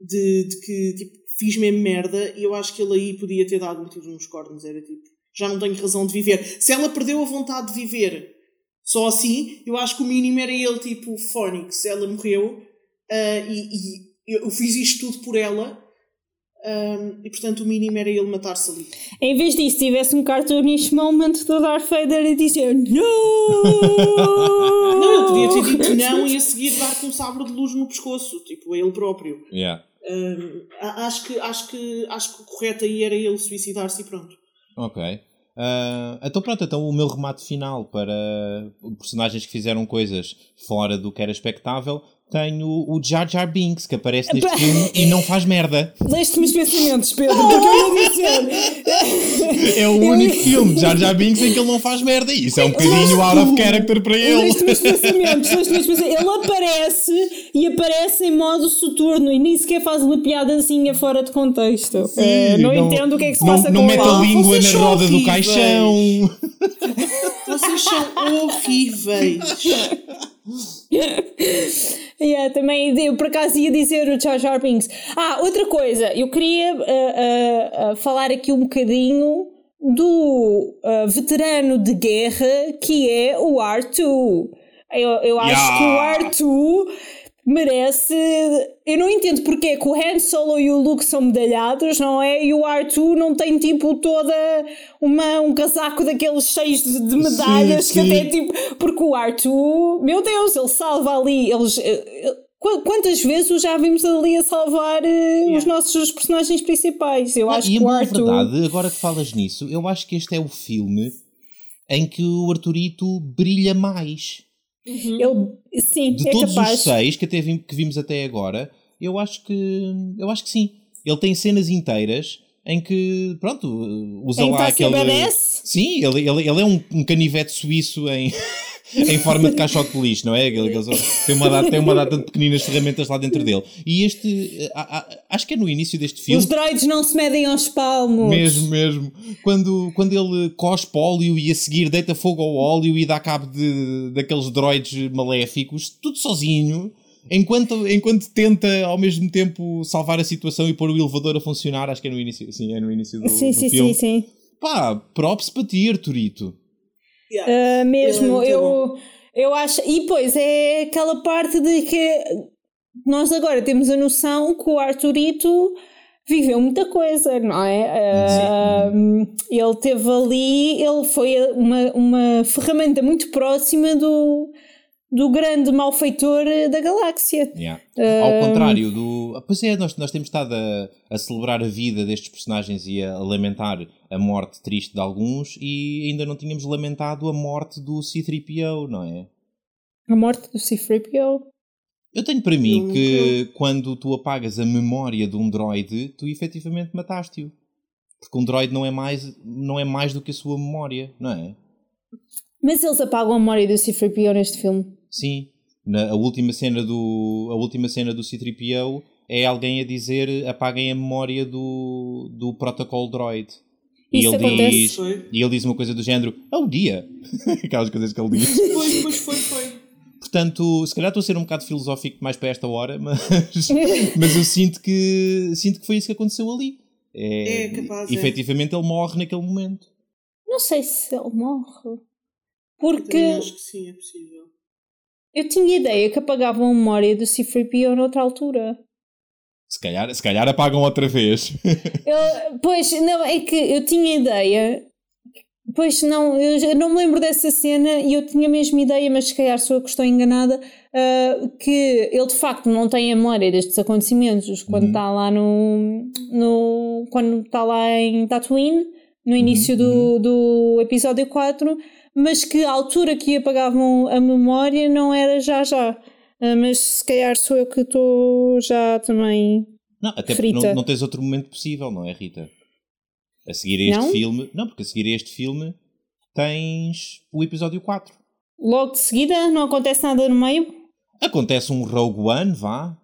de, de que tipo, fiz mesmo merda e eu acho que ele aí podia ter dado um tiro nos cornos. Era tipo, já não tenho razão de viver. Se ela perdeu a vontade de viver só assim, eu acho que o mínimo era ele tipo, Phonics, ela morreu uh, e, e eu fiz isto tudo por ela. um, e portanto o mínimo era ele matar-se ali. Em vez disso, tivesse um cartoonish moment do Darth Vader a dizer Não, Não! ele podia ter dito não e a seguir dar-te um sabre de luz no pescoço, tipo, a ele próprio. Yeah. Hum, a- acho, que, acho, que, acho que o correto aí era ele suicidar-se e pronto. Ok. Ah, então pronto, então o meu remate final para personagens que fizeram coisas fora do que era expectável, tenho o Jar Jar Binks, que aparece neste filme e não faz merda. Leste-me os pensamentos, Pedro, o que é que eu ia dizer? [laughs] É o único filme de Jar Jar Binks em que ele não faz merda e isso é um bocadinho out of character para ele. Leste-me os pensamentos, leste-me os pensamentos. Ele aparece e aparece em modo soturno e nem sequer faz uma piadazinha fora de contexto. É, não, entendo o que é que se não, passa não com mete ele. a língua Vocês na roda do horríveis. caixão. Vocês são horríveis. [laughs] [laughs] Yeah, também eu por acaso ia dizer o Jar Jar Binks. Ah, outra coisa, eu queria ah, ah, ah, falar aqui um bocadinho do ah, veterano de guerra que é o R2. Eu, eu acho Yeah. que o R2 merece. Eu não entendo porque é que o Han Solo e o Luke são medalhados, não é? E o R2 não tem tipo toda uma, um casaco daqueles cheios de, medalhas que sim. até tipo. Porque o R2, meu Deus, ele salva ali. Eles, eh, eh, qu- quantas vezes o já vimos ali a salvar eh, os nossos personagens principais? Eu acho e que o R2. verdade, agora que falas nisso, eu acho que este é o filme em que o Arturito brilha mais. Ele, sim, De é todos capaz. os seis que, até vim- que vimos até agora, eu acho que eu acho que sim. Ele tem cenas inteiras em que, pronto, usa Em lá ser aquele. Sim, ele, ele, ele é um, um canivete suíço em, [laughs] em forma de caixote de lixo, não é? Tem, uma data, tem uma data de pequeninas ferramentas lá dentro dele. E este, eh, a- a- acho que é no início deste filme. Os droids não se medem aos palmos. Mesmo, mesmo. Quando, quando ele cospe óleo e a seguir deita fogo ao óleo e dá cabo de, daqueles droids maléficos, tudo sozinho, enquanto, enquanto tenta ao mesmo tempo salvar a situação e pôr o elevador a funcionar, acho que é no início, sim, é no início do, Sim, do sim, filme. sim, sim. Pá, props para ti, Arturito. Yeah. Uh, mesmo, é eu, eu acho. E pois é aquela parte de que nós agora temos a noção que o Arturito viveu muita coisa, não é? Uh, ele teve ali, ele foi uma, uma ferramenta muito próxima do, do grande malfeitor da galáxia. Yeah. Uh, Ao contrário do. Pois é, nós, nós temos estado a, a celebrar a vida destes personagens e a, lamentar a morte triste de alguns e ainda não tínhamos lamentado a morte do C3PO, não é? A morte do C3PO? Eu tenho para mim que quando tu apagas a memória de um droid, tu efetivamente mataste-o. Porque um droid não é, mais, não é mais do que a sua memória, não é? Mas eles apagam a memória do C3PO neste filme. Sim. Na, a, última cena do, a última cena do C3PO é alguém a dizer apaguem a memória do, do protocolo droid. E ele, diz, e ele diz uma coisa do género, é o dia. [laughs] Aquelas coisas que ele diz. Pois, pois, foi, foi. Portanto, se calhar estou a ser um bocado filosófico mais para esta hora, [laughs] mas, mas eu sinto que, sinto que foi isso que aconteceu ali. É, é capaz. É. Efetivamente é. ele morre naquele momento. Não sei se ele morre. Porque. Eu acho que sim, é possível. Eu tinha ideia que apagavam a memória do C3PO noutra altura. Se calhar, se calhar apagam outra vez. [laughs] eu, pois, não, é que eu tinha ideia Pois não, eu não me lembro dessa cena e eu tinha a mesma ideia, mas se calhar sou eu que estou enganada, uh, que ele de facto não tem a memória destes acontecimentos quando uhum. está lá no, no. quando está lá em Tatooine, no início uhum. do, uhum. do episódio 4, mas que a altura que apagavam a memória não era já já. Uh, mas se calhar sou eu que estou já também. Não, até frita. porque não, não tens outro momento possível, não é, Rita? A seguir a este não? filme. Não, porque a seguir a este filme tens o episódio 4. Logo de seguida não acontece nada no meio? Acontece um Rogue One, vá.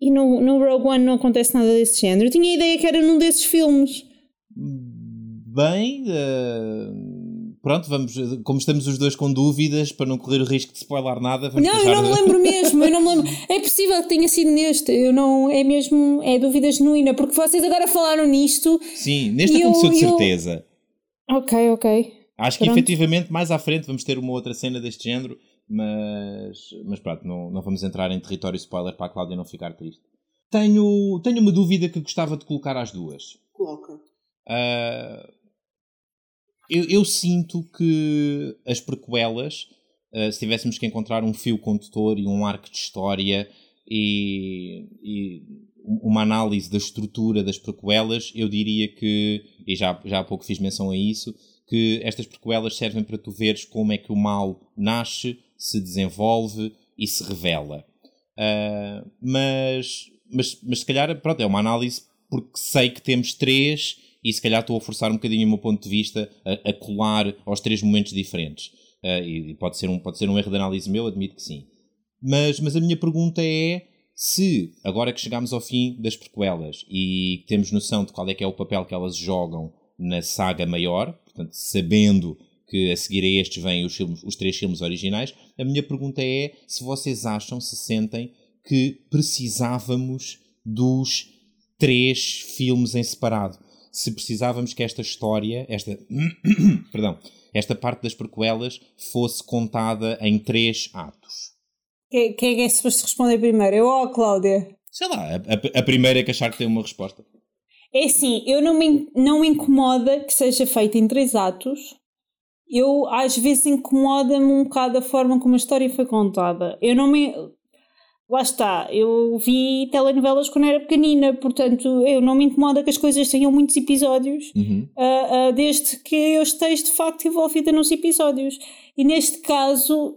E no, no Rogue One não acontece nada desse género. Eu tinha a ideia que era num desses filmes. Bem, uh, pronto, vamos, como estamos os dois com dúvidas, para não correr o risco de spoiler nada, vamos Não, eu não me lembro mesmo, eu não me lembro. [laughs] É possível que tenha sido neste, eu não, é mesmo, é dúvida genuína, porque vocês agora falaram nisto. Sim, neste aconteceu eu, de certeza. Eu... Ok, ok. Acho pronto. que efetivamente mais à frente vamos ter uma outra cena deste género, mas, mas pronto, não, não vamos entrar em território spoiler para a Cláudia não ficar triste. Tenho, tenho uma dúvida que gostava de colocar às duas. Coloca. Uh, eu, eu sinto que as prequelas, uh, se tivéssemos que encontrar um fio condutor e um arco de história e, e, uma análise da estrutura das prequelas, eu diria que, e já, já há pouco fiz menção a isso, que estas prequelas servem para tu veres como é que o mal nasce, se desenvolve e se revela. Uh, mas, mas, mas se calhar, pronto, é uma análise porque sei que temos três e se calhar estou a forçar um bocadinho o meu ponto de vista a, a colar aos três momentos diferentes. Uh, e pode ser, um, pode ser um erro de análise meu, admito que sim. Mas, mas a minha pergunta é se, agora que chegamos ao fim das prequelas e temos noção de qual é que é o papel que elas jogam na saga maior, portanto, sabendo que a seguir a estes vêm os, filmes, os três filmes originais, a minha pergunta é se vocês acham, se sentem que precisávamos dos três filmes em separado se precisávamos que esta história, esta, [coughs] perdão, esta parte das prequelas fosse contada em três atos. Quem, quem é que é suposto responder primeiro? Eu ou a Cláudia? Sei lá, a, a, primeira é que achar que tem uma resposta. É assim, eu não me, não me incomoda que seja feito em três atos. Eu, às vezes, incomoda-me um bocado a forma como a história foi contada. Eu não me lá está, eu vi telenovelas quando era pequenina, portanto eu não me incomoda que as coisas tenham muitos episódios, uhum. uh, uh, desde que eu esteja de facto envolvida nos episódios. E neste caso,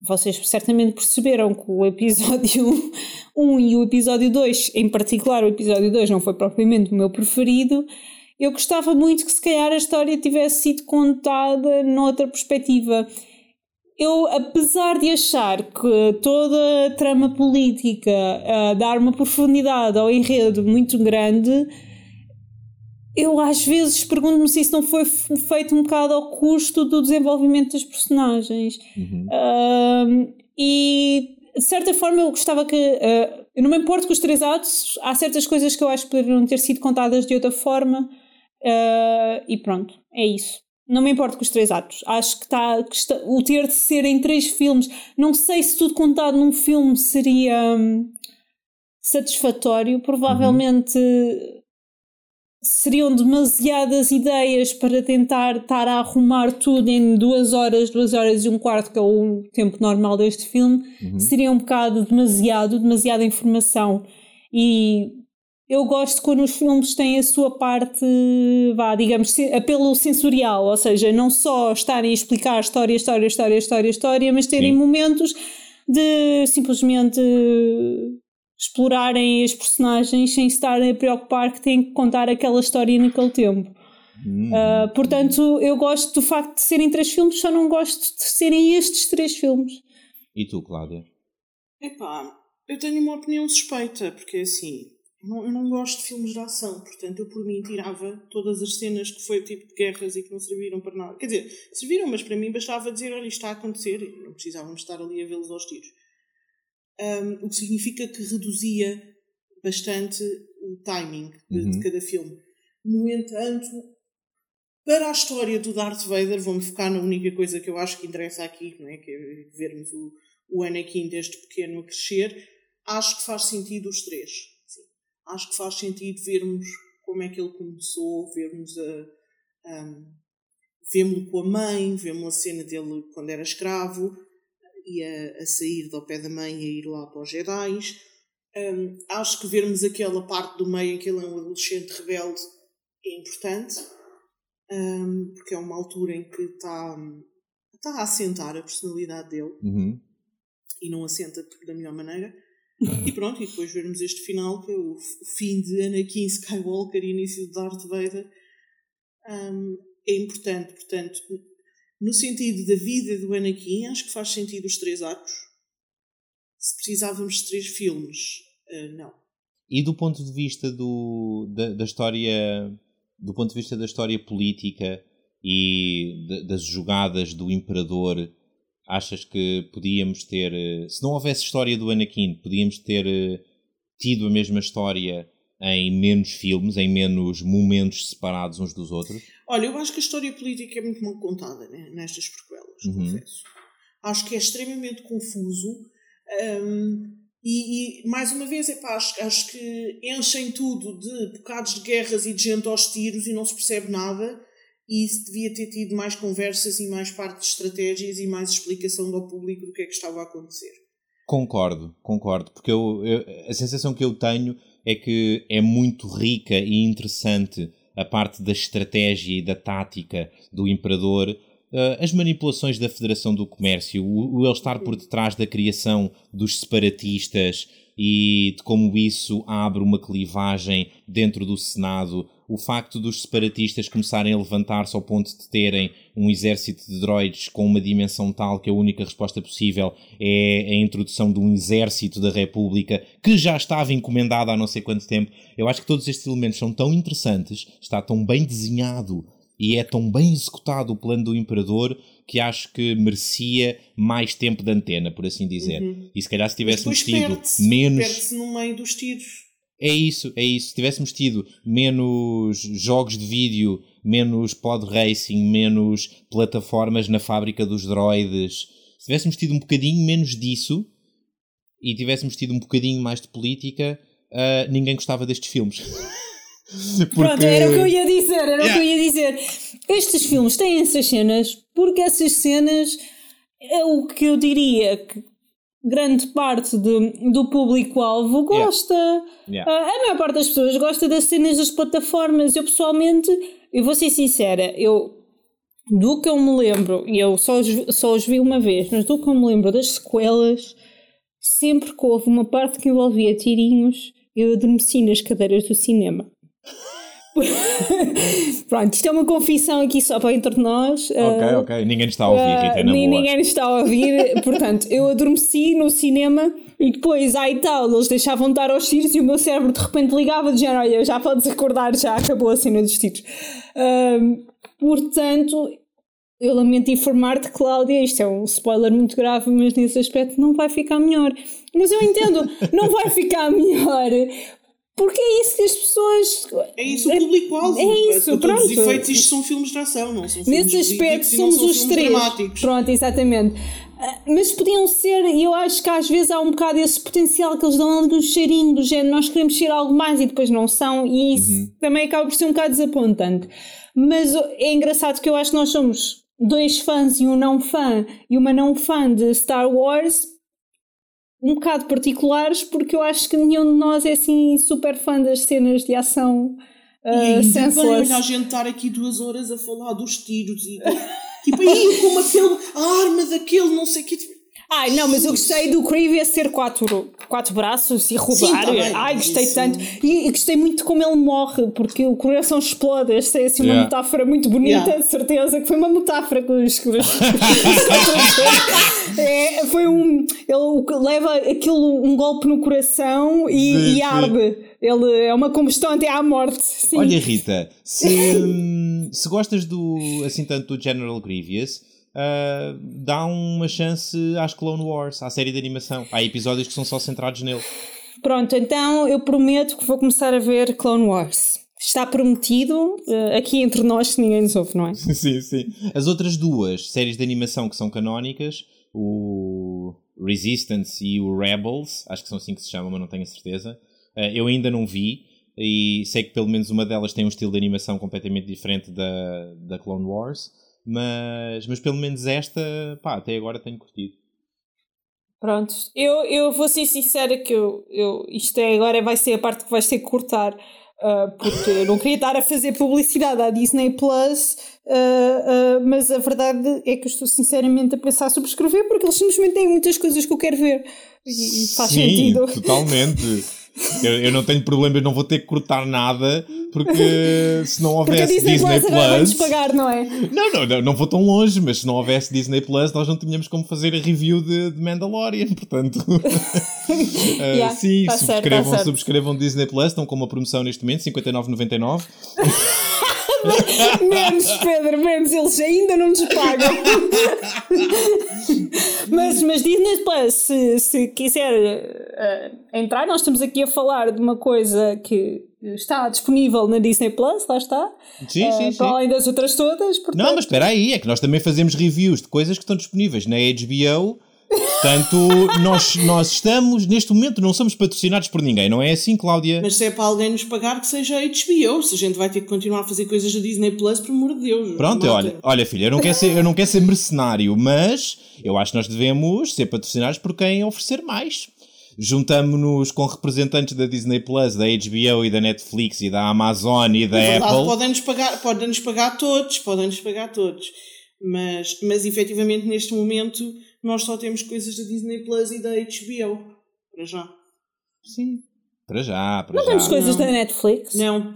vocês certamente perceberam que o episódio 1 [laughs] e o episódio 2, em particular o episódio 2 não foi propriamente o meu preferido, eu gostava muito que se calhar a história tivesse sido contada noutra perspectiva eu, apesar de achar que toda a trama política uh, dar uma profundidade ao enredo muito grande, eu às vezes pergunto-me se isso não foi feito um bocado ao custo do desenvolvimento das personagens. Uhum. Uh, e de certa forma eu gostava que. Uh, eu não me importo com os três atos, há certas coisas que eu acho que poderiam ter sido contadas de outra forma. Uh, e pronto, é isso. Não me importo com os três atos. Acho que, está, que está, o ter de ser em três filmes, não sei se tudo contado num filme seria hum, satisfatório. Provavelmente, uhum. seriam demasiadas ideias para tentar estar a arrumar tudo em duas horas, duas horas e um quarto, que é o tempo normal deste filme, uhum. seria um bocado demasiado, demasiada informação. E eu gosto quando os filmes têm a sua parte, vá, digamos, apelo sensorial, ou seja, não só estarem a explicar história, história, história, história, história, mas terem Sim. momentos de simplesmente explorarem as personagens sem estarem a preocupar que têm que contar aquela história naquele tempo. Hum. Uh, portanto, eu gosto do facto de serem três filmes, só não gosto de serem estes três filmes. E tu, Cláudia? Epá, eu tenho uma opinião suspeita, porque assim, eu não, eu não gosto de filmes de ação, portanto, eu por mim tirava todas as cenas que foi tipo de guerras e que não serviram para nada. Quer dizer, serviram, mas para mim bastava dizer: olha, isto está a acontecer, e não precisávamos estar ali a vê-los aos tiros um, o que significa que reduzia bastante o timing de, uhum. de, cada filme. No entanto, para a história do Darth Vader, vou-me focar na única coisa que eu acho que interessa aqui, não é? que é vermos o, o Anakin desde pequeno a crescer. Acho que faz sentido os três. Acho que faz sentido vermos como é que ele começou, vermos a. Um, vemos-lo com a mãe, vemos a cena dele quando era escravo, e a, a sair do pé da mãe e a ir lá para os Jedi. Um, acho que vermos aquela parte do meio em que ele é um adolescente rebelde é importante, um, porque é uma altura em que está, está a assentar a personalidade dele uhum. e não assenta da melhor maneira. [laughs] E pronto, e depois vermos este final, que é o, fim de Anakin Skywalker e início de Darth Vader, um, é importante. Portanto, no sentido da vida do Anakin, acho que faz sentido os três arcos. Se precisávamos de três filmes, uh, não. E do ponto de vista do, da, da, história, do ponto de vista da história política e de, das jogadas do Imperador, achas que podíamos ter, eh, se não houvesse história do Anakin, podíamos ter eh, tido a mesma história em menos filmes, em menos momentos separados uns dos outros? Olha, eu acho que a história política é muito mal contada né, nestas prequelas, uhum. confesso. Acho que é extremamente confuso. Um, e, e, mais uma vez, epá, acho, acho que enchem tudo de bocados de guerras e de gente aos tiros e não se percebe nada. E isso devia ter tido mais conversas e mais parte de estratégias e mais explicação ao público do que é que estava a acontecer. Concordo, concordo, porque eu, eu, a sensação que eu tenho é que é muito rica e interessante a parte da estratégia e da tática do imperador, uh, as manipulações da Federação do Comércio, o, o ele estar por detrás da criação dos separatistas e de como isso abre uma clivagem dentro do Senado o facto dos separatistas começarem a levantar-se ao ponto de terem um exército de droids com uma dimensão tal que a única resposta possível é a introdução de um exército da República que já estava encomendado há não sei quanto tempo. Eu acho que todos estes elementos são tão interessantes, está tão bem desenhado e é tão bem executado o plano do Imperador que acho que merecia mais tempo de antena, por assim dizer. Uhum. E se calhar se tivéssemos tido menos. Perde-se no meio dos tiros. É isso, é isso. Se tivéssemos tido menos jogos de vídeo, menos pod racing, menos plataformas na fábrica dos droids, se tivéssemos tido um bocadinho menos disso e tivéssemos tido um bocadinho mais de política, uh, ninguém gostava destes filmes. [laughs] porque... Pronto, era o que eu ia dizer, era yeah. o que eu ia dizer. Estes filmes têm essas cenas porque essas cenas é o que eu diria que grande parte de, do público-alvo gosta. Yeah. Yeah. A maior parte das pessoas gosta das cenas das plataformas. Eu pessoalmente, eu vou ser sincera, eu do que eu me lembro, e eu só os, só os vi uma vez, mas do que eu me lembro das sequelas, sempre que houve uma parte que envolvia tirinhos, eu adormeci nas cadeiras do cinema. [laughs] Pronto, isto é uma confissão aqui só para entre nós. Ok, uh, ok. Ninguém está a ouvir, uh, Rita, na Ninguém está a ouvir. [laughs] Portanto, eu adormeci no cinema e depois, aí tal, eles deixavam de dar aos tiros e o meu cérebro de repente ligava de género, olha, já podes acordar, já acabou a cena dos tiros. Uh, portanto, eu lamento informar-te, Cláudia, isto é um spoiler muito grave, mas nesse aspecto não vai ficar melhor. Mas eu entendo, não vai ficar [laughs] melhor Porque é isso que as pessoas. É isso o público-alvo. É isso, Para todos os efeitos, isto são filmes de ação, não são filmes Nesse aspecto e somos são os filmes três. dramáticos. Pronto, exatamente. Ah, Mas podiam ser, e eu acho que às vezes há um bocado esse potencial que eles dão ali um cheirinho do género, nós queremos ser algo mais e depois não são, e isso também acaba por ser um bocado desapontante. Mas oh, é engraçado que eu acho que nós somos dois fãs e um não fã, e uma não fã de Star Wars, um bocado particulares, porque eu acho que nenhum de nós é assim super fã das cenas de ação. E Uh, ainda bem, senseless. olha a gente estar aqui duas horas a falar dos tiros e [laughs] tipo aí como aquele, a arma daquele, não sei o que. Ai, não, mas eu gostei do Grievous ter quatro, quatro braços e roubar. tá bem, Ai, gostei isso- tanto. E, e gostei muito de como ele morre, porque o coração explode. Esta é assim uma Yeah. metáfora muito bonita, Yeah. de certeza que foi uma metáfora que os. [laughs] é, foi um. Ele leva aquilo, um golpe no coração e, Sim, e sim. arde. Ele é uma combustão até à morte. Sim. Olha, Rita, se, hum, se gostas do, assim tanto do General Grievous, ah, dá uma chance às Clone Wars, à série de animação. Há episódios que são só centrados nele. Pronto, então eu prometo que vou começar a ver Clone Wars. Está prometido eh, aqui entre nós que ninguém nos ouve, não é? [laughs] sim, sim. As outras duas séries de animação que são canónicas, o Resistance e o Rebels, acho que são assim que se chamam, mas não tenho a certeza, ah, eu ainda não vi. E sei que pelo menos uma delas tem um estilo de animação completamente diferente da, da Clone Wars, mas, mas pelo menos esta, pá, até agora tenho curtido. Pronto, eu, eu vou ser sincera que eu, eu, isto é agora vai ser a parte que vais ter que cortar, ah, porque eu não queria estar a fazer publicidade à Disney Plus, ah, ah, mas a verdade é que eu estou sinceramente a pensar subscrever porque eles simplesmente têm muitas coisas que eu quero ver e, e faz Sim, sentido. totalmente. [laughs] Eu, eu não tenho problema, eu não vou ter que cortar nada porque se não houvesse Disney, Disney, Plus Plus. pagar, não é? Não, não, não, não vou tão longe, mas se não houvesse Disney Plus, nós não tínhamos como fazer a review de, de Mandalorian, portanto. uh, [laughs] Yeah, sim, tá certo, tá subscrevam, certo. subscrevam Disney Plus, estão com uma promoção neste momento, 59,99. [laughs] [laughs] Menos, Pedro, menos, eles ainda não nos pagam. [laughs] mas, mas Disney Plus, se, se quiser eh, entrar, nós estamos aqui a falar de uma coisa que está disponível na Disney Plus, lá está. Sim, eh, sim, sim. Para além das outras todas. Portanto, Não, mas espera aí, é que nós também fazemos reviews de coisas que estão disponíveis na HBO. Portanto, nós, nós estamos, neste momento, não somos patrocinados por ninguém, não é assim, Cláudia? Mas se é para alguém nos pagar, que seja a HBO. Se a gente vai ter que continuar a fazer coisas da Disney Plus, por amor de Deus. Pronto, malta. olha, olha filha, eu não, quero ser, eu não quero ser mercenário, mas eu acho que nós devemos ser patrocinados por quem oferecer mais. Juntamos-nos com representantes da Disney Plus, da HBO e da Netflix e da Amazon e da verdade, Apple. podem-nos pagar, podem-nos pagar todos, podem-nos pagar todos. Mas, mas efetivamente neste momento nós só temos coisas da Disney Plus e da HBO. Para já. Sim. Para já, para não já. temos coisas não. da Netflix. Não.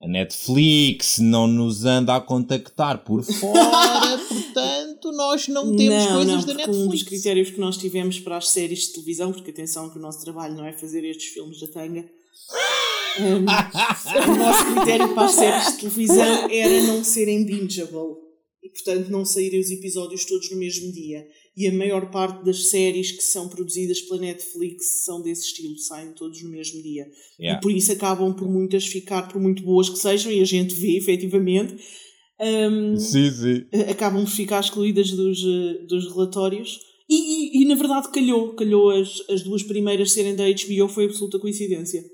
A Netflix não nos anda a contactar por fora, [laughs] portanto nós não temos não, coisas não, da porque um dos Netflix. critérios que nós tivemos para as séries de televisão, porque atenção que o nosso trabalho não é fazer estes filmes da tanga, um, [laughs] o nosso critério para as séries de televisão era não serem bingeable. E portanto não saírem os episódios todos no mesmo dia. E a maior parte das séries que são produzidas pela Netflix são desse estilo, saem todos no mesmo dia. Yeah. E por isso acabam por muitas ficar, por muito boas que sejam, e a gente vê efetivamente, um, Sim, sim. acabam por ficar excluídas dos, eh, dos relatórios. E, e, e, na verdade calhou, calhou as, as duas primeiras serem da HBO, foi absoluta coincidência.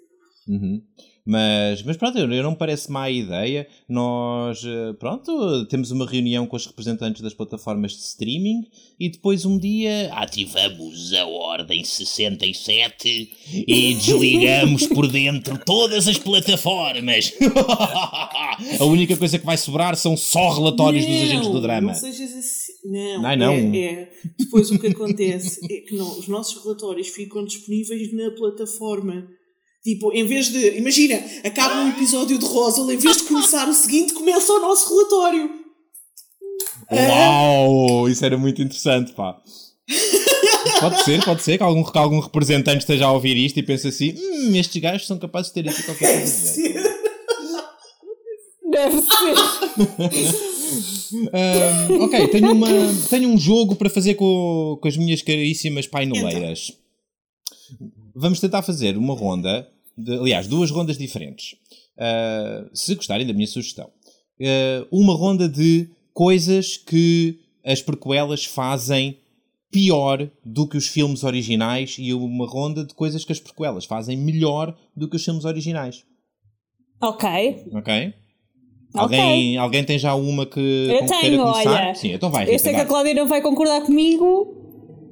Uhum. Mas, mas pronto, eu eu não me parece má ideia. Nós, eh, pronto, temos uma reunião com os representantes das plataformas de streaming e depois um dia ativamos a ordem 67 e [laughs] desligamos por dentro todas as plataformas. [laughs] a única coisa que vai sobrar são só relatórios dos agentes do drama. Não sejas assim. Não, Não, não. É, é. Depois o que acontece é que não, os nossos relatórios ficam disponíveis na plataforma. Tipo, em vez de. Imagina, acaba um episódio de Rosal, em vez de começar o seguinte, começa o nosso relatório. Uau! Isso era muito interessante, pá. Pode ser, pode ser que algum, que algum representante esteja a ouvir isto e pense assim: hum, estes gajos são capazes de ter aqui qualquer coisa. de jeito." Deve ser. Ahm, ok, tenho, uma, tenho um jogo para fazer com, com as minhas caríssimas painoleiras. Vamos tentar fazer uma ronda de, aliás, duas rondas diferentes. Uh, se gostarem da minha sugestão. Uh, uma ronda de coisas que as prequelas fazem pior do que os filmes originais e uma ronda de coisas que as prequelas fazem melhor do que os filmes originais. Ok. Ok? Alguém, alguém tem já uma que eu tenho, olha. Sim, então vai. Eu sei que a Cláudia não vai concordar comigo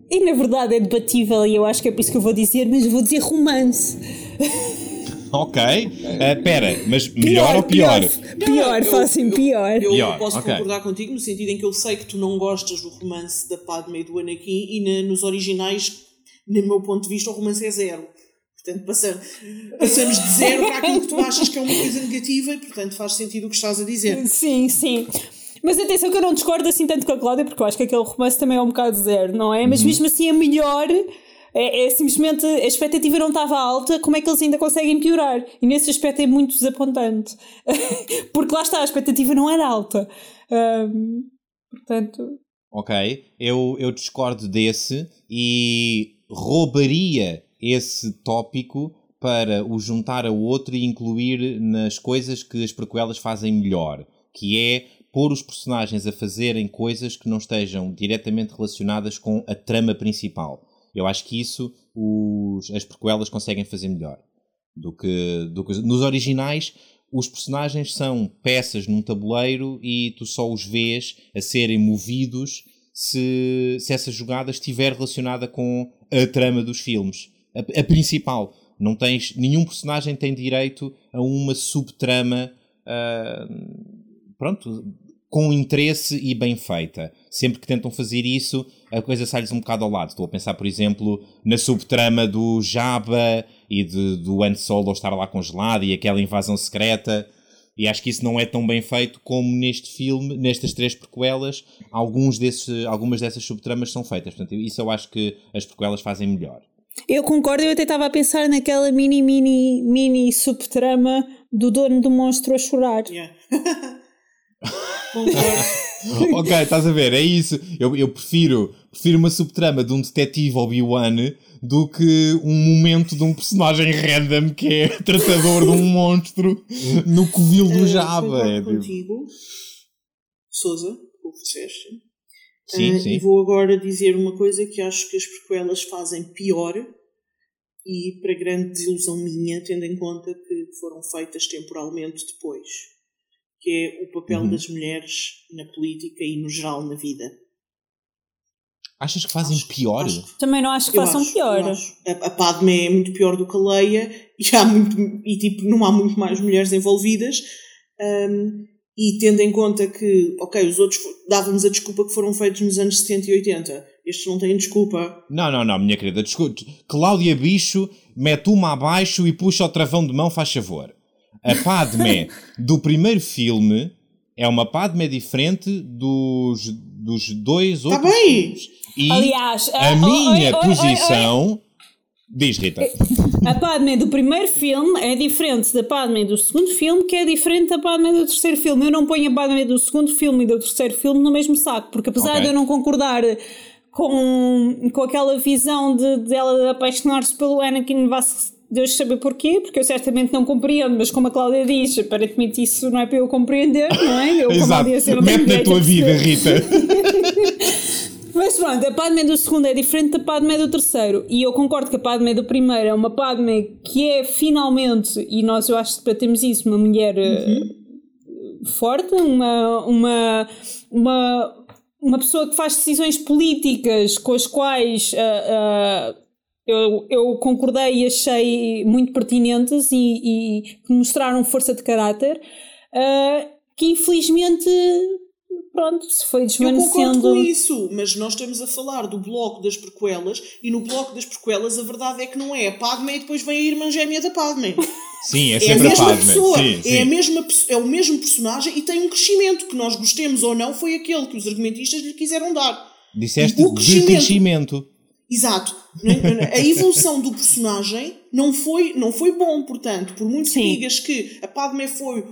e na verdade é debatível e eu acho que é por isso que eu vou dizer, mas vou dizer romance. [laughs] Ok. Uh, pera, mas melhor pior, ou pior? Pior, pior fácil, pior. Eu, pior. posso okay. concordar contigo no sentido em que eu sei que tu não gostas do romance da Padme e do Anakin e na, nos originais, no meu ponto de vista, o romance é zero. Portanto, passamos, passamos de zero para aquilo que tu achas que é uma coisa negativa e, portanto, faz sentido o que estás a dizer. Sim, sim. Mas atenção que eu não discordo assim tanto com a Cláudia, porque eu acho que aquele romance também é um bocado zero, não é? Mas uhum. mesmo assim é melhor. É, é, simplesmente a expectativa não estava alta, como é que eles ainda conseguem piorar? E nesse aspecto é muito desapontante. [laughs] porque lá está, a expectativa não era alta. Um, portanto. Ok, eu, eu discordo desse e roubaria esse tópico para o juntar a outro e incluir nas coisas que as prequelas fazem melhor, que é pôr os personagens a fazerem coisas que não estejam diretamente relacionadas com a trama principal. Eu acho que isso os, as prequelas conseguem fazer melhor do que, do que nos originais. Os personagens são peças num tabuleiro e tu só os vês a serem movidos se, se essa jogada estiver relacionada com a trama dos filmes a, a, principal. Não tens, nenhum personagem tem direito a uma subtrama uh, pronto, com interesse e bem feita. Sempre que tentam fazer isso, a coisa sai-lhes um bocado ao lado. Estou a pensar, por exemplo, na subtrama do Jabba e de, do Han Solo estar lá congelado e aquela invasão secreta. E acho que isso não é tão bem feito como neste filme, nestas três prequelas, alguns desses, algumas dessas subtramas são feitas. Portanto, isso eu acho que as prequelas fazem melhor. Eu concordo, eu até estava a pensar naquela mini, mini, mini subtrama do dono do monstro a chorar. Yeah. [laughs] [laughs] ok, estás a ver, é isso. Eu, eu prefiro, prefiro uma subtrama de um detetive Obi-Wan do que um momento de um personagem random que é [laughs] tratador de um monstro no covil do Java. É, contigo, Souza, o que disseste. Sim, uh, sim. E vou agora dizer uma coisa que acho que as prequelas fazem pior e para grande desilusão minha, tendo em conta que foram feitas temporalmente depois, que é o papel uhum. das mulheres na política e no geral na vida. Achas que fazem acho, pior? Acho, Também não acho que façam acho, pior. A, a Padme é muito pior do que a Leia e, há muito, e tipo, não há muito mais mulheres envolvidas. Um, e tendo em conta que, ok, os outros davam-nos a desculpa que foram feitos nos anos 70 e 80, estes não têm desculpa. Não, não, não, minha querida, desculpa. Cláudia Bicho mete uma abaixo e puxa o travão de mão, faz favor. A Padme do primeiro filme é uma Padme diferente dos, dos dois tá outros tá bem. filmes. E Aliás, a, minha posição Diz, Rita. A Padme do primeiro filme é diferente da Padme do segundo filme, que é diferente da Padme do terceiro filme. Eu não ponho a Padme do segundo filme e do terceiro filme no mesmo saco, porque apesar okay. de eu não concordar com, com aquela visão de, de ela apaixonar-se pelo Anakin Deus saber porquê, porque eu certamente não compreendo, mas como a Cláudia diz, aparentemente isso não é para eu compreender, não é? Eu, como audiência, não Mete na tua vida, Rita. [laughs] Mas pronto, a Padme do segundo é diferente da Padme do terceiro. E eu concordo que a Padme do primeiro é uma Padme que é finalmente, e nós eu acho que debatemos isso, uma mulher uhum. forte, uma, uma, uma, uma pessoa que faz decisões políticas com as quais uh, uh, eu, eu concordei e achei muito pertinentes e, e que mostraram força de caráter. Uh, que infelizmente pronto, se foi desvanecendo. Eu concordo com isso, mas nós estamos a falar do bloco das prequelas e no bloco das prequelas a verdade é que não é a Padme e depois vem a irmã gêmea da Padme. [laughs] Sim, é sempre é a, mesma a Padme. pessoa, sim, é, A mesma, é o mesmo personagem e tem um crescimento que nós gostemos ou não, foi aquele que os argumentistas lhe quiseram dar. Disseste o crescimento. Exato. A evolução do personagem não foi, não foi bom, portanto, por muito que digas que a Padme foi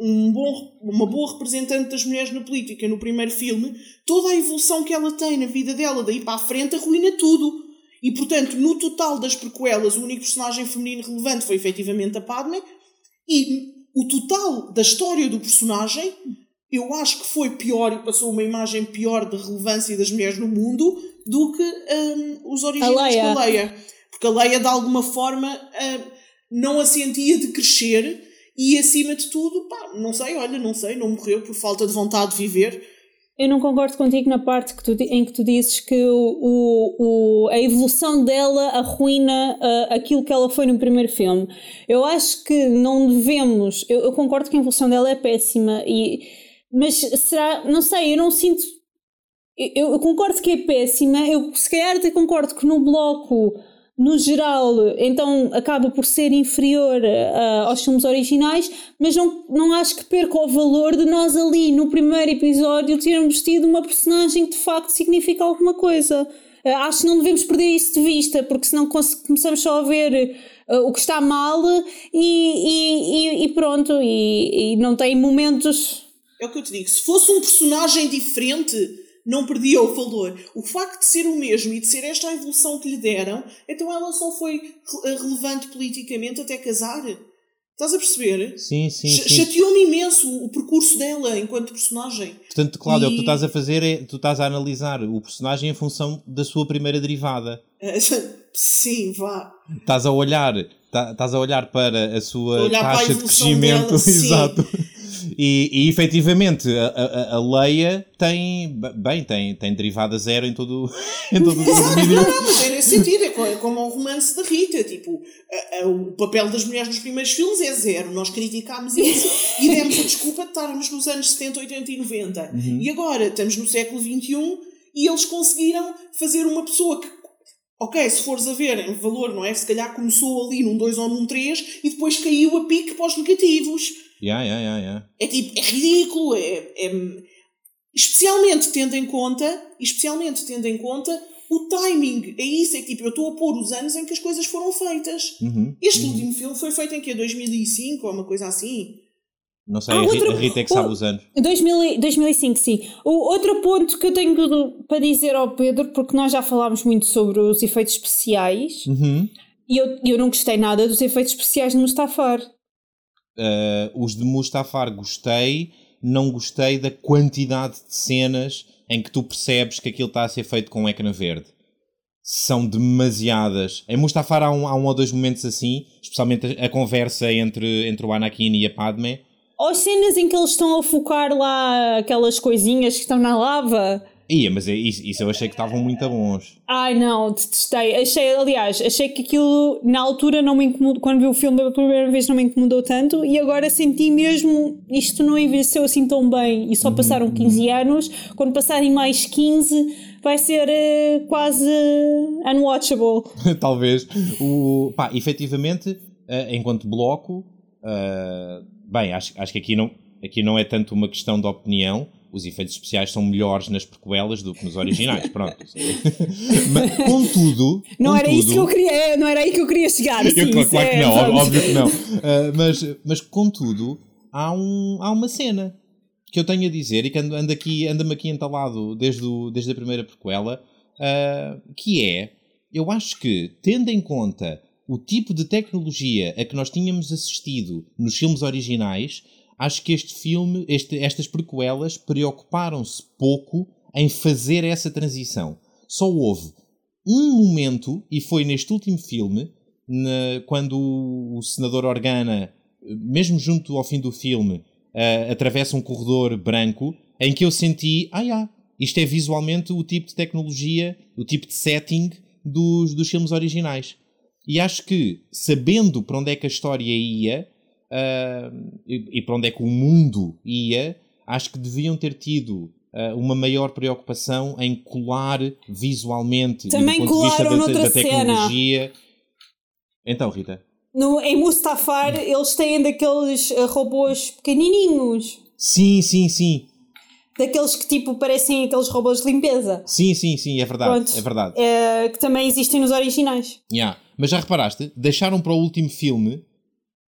um bom, uma boa representante das mulheres na política no primeiro filme, toda a evolução que ela tem na vida dela daí para a frente arruina tudo. E portanto, no total das prequelas, o único personagem feminino relevante foi efetivamente a Padme. E o total da história do personagem, eu acho que foi pior e passou uma imagem pior de relevância das mulheres no mundo do que um, os originais com a Leia. Porque a Leia, de alguma forma, um, não a sentia de crescer e, acima de tudo, pá, não sei, olha, não sei, não morreu por falta de vontade de viver. Eu não concordo contigo na parte que tu, em que tu dizes que o, o, a evolução dela arruína uh, aquilo que ela foi no primeiro filme. Eu acho que não devemos. Eu, eu concordo que a evolução dela é péssima, e, mas será. Não sei, eu não sinto. Eu, eu concordo que é péssima. Eu se calhar até concordo que no bloco no geral, então acaba por ser inferior uh, aos filmes originais, mas não, não acho que perca o valor de nós ali no primeiro episódio termos tido uma personagem que de facto significa alguma coisa. Uh, acho que não devemos perder isso de vista, porque senão começamos só a ver uh, o que está mal e, e, e pronto, e, e não tem momentos. É o que eu te digo, se fosse um personagem diferente não perdia o valor. O facto de ser o mesmo e de ser esta a evolução que lhe deram, então ela só foi relevante politicamente até casar. Estás a perceber? Sim, sim. Ch. Chateou-me imenso o percurso dela enquanto personagem. Portanto, Cláudio, e... o que tu estás a fazer é tu estás a analisar o personagem em função da sua primeira derivada. [laughs] sim, vá. Estás a olhar, tá, estás a olhar para a sua taxa de crescimento. Dela, [laughs] Exato. E, e efetivamente a, a, a, Leia tem, bem, tem, tem derivada zero em todo, [laughs] em todo o vídeo. Não, mas é nesse sentido, é como o romance da Rita. Tipo, a, o papel das mulheres nos primeiros filmes é zero. Nós criticámos isso [laughs] e demos a desculpa de estarmos nos anos 70, 80 e 90. Uhum. E agora estamos no século XXI e eles conseguiram fazer uma pessoa que Ok, se fores a ver em valor, não é? Se calhar começou ali num 2 ou num 3 e depois caiu a pique para os negativos. Yeah, yeah, yeah, yeah. É tipo, é ridículo, é, é, especialmente tendo em conta, especialmente tendo em conta o timing. É isso, é que tipo, eu estou a pôr os anos em que as coisas foram feitas. Uhum, este uhum. último filme foi feito em que? 2005 ou uma coisa assim? Não sei, ah, outro, a Rita é que sabe o, os anos. 2000, 2005, sim. O outro ponto que eu tenho para dizer ao Pedro, porque nós já falámos muito sobre os efeitos especiais, uhum. e eu, eu não gostei nada dos efeitos especiais de Mustafar. Uh, os de Mustafar gostei, não gostei da quantidade de cenas em que tu percebes que aquilo está a ser feito com um ecrã verde. São demasiadas. Em Mustafar há um, há um ou dois momentos assim, especialmente a, a conversa entre, entre o Anakin e a Padme. Ou cenas em que eles estão a focar lá aquelas coisinhas que estão na lava. Ia, mas é isso, isso eu achei que estavam muito bons. Ai não, detestei. Achei, aliás, achei que aquilo na altura não me incomodou. Quando vi o filme pela primeira vez não me incomodou tanto e agora senti mesmo isto não envelheceu assim tão bem e só uhum, passaram 15 uhum. anos. Quando passarem mais 15 vai ser uh, quase unwatchable. [laughs] Talvez. O, pá, efetivamente, uh, enquanto bloco, uh, bem, acho, acho que aqui não, aqui não é tanto uma questão de opinião os efeitos especiais são melhores nas prequelas do que nos originais, pronto. [laughs] Mas, contudo... Não contudo, era isso que eu queria, não era aí que eu queria chegar. Sim, eu, claro, que é, não, vamos. óbvio que não. Uh, mas, mas, contudo, há, um, há uma cena que eu tenho a dizer e que anda, anda aqui, anda-me aqui entalado desde, o, desde a primeira prequela, uh, que é, eu acho que, tendo em conta o tipo de tecnologia a que nós tínhamos assistido nos filmes originais, acho que este filme, este, estas prequelas, preocuparam-se pouco em fazer essa transição. Só houve um momento, e foi neste último filme, na, quando o, o senador Organa, mesmo junto ao fim do filme, uh, atravessa um corredor branco, em que eu senti, ah, yeah, isto é visualmente o tipo de tecnologia, o tipo de setting dos, dos filmes originais. E acho que, sabendo para onde é que a história ia, uh, e, e, para onde é que o mundo ia, acho que deviam ter tido uh, uma maior preocupação em colar visualmente Também e do ponto de vista da, da tecnologia. Cena. Então, Rita. No, em Mustafar, eles têm daqueles uh, robôs pequenininhos. Sim, sim, sim. Daqueles que tipo parecem aqueles robôs de limpeza. Sim, sim, sim, é verdade. Pronto, é verdade. É, que também existem nos originais. Yeah. Mas já reparaste? Deixaram para o último filme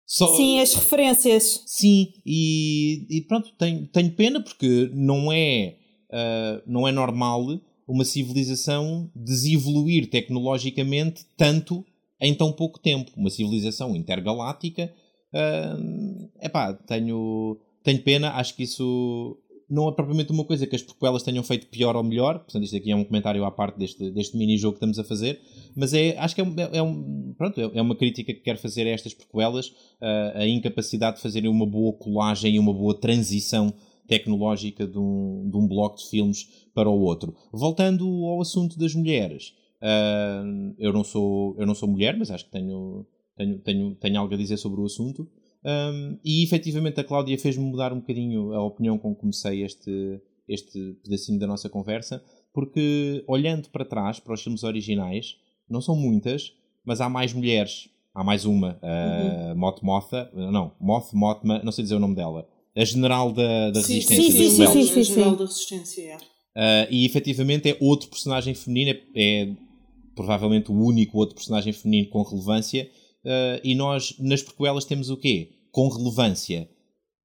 só, sim, as referências. Sim, e, e pronto, tenho, tenho pena porque não é, uh, não é normal uma civilização desevoluir tecnologicamente tanto em tão pouco tempo. Uma civilização intergaláctica. Uh, epá, tenho, tenho pena, acho que isso não é propriamente uma coisa que as prequelas tenham feito pior ou melhor, portanto isto aqui é um comentário à parte deste, deste mini-jogo que estamos a fazer, mas é, acho que é, é, um, pronto, é uma crítica que quero fazer a estas prequelas, uh, a incapacidade de fazerem uma boa colagem e uma boa transição tecnológica de um, de um bloco de filmes para o outro. Voltando ao assunto das mulheres, uh, eu, não sou, eu não sou mulher, mas acho que tenho, tenho, tenho, tenho algo a dizer sobre o assunto. Um, e efetivamente a Cláudia fez-me mudar um bocadinho a opinião com que comecei este, este pedacinho da nossa conversa, porque olhando para trás, para os filmes originais, não são muitas, mas há mais mulheres. Há mais uma, a uhum. Moth Motha, não, Moth Mothma, não sei dizer o nome dela, a general da, da sim, resistência. Sim, sim, sim, sim, sim, A general da resistência, é. Uh, e efetivamente é outro personagem feminino, é, é provavelmente o único outro personagem feminino com relevância. Uh, e nós, nas prequelas, temos o quê? Com relevância.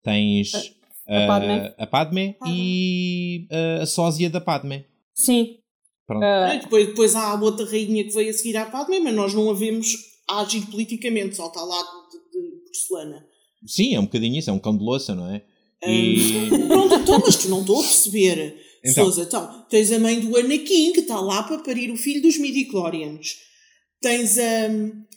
Tens uh, a, Padme, a Padme e a sósia da Padme. Sim. Pronto. depois, depois há a outra rainha que veio a seguir à Padme, mas nós não a vemos agir politicamente, só está lá de, de porcelana. Sim, é um bocadinho isso, é um cão de louça, não é? E... [laughs] Pronto, então, mas tu não estou a perceber. Então. Sousa, então, tens a mãe do Anakin que está lá para parir o filho dos midi-chlorians. Tens a,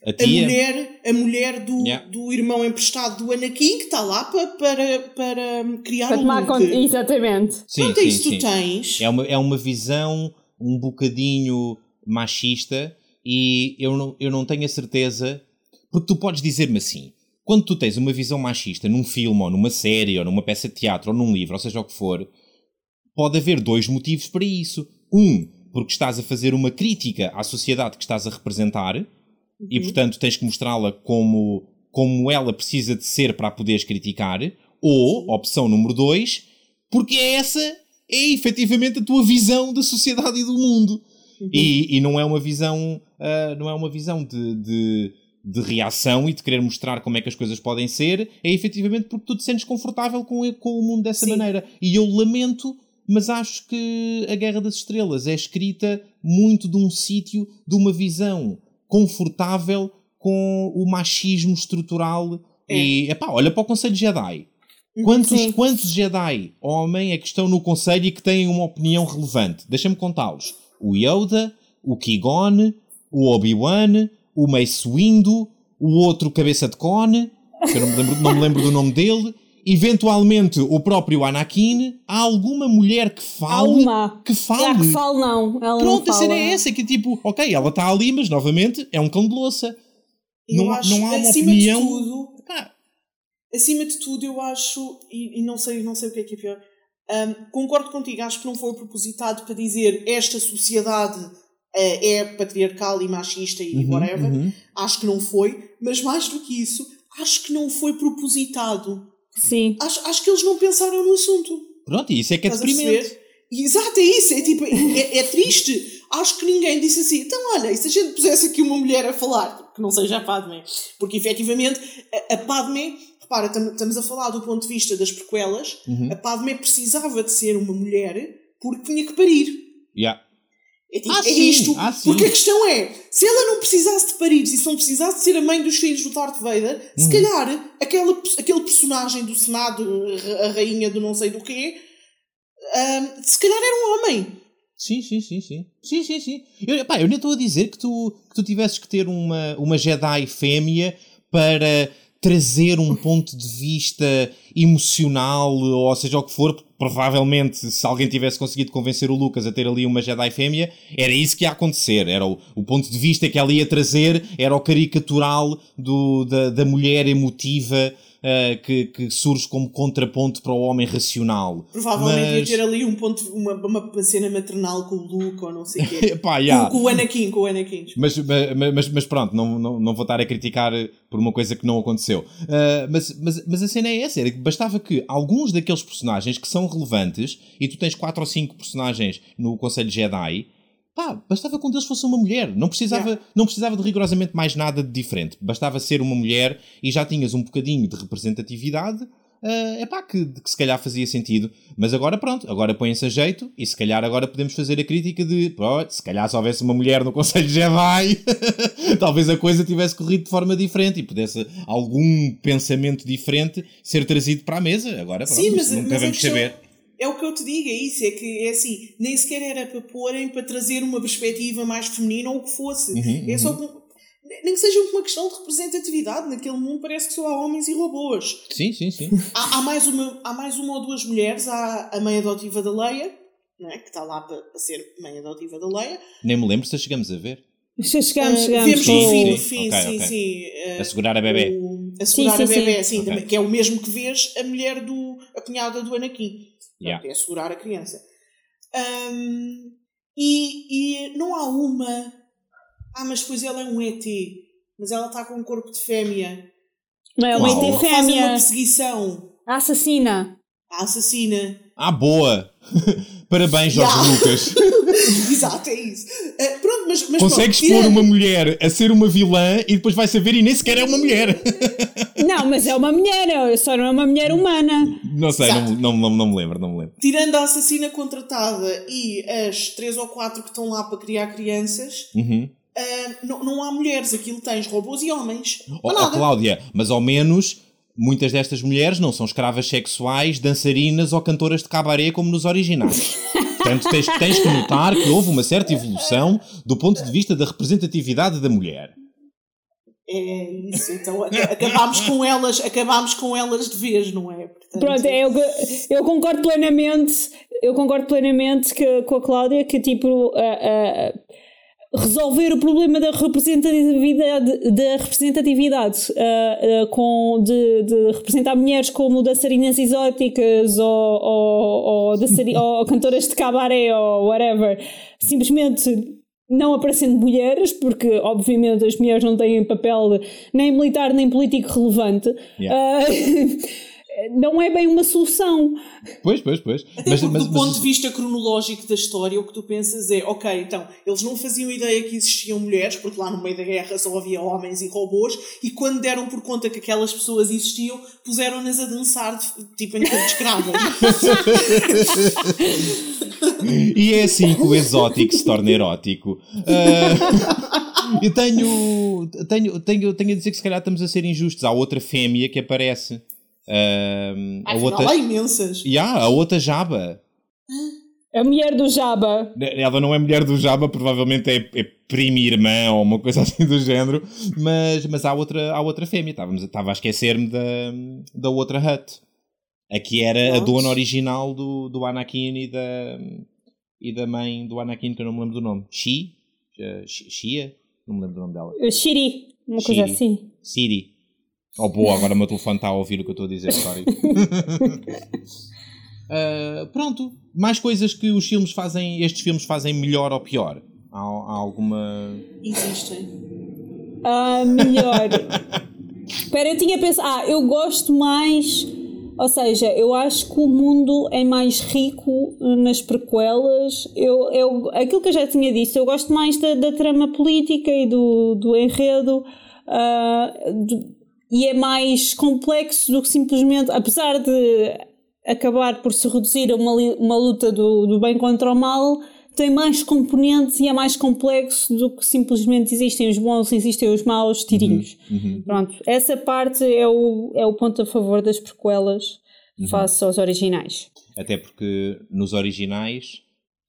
a, a, mulher, a mulher do, yeah. do irmão emprestado do Anakin que está lá para, para, para criar para tomar conta, Exatamente. Sim, Pronto, é sim, isso sim. tu tens. É uma, é uma visão um bocadinho machista e eu não, eu não tenho a certeza. Porque tu podes dizer-me assim: quando tu tens uma visão machista num filme, ou numa série, ou numa peça de teatro, ou num livro, ou seja o que for, pode haver dois motivos para isso. Um, porque estás a fazer uma crítica à sociedade que estás a representar uhum. e, portanto, tens que mostrá-la como, como ela precisa de ser para a poderes criticar. Ou, opção número dois, porque essa é efetivamente a tua visão da sociedade e do mundo. Uhum. E, e não é uma visão, uh, não é uma visão de, de de reação e de querer mostrar como é que as coisas podem ser, é efetivamente porque tu te sentes confortável com, com o mundo dessa Sim. maneira. E eu lamento, mas acho que a Guerra das Estrelas é escrita muito de um sítio, de uma visão confortável com o machismo estrutural. É. E, epá, olha para o Conselho Jedi. Quantos, quantos Jedi, homem, é que estão no Conselho e que têm uma opinião relevante? Deixa-me contá-los. O Yoda, o Qui-Gon, o Obi-Wan, o Mace Windu, o outro Cabeça de Cone, que eu não me lembro, não me lembro do nome dele, eventualmente o próprio Anakin, há alguma mulher que fale. Uma. Que fale. que fale, não. Ela Pronto, não a cena é essa, que tipo, ok, ela está ali, mas novamente é um cão de louça. não, acho, não há uma opinião. De tudo, acima de tudo, eu acho, e, e, não, sei, não sei o que é que é pior, um, concordo contigo, acho que não foi propositado para dizer esta sociedade é, é patriarcal e machista e uhum, whatever. Uhum. Acho que não foi. Mas mais do que isso, acho que não foi propositado. Sim. Acho, acho que eles não pensaram no assunto. Pronto, isso é que é deprimente. Exato, é isso. É, tipo, é, é, triste. Acho que ninguém disse assim. Então, olha, e se a gente pusesse aqui uma mulher a falar, que não seja a Padme? Porque efetivamente a, a Padme, repara, estamos a falar do ponto de vista das prequelas, uhum. a Padme precisava de ser uma mulher porque tinha que parir. Yeah. É, tipo, ah, é isto. Ah, porque a questão é: se ela não precisasse de parir, e se não precisasse de ser a mãe dos filhos do Darth Vader, uhum. se calhar aquela, aquele personagem do Senado, a rainha do não sei do quê, um, se calhar era um homem. Sim, sim, sim, sim. Sim, sim, sim. Eu, pá, eu nem estou a dizer que tu, que tu tivesses que ter uma, uma Jedi fêmea para trazer um ponto de vista emocional, ou seja o que for, provavelmente se alguém tivesse conseguido convencer o Lucas a ter ali uma Jedi fêmea, era isso que ia acontecer. Era o, o ponto de vista que ela ia trazer, era o caricatural do, da, da mulher emotiva uh, que, que, surge como contraponto para o homem racional. Provavelmente mas... ia ter ali um ponto, uma, uma cena maternal com o Luke ou não sei o quê. [laughs] Pá, yeah. com, com, o Anakin, com o Anakin. Mas, mas, mas, pronto, não, não, não vou estar a criticar por uma coisa que não aconteceu. Uh, mas, mas, mas a cena é essa, era que bastava que alguns daqueles personagens que são relevantes, e tu tens 4 ou 5 personagens no Conselho Jedi, pá, bastava que um deles fosse uma mulher. Não precisava, yeah. não precisava de rigorosamente mais nada de diferente. Bastava ser uma mulher e já tinhas um bocadinho de representatividade é uh, pá, que, que se calhar fazia sentido. Mas agora pronto, agora põe-se a jeito e se calhar agora podemos fazer a crítica de pô, se calhar se houvesse uma mulher no Conselho Jedi, [laughs] talvez a coisa tivesse corrido de forma diferente e pudesse algum pensamento diferente ser trazido para a mesa. Agora pronto, Sim, mas, nunca mas vamos saber. É o que eu te digo, é isso, é que é assim, nem sequer era para porem para trazer uma perspectiva mais feminina ou o que fosse. Uhum, é só nem que seja uma questão de representatividade. Naquele mundo parece que só há homens e robôs. Sim, sim, sim. Há, há, mais, uma, há mais uma ou duas mulheres. Há a mãe adotiva da Leia, não é? que está lá para, para ser mãe adotiva da Leia. Nem me lembro se a chegamos a ver. Chegamos, chegamos. Vemos no fim, no fim, okay, sim, okay. sim. Uh, a segurar a bebê. O, a segurar sim, a sim, bebê, sim. sim, também, que é o mesmo que vês a mulher do. a cunhada do Anakin. Yeah. Portanto, é segurar a criança. Um, e, e não há uma. Ah, mas depois ela é um ET. Mas ela está com um corpo de fêmea. Não é uma Uau. ET Fazem uma fêmea. perseguição. A assassina. A assassina. Ah, boa! [laughs] Parabéns, Jorge Yeah. Lucas. [laughs] Exato, é isso. Uh, pronto, mas, mas Consegues pronto, pôr tirando- uma mulher a ser uma vilã e depois vai saber e nem sequer é uma mulher. [laughs] Não, mas é uma mulher, é- só não é uma mulher humana. Não sei, não, não, não, não me lembro, não me lembro. Tirando a assassina contratada e as três ou quatro que estão lá para criar crianças, Uhum. uh, não, não há mulheres. Aquilo tens robôs e homens. Oh, há oh, nada. Cláudia, mas ao menos muitas destas mulheres não são escravas sexuais, dançarinas ou cantoras de cabaré como nos originais. Portanto, tens, tens que notar que houve uma certa evolução do ponto de vista da representatividade da mulher. É isso, então aca- acabámos com elas, acabámos com elas de vez, não é? Portanto, Pronto, é eu, eu concordo plenamente, eu concordo plenamente que, com a Cláudia que tipo a- a- resolver o problema da representatividade, da representatividade a- a- com de, de representar mulheres como dançarinas exóticas ou, ou, ou, dançari- [laughs] ou cantoras de cabaré ou whatever, simplesmente não aparecendo mulheres, porque obviamente as mulheres não têm papel nem militar nem político relevante, Yeah. ah, [laughs] não é bem uma solução. Pois, pois, pois. Até Mas, porque, mas- do ponto mas- de vista cronológico da história, o que tu pensas é, ok, então, eles não faziam ideia que existiam mulheres, porque lá no meio da guerra só havia homens e robôs, e quando deram por conta que aquelas pessoas existiam, puseram-nas a dançar, de- tipo, enquanto escravas. E é assim que o exótico se torna erótico. Ah, eu tenho, tenho, tenho, tenho a dizer que se calhar estamos a ser injustos. Há outra fêmea que aparece. Ah, a outra. há imensas. E há a outra Jaba. A mulher do Jabba. Ela não é mulher do Jaba, provavelmente é, é prima irmã ou uma coisa [laughs] assim do género. Mas, mas há, outra, há outra fêmea. Estávamos, estava a esquecer-me da, da outra Hut. A que era a Pronto. dona original do, do Anakin e da, e da mãe do Anakin, que eu não me lembro do nome. Shi? Eh, Shi- Shia? Não me lembro do nome dela. Shiri, uma coisa Shiri. assim. Siri. Oh, boa, agora o meu telefone está a ouvir o que eu estou a dizer, sorry. Ah, [laughs] [laughs] pronto, mais coisas que os filmes fazem, estes filmes fazem melhor ou pior? Há, há alguma. Existem. Ah, melhor. [laughs] Espera, eu tinha pensado. Ah, eu gosto mais. Ou seja, eu acho que o mundo é mais rico nas prequelas. Eu, eu, aquilo que eu já tinha dito, eu gosto mais da, da trama política e do, do enredo. ah, do- e é mais complexo do que simplesmente. Apesar de acabar por se reduzir a uma, uma luta do, do bem contra o mal, tem mais componentes e é mais complexo do que simplesmente existem os bons e existem os maus tirinhos. Pronto, essa parte é o, é o ponto a favor das prequelas face aos originais. Até porque nos originais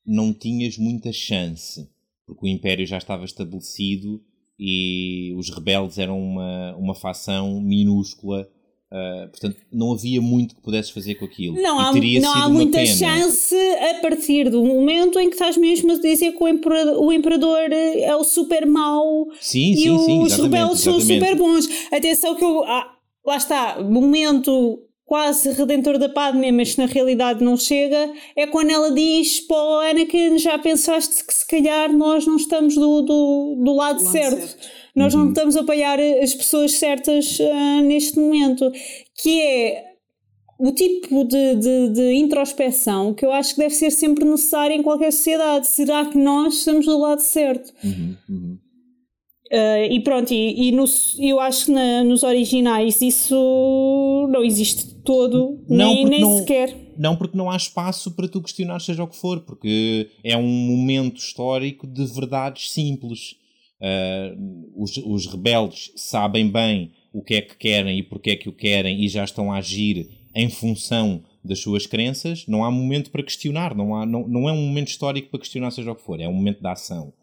não tinhas muita chance, porque o Império já estava estabelecido e os rebeldes eram uma, uma facção minúscula. ah, portanto, não havia muito que pudesses fazer com aquilo. Não há, teria não sido há muita pena. chance a partir do momento em que estás mesmo a dizer que o imperador, o imperador é o super mau Sim, e sim, sim. os exatamente, rebeldes são exatamente. super bons. Atenção que eu. ah, lá está, momento quase redentor da Padme, mas na realidade não chega. É quando ela diz: Pô, Anakin, já pensaste que se calhar nós não estamos do, do, do lado, Do lado certo. certo. Nós Uhum. não estamos a apoiar as pessoas certas ah, neste momento. Que é o tipo de, de, de introspeção que eu acho que deve ser sempre necessário em qualquer sociedade. Será que nós estamos do lado certo? Uhum, uhum. Uh, e pronto, e, e no- eu acho que na- nos originais isso não existe todo, não, nem, nem não, sequer. Não, porque não há espaço para tu questionar seja o que for, porque é um momento histórico de verdades simples. Uh, os, os rebeldes sabem bem o que é que querem e porque é que o querem e já estão a agir em função das suas crenças. Não há momento para questionar, não, há, não, não é um momento histórico para questionar seja o que for, é um momento de ação.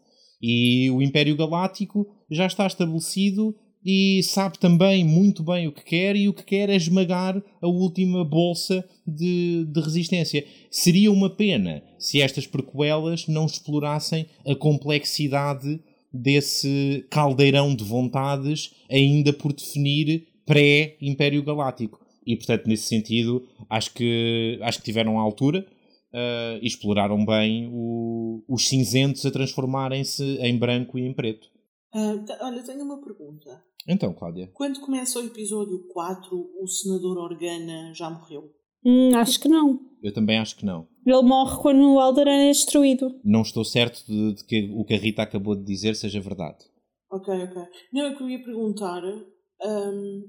E o Império Galáctico já está estabelecido e sabe também muito bem o que quer, e o que quer é esmagar a última bolsa de, de resistência. Seria uma pena se estas prequelas não explorassem a complexidade desse caldeirão de vontades ainda por definir pré-Império Galáctico. E, portanto, nesse sentido, acho que, acho que tiveram a altura uh, e exploraram bem o, os cinzentos a transformarem-se em branco e em preto. Uh, olha, tenho uma pergunta. Então, Cláudia. Quando começa o episódio 4, o senador Organa já morreu? Hum, acho que não. Eu também acho que não. Ele morre quando o Alderan é destruído. Não estou certo de, de, que o que a Rita acabou de dizer seja verdade. Ok, ok. Não, eu queria perguntar um,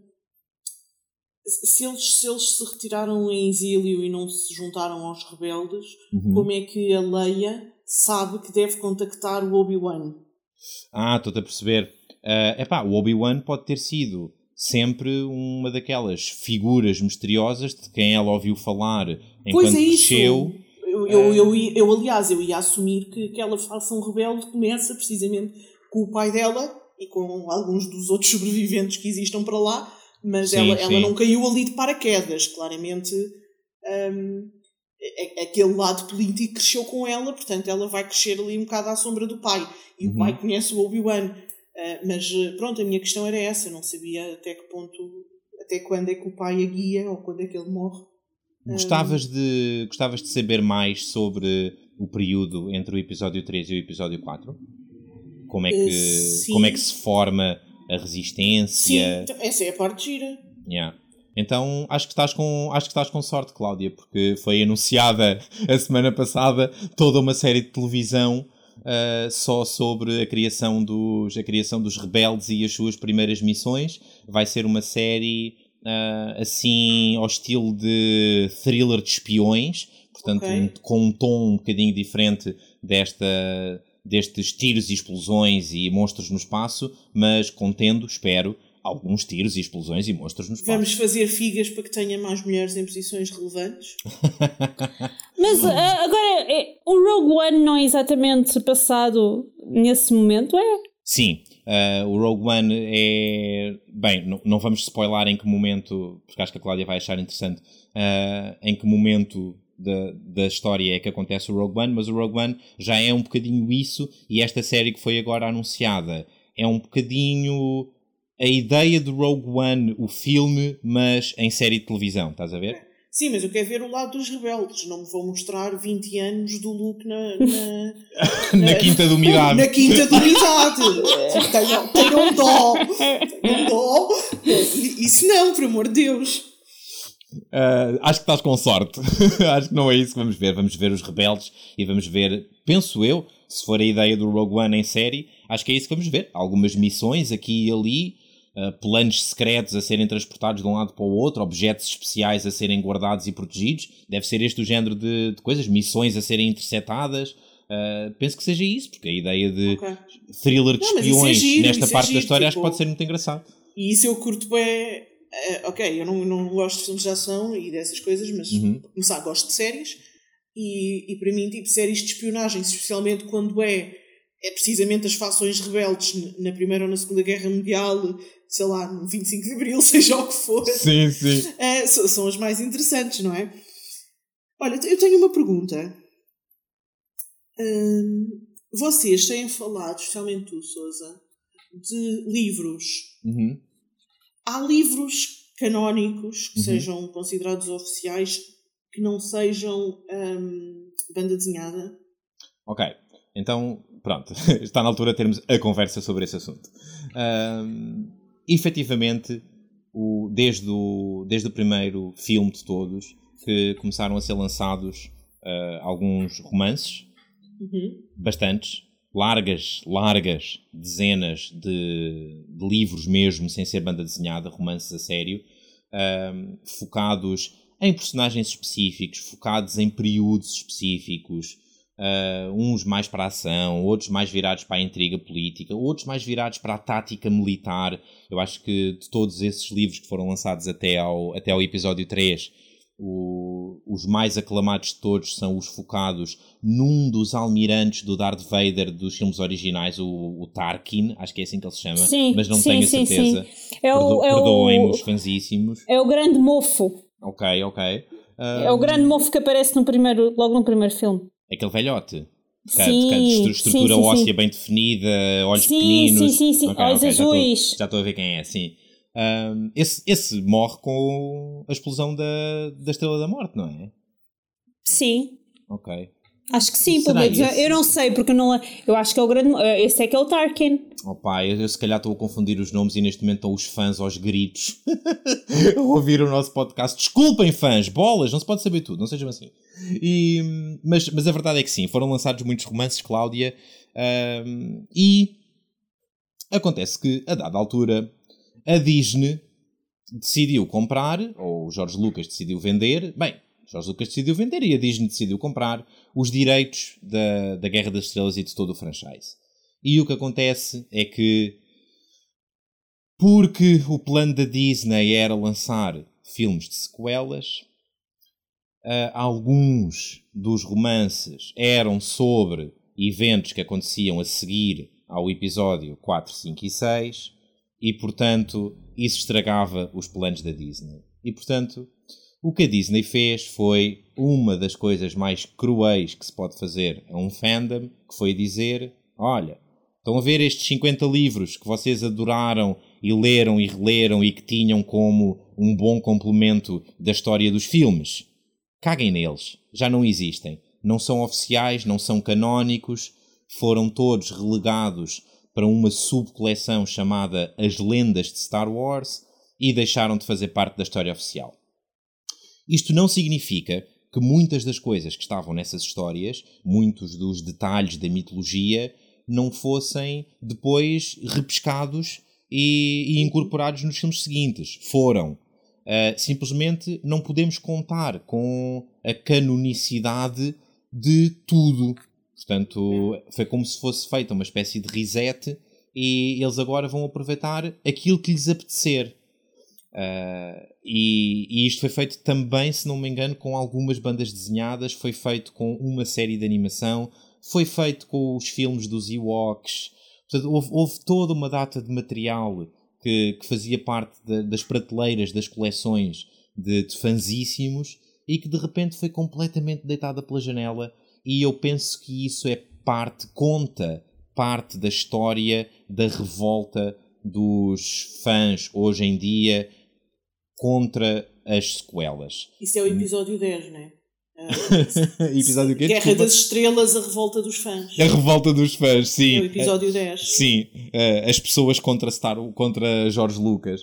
se, eles, se eles se retiraram em exílio e não se juntaram aos rebeldes, uhum. como é que a Leia sabe que deve contactar o Obi-Wan? Ah, estou-te a perceber. Uh, epá, o Obi-Wan pode ter sido sempre uma daquelas figuras misteriosas de quem ela ouviu falar enquanto pois é cresceu. Eu, eu, eu, eu, aliás, eu ia assumir que aquela facção rebelde começa precisamente com o pai dela e com alguns dos outros [laughs] sobreviventes que existam para lá, mas sim, ela, sim. ela não caiu ali de paraquedas, claramente. Um, aquele lado político cresceu com ela, portanto ela vai crescer ali um bocado à sombra do pai. E uhum. o pai conhece o Obi-Wan. Uh, mas pronto, a minha questão era essa, não sabia até que ponto, até quando é que o pai a guia ou quando é que ele morre. Gostavas de, gostavas de saber mais sobre o período entre o episódio 3 e o episódio 4? Como é que, uh, como é que se forma a resistência? Sim, então, essa é a parte gira. Yeah. Então acho que estás com acho que estás com sorte, Cláudia, porque foi anunciada [laughs] a semana passada toda uma série de televisão uh, só sobre a criação, dos, a criação dos rebeldes e as suas primeiras missões. Vai ser uma série uh, assim ao estilo de thriller de espiões, portanto okay. um, com um tom um bocadinho diferente desta destes tiros e explosões e monstros no espaço, mas contendo, espero, alguns tiros e explosões e monstros no espaço. Vamos fazer figas para que tenha mais mulheres em posições relevantes. [laughs] Mas uh, agora, é, o Rogue One não é exatamente passado nesse momento, é? Sim, uh, o Rogue One é. Bem, não, não vamos spoiler em que momento, porque acho que a Cláudia vai achar interessante, uh, em que momento da, da história é que acontece o Rogue One, mas o Rogue One já é um bocadinho isso, e esta série que foi agora anunciada é um bocadinho a ideia do Rogue One, o filme, mas em série de televisão, estás a ver? Sim, mas eu quero ver o lado dos rebeldes. Não me vou mostrar 20 anos do Luke na, na, na, [laughs] na Quinta da Umidade. [laughs] Na Quinta da Umidade. tenham, [laughs] tenham dó. Tenham dó. Isso não, por amor de Deus. Uh, acho que estás com sorte. acho que não é isso que vamos ver. Vamos ver os rebeldes e vamos ver, penso eu, se for a ideia do Rogue One em série, acho que é isso que vamos ver. Algumas missões aqui e ali uh, planos secretos a serem transportados de um lado para o outro, objetos especiais a serem guardados e protegidos. Deve ser este o género de, de coisas, missões a serem interceptadas. Uh, penso que seja isso, porque a ideia de okay. thriller de não, é espiões é giro, nesta parte é da história tipo, acho que pode ser muito engraçado. E isso eu curto bem. Uh, ok, eu não, não gosto de filmes de ação e dessas coisas, mas uhum. começar, gosto de séries. E, e para mim, tipo, séries de espionagem, especialmente quando é, é precisamente as fações rebeldes na Primeira ou na Segunda Guerra Mundial, sei lá, no 25 de Abril, [laughs] seja o que for. Sim, sim. É, são as mais interessantes, não é? Olha, eu tenho uma pergunta. Hum, vocês têm falado, especialmente tu, Sousa, de livros. Uhum. Há livros canónicos que uhum. sejam considerados oficiais que não sejam hum, banda desenhada? Ok, então pronto, [laughs] está na altura de termos a conversa sobre esse assunto. Um, efetivamente, o, desde, o, desde o primeiro filme de todos, que começaram a ser lançados uh, alguns romances, uhum. bastantes, largas, largas dezenas de, de, livros mesmo, sem ser banda desenhada, romances a sério. um, focados em personagens específicos, focados em períodos específicos, uh, uns mais para a ação, outros mais virados para a intriga política, outros mais virados para a tática militar. Eu acho que de todos esses livros que foram lançados até ao, até ao episódio 3, o, os mais aclamados de todos são os focados num dos almirantes do Darth Vader dos filmes originais, o, o Tarkin, acho que é assim que ele se chama, Sim, mas não sim, tenho a sim, certeza. É o- Perdo- é o- Perdoem-me os. É o grande mofo. Ok, ok. É o grande mofo que aparece no primeiro, logo no primeiro filme. Aquele velhote. Que, Sim, que a estru- sim, estrutura sim, óssea bem definida, olhos Sim, pequeninos. sim, sim, sim. Ok, Olhos ok, já estou- azuis. Já estou a ver quem é, sim. Ahm, esse, esse morre com a explosão da, da Estrela da Morte, não é? Sim. Ok. Acho que sim, pelo menos. Eu não sei, porque eu não. Eu acho que é o grande. Esse é que é o Tarkin. Opa, eu, eu se calhar estou a confundir os nomes e neste momento estão os fãs aos gritos [laughs] a ouvir o nosso podcast. Desculpem, fãs, bolas, não se pode saber tudo, não sejam assim. E, mas, mas a verdade é que sim, foram lançados muitos romances, Cláudia, ahm, e acontece que, a dada altura, a Disney decidiu comprar, ou o Jorge Lucas decidiu vender, bem, Jorge Lucas decidiu vender e a Disney decidiu comprar os direitos da, da Guerra das Estrelas e de todo o franchise. E o que acontece é que, porque o plano da Disney era lançar filmes de sequelas, ah, alguns dos romances eram sobre eventos que aconteciam a seguir ao episódio 4, 5 e 6, e portanto isso estragava os planos da Disney. E portanto, o que a Disney fez foi uma das coisas mais cruéis que se pode fazer a um fandom, que foi dizer: olha, estão a ver estes 50 livros que vocês adoraram e leram e releram e que tinham como um bom complemento da história dos filmes? Caguem neles, já não existem. Não são oficiais, não são canónicos, foram todos relegados para uma subcoleção chamada As Lendas de Star Wars e deixaram de fazer parte da história oficial. Isto não significa que muitas das coisas que estavam nessas histórias, muitos dos detalhes da mitologia, não fossem depois repescados e, e incorporados nos filmes seguintes. Foram. Uh, simplesmente não podemos contar com a canonicidade de tudo. Portanto, foi como se fosse feita uma espécie de reset e eles agora vão aproveitar aquilo que lhes apetecer. Uh, e, e isto foi feito também, se não me engano, com algumas bandas desenhadas, foi feito com uma série de animação, foi feito com os filmes dos Ewoks. Portanto, houve, houve toda uma data de material que, que fazia parte de, das prateleiras das coleções de, de fansíssimos e que de repente foi completamente deitada pela janela. E eu penso que isso é parte, conta parte da história da revolta dos fãs hoje em dia contra as sequelas. Isso é o episódio 10, não é? [laughs] episódio quê? Guerra Desculpa. das Estrelas, a revolta dos fãs. A revolta dos fãs, sim. É o episódio 10. Sim, eh, as pessoas contra, Star, contra Jorge Lucas.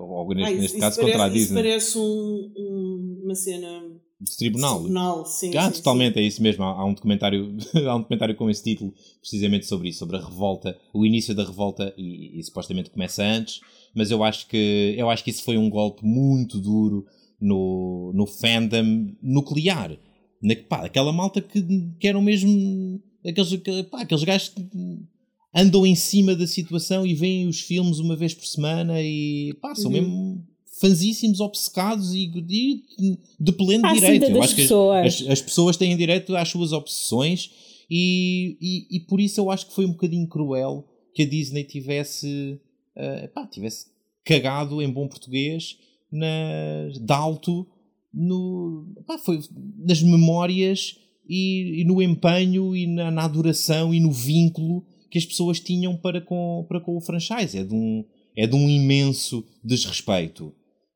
ou neste, Ah, isso- neste isso caso parece, contra a isso Disney. parece um, um- uma cena De tribunal. tribunal, sim. Ah, sim, totalmente, é isso mesmo. Há, há um documentário, [laughs] há um documentário com esse título, precisamente sobre isso, sobre a revolta, o início da revolta, e, e supostamente começa antes, mas eu acho que eu acho que isso foi um golpe muito duro no, no fandom nuclear. Na, pá, aquela malta que, que eram mesmo aqueles, que- pá, aqueles gajos que andam em cima da situação e veem os filmes uma vez por semana e pá, são Uhum. mesmo fanzíssimos, obcecados e, e de pleno À direito. Eu acho que pessoas. as, as pessoas têm direito às suas obsessões e, e, e por isso eu acho que foi um bocadinho cruel que a Disney tivesse, pá, tivesse cagado em bom português na, de alto no, foi, nas memórias e, e no empenho e na, na adoração e no vínculo que as pessoas tinham para com, para com o franchise. É de um, é de um imenso desrespeito.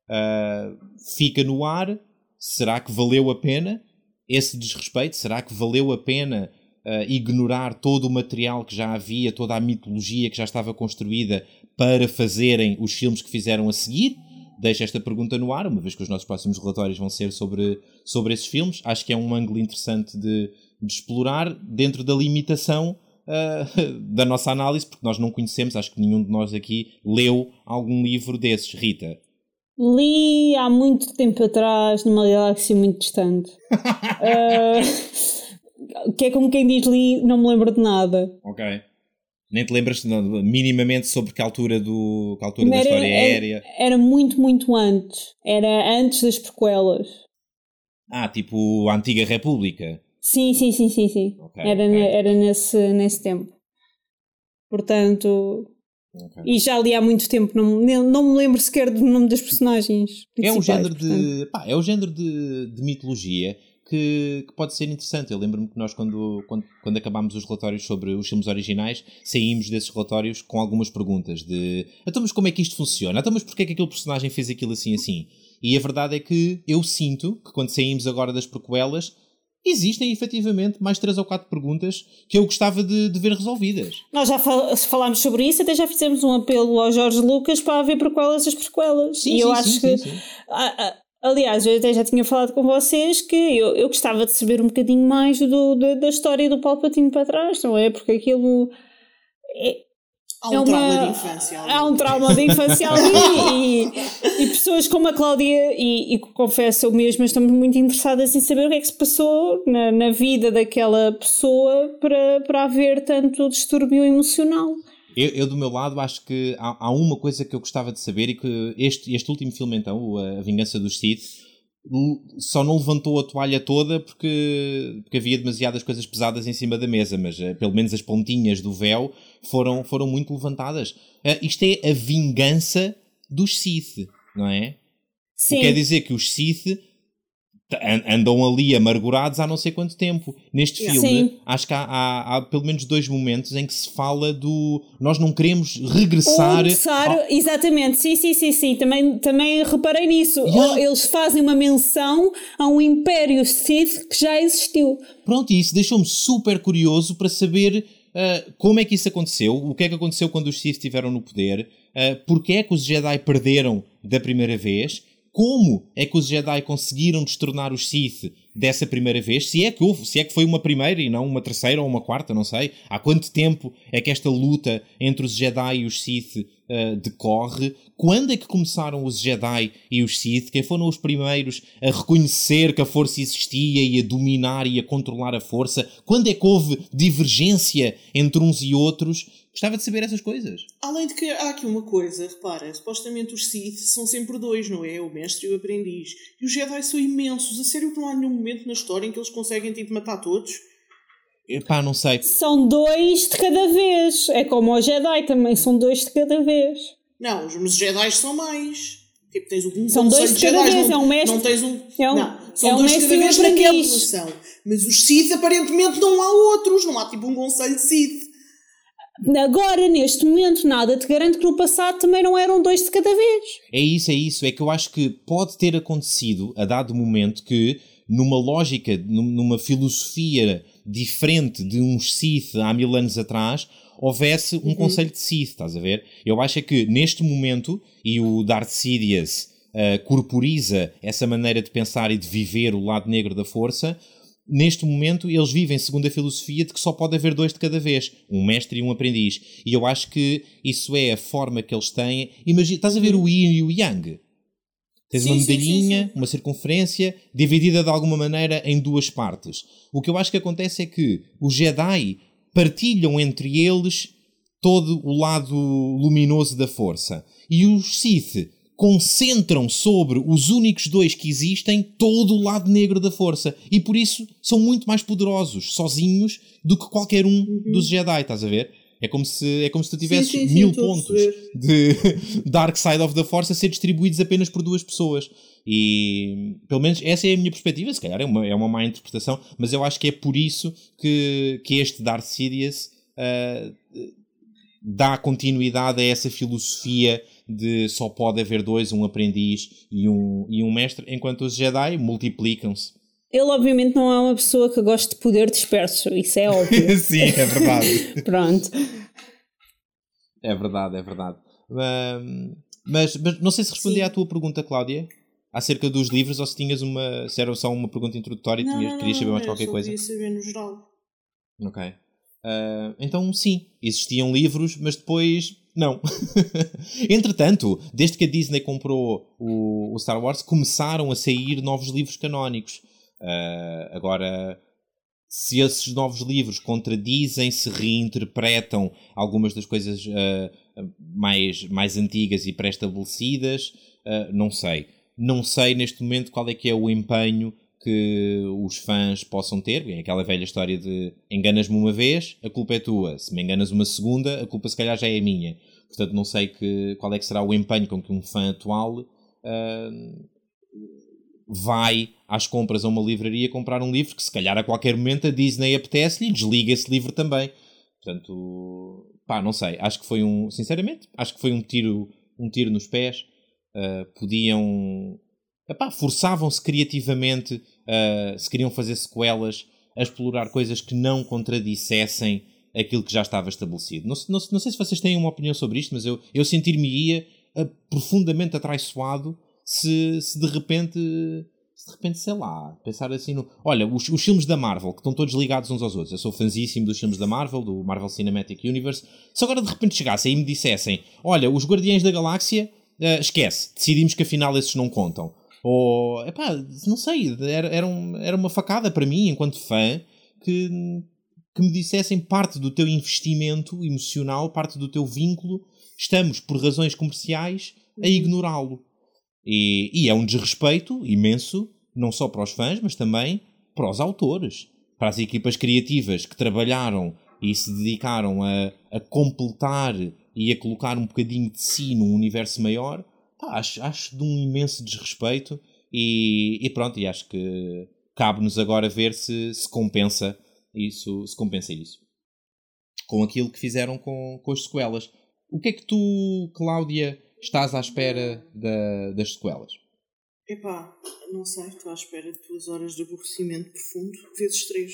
Ah, fica no ar. Será que valeu a pena esse desrespeito? Será que valeu a pena ah, ignorar todo o material que já havia, toda a mitologia que já estava construída para fazerem os filmes que fizeram a seguir? Deixo esta pergunta no ar, uma vez que os nossos próximos relatórios vão ser sobre, sobre esses filmes. Acho que é um ângulo interessante de, de explorar dentro da limitação ah, [laughs] da nossa análise, porque nós não conhecemos, acho que nenhum de nós aqui leu algum livro desses. Rita, Li há muito tempo atrás, numa galáxia muito distante. uh, [laughs] que é como quem diz li, não me lembro de nada. Ok. Nem te lembras não, minimamente sobre que altura, do, que altura da história era, aérea? Era muito, muito antes. Era antes das prequelas. Ah, tipo a Antiga República? Sim, sim, sim, sim, sim. Okay, era, okay. era nesse, nesse tempo. Portanto. Okay. E já li há muito tempo, não, não me lembro sequer do nome das personagens. É um género de. Pá, é um género de, de mitologia que, que, pode ser interessante. Eu lembro-me que nós, quando, quando, quando acabámos os relatórios sobre os filmes originais, saímos desses relatórios com algumas perguntas de então, mas como é que isto funciona? Então, mas porquê é que aquele personagem fez aquilo assim assim? E a verdade é que eu sinto que quando saímos agora das prequelas, existem efetivamente mais três ou quatro perguntas que eu gostava de, de ver resolvidas. Nós já fal falámos sobre isso, até já fizemos um apelo ao Jorge Lucas para haver prequelas as prequelas. Sim, e eu sim, acho sim, que. Sim, Aliás, eu até já tinha falado com vocês que eu, eu gostava de saber um bocadinho mais do, do da história do Palpatine para trás, não é? Porque aquilo. É, Há um é uma, trauma de infância. Ali. Há um trauma de infância ali [laughs] e, e, pessoas como a Cláudia, e, e confesso eu mesma, estamos muito interessadas em saber o que é que se passou na, na vida daquela pessoa para, para haver tanto distúrbio emocional. Eu, eu, do meu lado, acho que há, há, uma coisa que eu gostava de saber e que este, este último filme, então, A Vingança dos Sith, só não levantou a toalha toda porque, porque havia demasiadas coisas pesadas em cima da mesa, mas uh, pelo menos as pontinhas do véu foram, foram muito levantadas. Uh, isto é a vingança dos Sith, não é? Sim. quer dizer que os Sith andam ali amargurados há não sei quanto tempo. Neste filme, Sim. acho que há, há, há, pelo menos dois momentos em que se fala do nós não queremos regressar. regressar ao... Exatamente, sim, sim, sim, sim. Também, também reparei nisso. Yeah. Eles fazem uma menção a um Império Sith que já existiu. Pronto, e isso deixou-me super curioso para saber. Uh, como é que isso aconteceu? O que é que aconteceu quando os Sith estiveram no poder? Uh, Porquê é que os Jedi perderam da primeira vez? Como é que os Jedi conseguiram destornar os Sith dessa primeira vez, se é que houve, se é que foi uma primeira e não uma terceira ou uma quarta, não sei. Há quanto tempo é que esta luta entre os Jedi e os Sith uh, decorre? Quando é que começaram os Jedi e os Sith? Quem foram os primeiros a reconhecer que a força existia e a dominar e a controlar a força? Quando é que houve divergência entre uns e outros? Gostava de saber essas coisas. Além de que há aqui uma coisa, repara, supostamente os Sith são sempre dois, não é? O mestre e o aprendiz. E os Jedi são imensos. A sério que não há nenhum momento na história em que eles conseguem tipo matar todos? Epá, não sei. São dois de cada vez. É como os Jedi também, são dois de cada vez. Não, os Jedi são mais. Tipo, tens um São dois de cada vez, não, é um mestre. Não tens um. É um não, são é um dois de cada vez naquela população. Mas os Sith aparentemente não há outros, não há tipo um conselho de Sith. Agora, neste momento, nada te garante que no passado também não eram dois de cada vez. É isso, é isso. É que eu acho que pode ter acontecido a dado momento que, numa lógica, numa filosofia diferente de uns Sith há mil anos atrás, houvesse um uhum. conselho de Sith, estás a ver? Eu acho é que neste momento, e o Darth Sidious uh, corporiza essa maneira de pensar e de viver o lado negro da força, neste momento eles vivem segundo a filosofia de que só pode haver dois de cada vez, um mestre e um aprendiz. E eu acho que isso é a forma que eles têm. Imagina, estás a ver o yin e o yang? Tens sim, uma medalhinha, sim, sim, uma circunferência, dividida de alguma maneira em duas partes. O que eu acho que acontece é que os Jedi partilham entre eles todo o lado luminoso da força. E os Sith concentram sobre os únicos dois que existem todo o lado negro da força e por isso são muito mais poderosos sozinhos do que qualquer um uhum. dos Jedi, estás a ver? É como se, é como se tu tivesses sim, sim, mil sim, pontos de [laughs] Dark Side of the Force a ser distribuídos apenas por duas pessoas. E pelo menos essa é a minha perspectiva, se calhar é uma, é uma má interpretação, mas eu acho que é por isso que, que este Darth Sidious uh, dá continuidade a essa filosofia de só pode haver dois, um aprendiz e um, e um mestre, enquanto os Jedi multiplicam-se. Ele, obviamente, não é uma pessoa que gosta de poder disperso, isso é óbvio. [laughs] Sim, é verdade. [laughs] Pronto. É verdade, é verdade. Um, mas, mas não sei se respondi Sim. à tua pergunta, Cláudia, acerca dos livros, ou se tinhas uma. se era só uma pergunta introdutória e tinhas, querias saber mais qualquer coisa. Eu saber no geral. Ok. Uh, então, sim, existiam livros, mas depois Não. [laughs] Entretanto, desde que a Disney comprou o, o, Star Wars, começaram a sair novos livros canónicos. Uh, agora, se esses novos livros contradizem, se reinterpretam algumas das coisas uh, mais, mais antigas e pré-estabelecidas, uh, não sei. Não sei neste momento qual é que é o empenho que os fãs possam ter. É aquela velha história de enganas-me uma vez, a culpa é tua. Se me enganas uma segunda, a culpa se calhar já é minha. Portanto, não sei que, qual é que será o empenho com que um fã atual uh, vai às compras a uma livraria comprar um livro que se calhar a qualquer momento a Disney apetece-lhe e desliga esse livro também. Portanto, pá, não sei. Acho que foi um, sinceramente, acho que foi um tiro, um tiro nos pés. Uh, podiam forçavam-se criativamente, uh, se queriam fazer sequelas, a explorar coisas que não contradissessem aquilo que já estava estabelecido. Não, não, não sei se vocês têm uma opinião sobre isto, mas eu, eu sentir-me-ia uh, profundamente atraiçoado se, se de repente de repente, sei lá, pensar assim no. Olha, os, os filmes da Marvel, que estão todos ligados uns aos outros. Eu sou fãzíssimo dos filmes da Marvel, do Marvel Cinematic Universe. Se agora de repente chegassem e me dissessem: Olha, os Guardiões da Galáxia, uh, esquece, decidimos que afinal esses não contam. Ou, epá, não sei, era, era, um, era uma facada para mim, enquanto fã, que, que me dissessem parte do teu investimento emocional, parte do teu vínculo, estamos, por razões comerciais, a uhum. ignorá-lo. E, e é um desrespeito imenso, não só para os fãs, mas também para os autores, para as equipas criativas que trabalharam e se dedicaram a, a completar e a colocar um bocadinho de si num universo maior pá, acho, acho de um imenso desrespeito e, e pronto, e acho que cabe-nos agora ver se, se compensa isso, se compensa isso. Com aquilo que fizeram com, com as sequelas. O que é que tu, Cláudia, estás à espera da, das sequelas? Epá, não sei, estou à espera de duas horas de aborrecimento profundo, vezes três.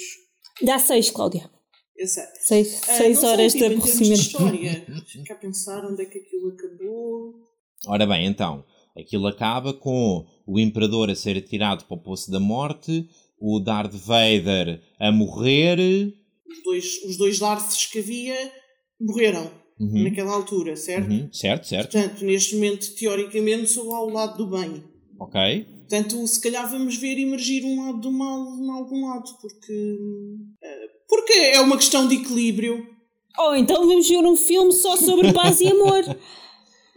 Dá seis, Cláudia. Sei. Seis, uh, seis horas sei, tipo, de aborrecimento. De história, ficar a pensar onde é que aquilo acabou. Ora bem, então, aquilo acaba com o Imperador a ser atirado para o Poço da Morte, o Darth Vader a morrer. Os dois, os dois Darths que havia morreram uhum. naquela altura, certo? Uhum. Certo, certo. Portanto, neste momento, teoricamente, sou ao lado do bem. Ok. Portanto, se calhar vamos ver emergir um lado do mal em algum lado, porque. Eh, porque é uma questão de equilíbrio. Ou oh, então vamos ver um filme só sobre paz e amor. [laughs]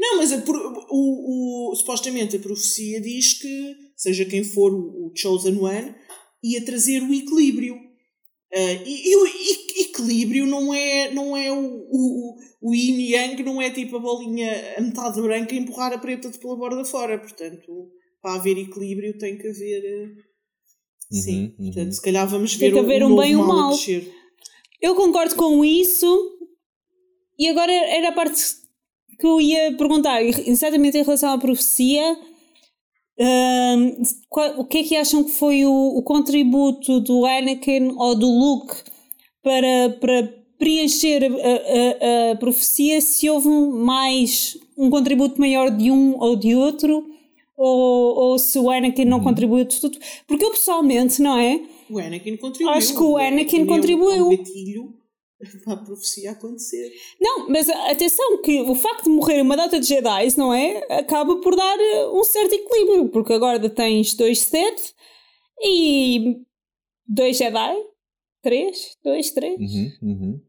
Não, mas a, o, o, supostamente a profecia diz que, seja quem for o, o Chosen One, ia trazer o equilíbrio. Uh, e, e, o equilíbrio não é, não é o, o, o yin e yang, não é tipo a bolinha a metade branca empurrar a preta de pela borda fora. Portanto, para haver equilíbrio tem que haver. Uh, sim, uhum, portanto, se calhar vamos ver, tem que haver um, um bem e um mal. Eu concordo com isso. E agora era a parte que eu ia perguntar, exatamente em relação à profecia, uh, qual, o que é que acham que foi o, o, contributo do Anakin ou do Luke para, para preencher a, a, a, profecia, se houve mais um contributo maior de um ou de outro, ou, ou se o Anakin não uhum. contribuiu de tudo. Porque eu pessoalmente, não é? O Anakin contribuiu. Acho que o Anakin contribuiu. O [laughs] gatilho para a profecia acontecer. Não, mas atenção que o facto de morrer uma data de Jedi, não é? Acaba por dar eh, um certo equilíbrio, porque agora tens dois Sith e dois Jedi. Três? Dois, três? Uhum, uhum.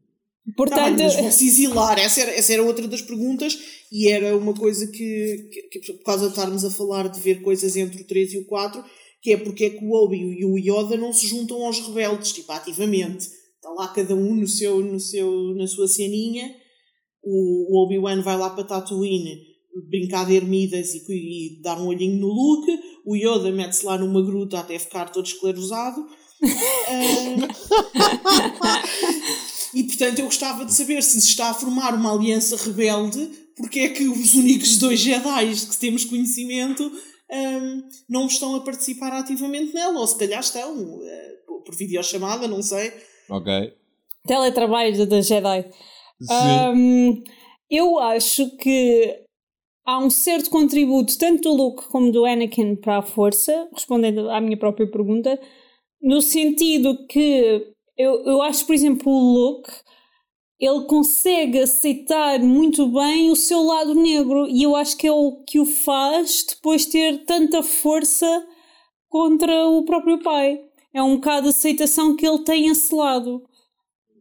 Portanto... Tá, mas vão-se [laughs] exilar. Essa era, essa era outra das perguntas e era uma coisa que, que, que, por causa de estarmos a falar de ver coisas entre o 3 e o 4, que é porque é que o Obi e o Yoda não se juntam aos rebeldes, tipo, ativamente Está lá cada um no seu, no seu, na sua ceninha. O, o Obi-Wan vai lá para Tatooine brincar de ermidas e, e dar um olhinho no Luke. O Yoda mete-se lá numa gruta até ficar todo esclerosado. uh, [laughs] e portanto eu gostava de saber se se está a formar uma aliança rebelde, porque é que os únicos dois Jedi que temos conhecimento um, não estão a participar ativamente nela, ou se calhar estão uh, por videochamada, não sei. Ok. Teletrabalho da Jedi. Um, eu acho que há um certo contributo, tanto do Luke como do Anakin, para a força, respondendo à minha própria pergunta, no sentido que eu, eu acho, por exemplo, o Luke ele consegue aceitar muito bem o seu lado negro e eu acho que é o que o faz depois ter tanta força contra o próprio pai. É um bocado a aceitação que ele tem esse lado.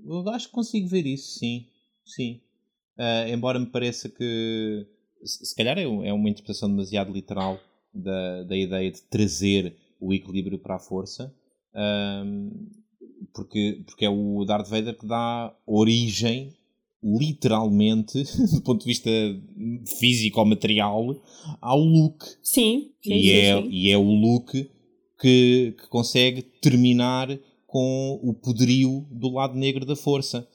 Eu acho que consigo ver isso, sim. Sim. Uh, embora me pareça que se, se calhar é, é, uma interpretação demasiado literal da, da ideia de trazer o equilíbrio para a força. porque, porque é o Darth Vader que dá origem, literalmente, [laughs] do ponto de vista físico ou material, ao Luke. Sim. sim e, sim, é, sim. e é o Luke que, que consegue terminar com o poderio do lado negro da força,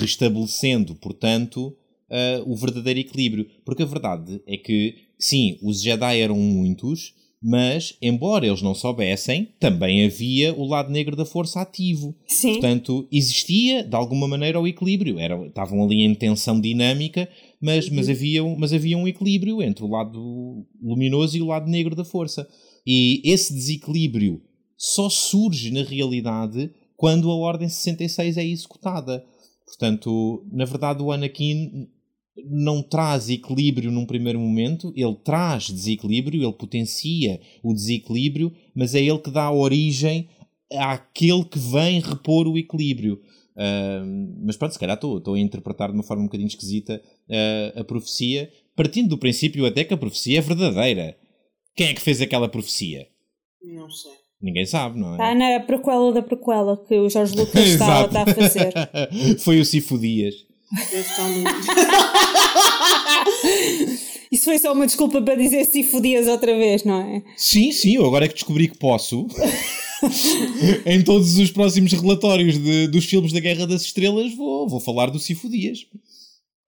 restabelecendo, portanto, uh, o verdadeiro equilíbrio. Porque a verdade é que, sim, os Jedi eram muitos, mas, embora eles não soubessem, também havia o lado negro da força ativo. Sim. Portanto, existia, de alguma maneira, o equilíbrio. Era, estavam ali em tensão dinâmica, mas, mas, havia, mas havia um equilíbrio entre o lado luminoso e o lado negro da força. E esse desequilíbrio só surge, na realidade, quando a Ordem 66 é executada. Portanto, na verdade, o Anakin não traz equilíbrio num primeiro momento, ele traz desequilíbrio, ele potencia o desequilíbrio, mas é ele que dá origem àquele que vem repor o equilíbrio. Uh, mas pronto, se calhar estou a interpretar de uma forma um bocadinho esquisita uh, a profecia, partindo do princípio até que a profecia é verdadeira. Quem é que fez aquela profecia? Não sei. Ninguém sabe, não é? Está na prequela da prequela que o Jorge [laughs] Lucas está, está a fazer. [laughs] Foi o Cifo Dias. Deve estar no... [laughs] Isso foi só uma desculpa para dizer se fodias outra vez, não é? Sim, sim, eu agora é que descobri que posso. em todos os próximos relatórios de, dos filmes da Guerra das Estrelas vou, vou falar do Cifo Dias.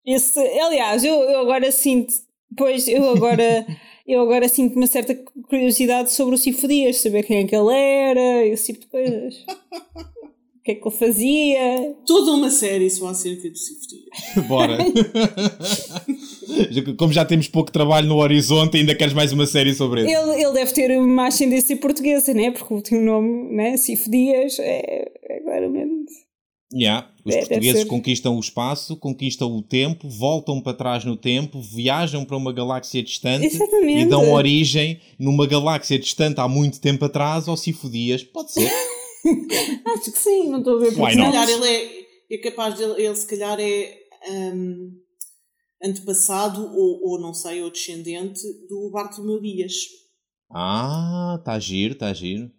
Esse, aliás, eu, eu agora sinto, pois eu agora eu agora sinto uma certa curiosidade sobre o Cifo Dias, saber quem é que ele era, esse tipo de coisas. [laughs] o que é que ele fazia? Toda uma série só acerca do Cifo Dias. [laughs] Bora! [laughs] Como já temos pouco trabalho no horizonte, ainda queres mais uma série sobre ele? Ele, ele deve ter uma ascendência portuguesa, né? Porque o último nome, né? Cifo Dias, é, é claramente. Yeah. Os é, portugueses conquistam o espaço, conquistam o tempo, voltam para trás no tempo, viajam para uma galáxia distante Exatamente. e dão origem numa galáxia distante há muito tempo atrás ao Cifo Dias. Pode ser. [laughs] Acho que sim, não estou a ver porque Se calhar ele é, é capaz de ele, se calhar é um, antepassado ou, ou não sei, ou descendente do Bartolomeu Dias. Ah, está giro, está giro.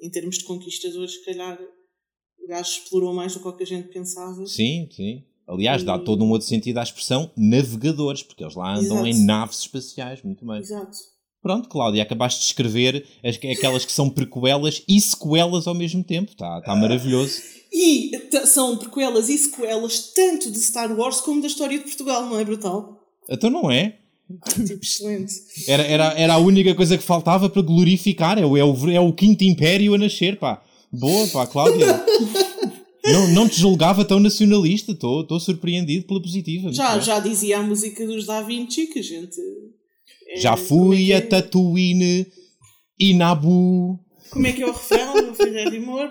Em termos de conquistadores, se calhar o gajo explorou mais do que a gente pensava. Sim, sim. Aliás, e... dá todo um outro sentido à expressão navegadores, porque eles lá andam Exato. em naves espaciais, muito bem. Exato. Pronto, Cláudia, acabaste de escrever as, aquelas que são prequelas e sequelas ao mesmo tempo. Está tá maravilhoso. E são prequelas e sequelas tanto de Star Wars como da história de Portugal, não é brutal? Então não é? tipo, excelente. Era, era, era a única coisa que faltava para glorificar. É o, é o, é o quinto império a nascer, pá. Boa, pá, Cláudia. não, não te julgava tão nacionalista, estou surpreendido pela positiva. Já, já dizia a música dos Da Vinci que a gente. É, já fui é a é? Tatooine e Nabu. Como é que é o refrão? De amor?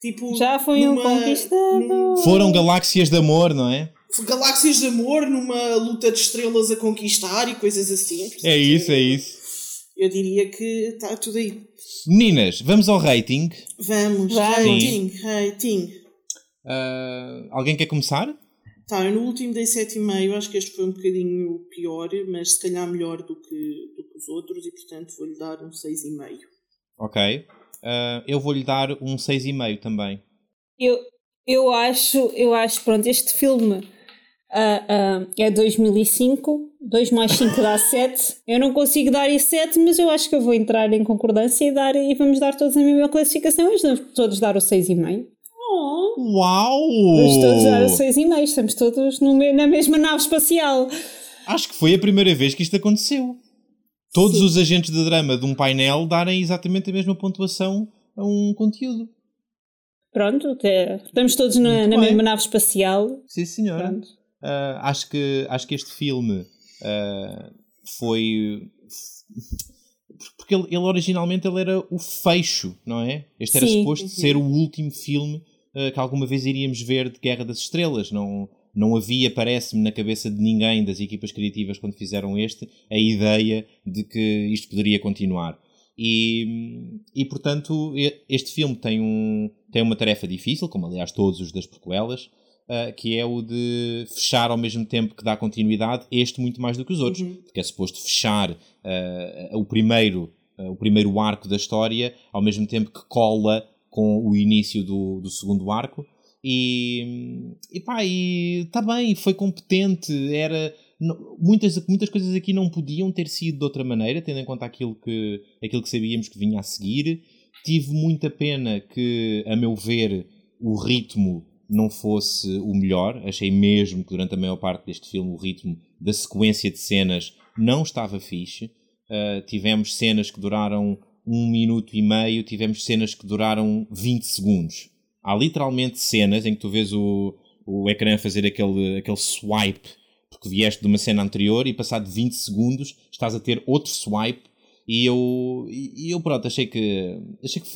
Tipo, já foi numa, um conquistado. Num... Foram galáxias de amor, não é? Galáxias de amor numa luta de estrelas a conquistar e coisas assim. É isso, é isso. Eu diria que está tudo aí. Meninas, vamos ao rating. Vamos, rating, rating. Uh, alguém quer começar? Tá, eu no último dei 7,5, acho que este foi um bocadinho pior, mas se calhar melhor do que, do que os outros e portanto vou-lhe dar um 6,5. Ok. Uh, eu vou-lhe dar um 6,5 também. Eu, eu acho, eu acho, pronto, este filme uh, uh, é 2005, 2 mais 5 dá 7. Eu não consigo dar isso 7, mas eu acho que eu vou entrar em concordância e, dar, e vamos dar todos a mesma classificação. Vamos todos dar o 6,5. Oh. Uau! Vamos todos dar o 6,5. Estamos todos no, na mesma nave espacial. Acho que foi a primeira vez que isto aconteceu. Todos Sim. os agentes de drama de um painel darem exatamente a mesma pontuação a um conteúdo. Pronto, estamos todos na, na mesma nave espacial. Sim, senhora. Pronto. Uh, acho, que, acho que este filme uh, foi. Porque ele, ele, originalmente ele era o fecho, não é? Este era Sim, suposto ser o último filme uh, que alguma vez iríamos ver de Guerra das Estrelas. Não, não havia, parece-me, na cabeça de ninguém das equipas criativas quando fizeram este, a ideia de que isto poderia continuar. E, e portanto, este filme tem, um, tem uma tarefa difícil, como aliás todos os das prequelas, uh, que é o de fechar ao mesmo tempo que dá continuidade, este muito mais do que os outros, uhum. porque é suposto fechar uh, o, primeiro, uh, o primeiro arco da história ao mesmo tempo que cola com o início do, do segundo arco. E, e pá, e está bem, foi competente, era muitas, muitas coisas aqui não podiam ter sido de outra maneira, tendo em conta aquilo que, aquilo que sabíamos que vinha a seguir. Tive muita pena que, a meu ver, o ritmo não fosse o melhor. Achei mesmo que durante a maior parte deste filme o ritmo da sequência de cenas não estava fixe. Uh, tivemos cenas que duraram um minuto e meio, tivemos cenas que duraram 20 segundos. Há literalmente cenas em que tu vês o, o ecrã fazer aquele, aquele swipe porque vieste de uma cena anterior e passado 20 segundos estás a ter outro swipe e eu, e eu pronto, achei que achei que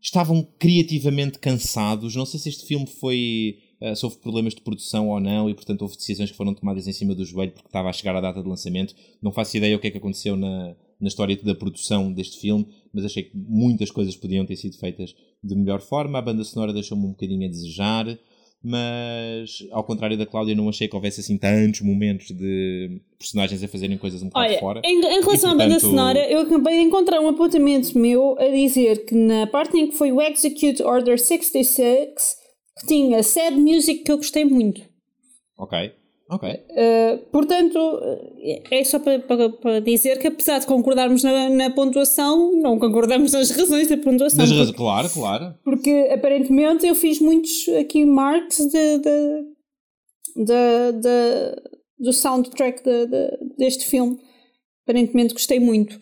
estavam criativamente cansados. Não sei se este filme foi. Uh, se houve problemas de produção ou não, e portanto houve decisões que foram tomadas em cima do joelho porque estava a chegar a data de lançamento. Não faço ideia o que é que aconteceu na, na história da produção deste filme, mas achei que muitas coisas podiam ter sido feitas de melhor forma. A banda sonora deixou-me um bocadinho a desejar mas ao contrário da Cláudia, não achei que houvesse assim tantos momentos de personagens a fazerem coisas um bocado Olha, fora. Em, em relação e, portanto... à banda sonora, eu acabei de encontrar um apontamento meu a dizer que na parte em que foi o Execute Order 66 que tinha sad music que eu gostei muito. Ok. Ok. Uh, portanto, é só para, para, para, dizer que apesar de concordarmos na, na, pontuação, não concordamos nas razões da pontuação. Nas razões, claro, claro. Porque aparentemente eu fiz muitos aqui marks de, de, de, de do soundtrack de, de, deste filme. Aparentemente gostei muito.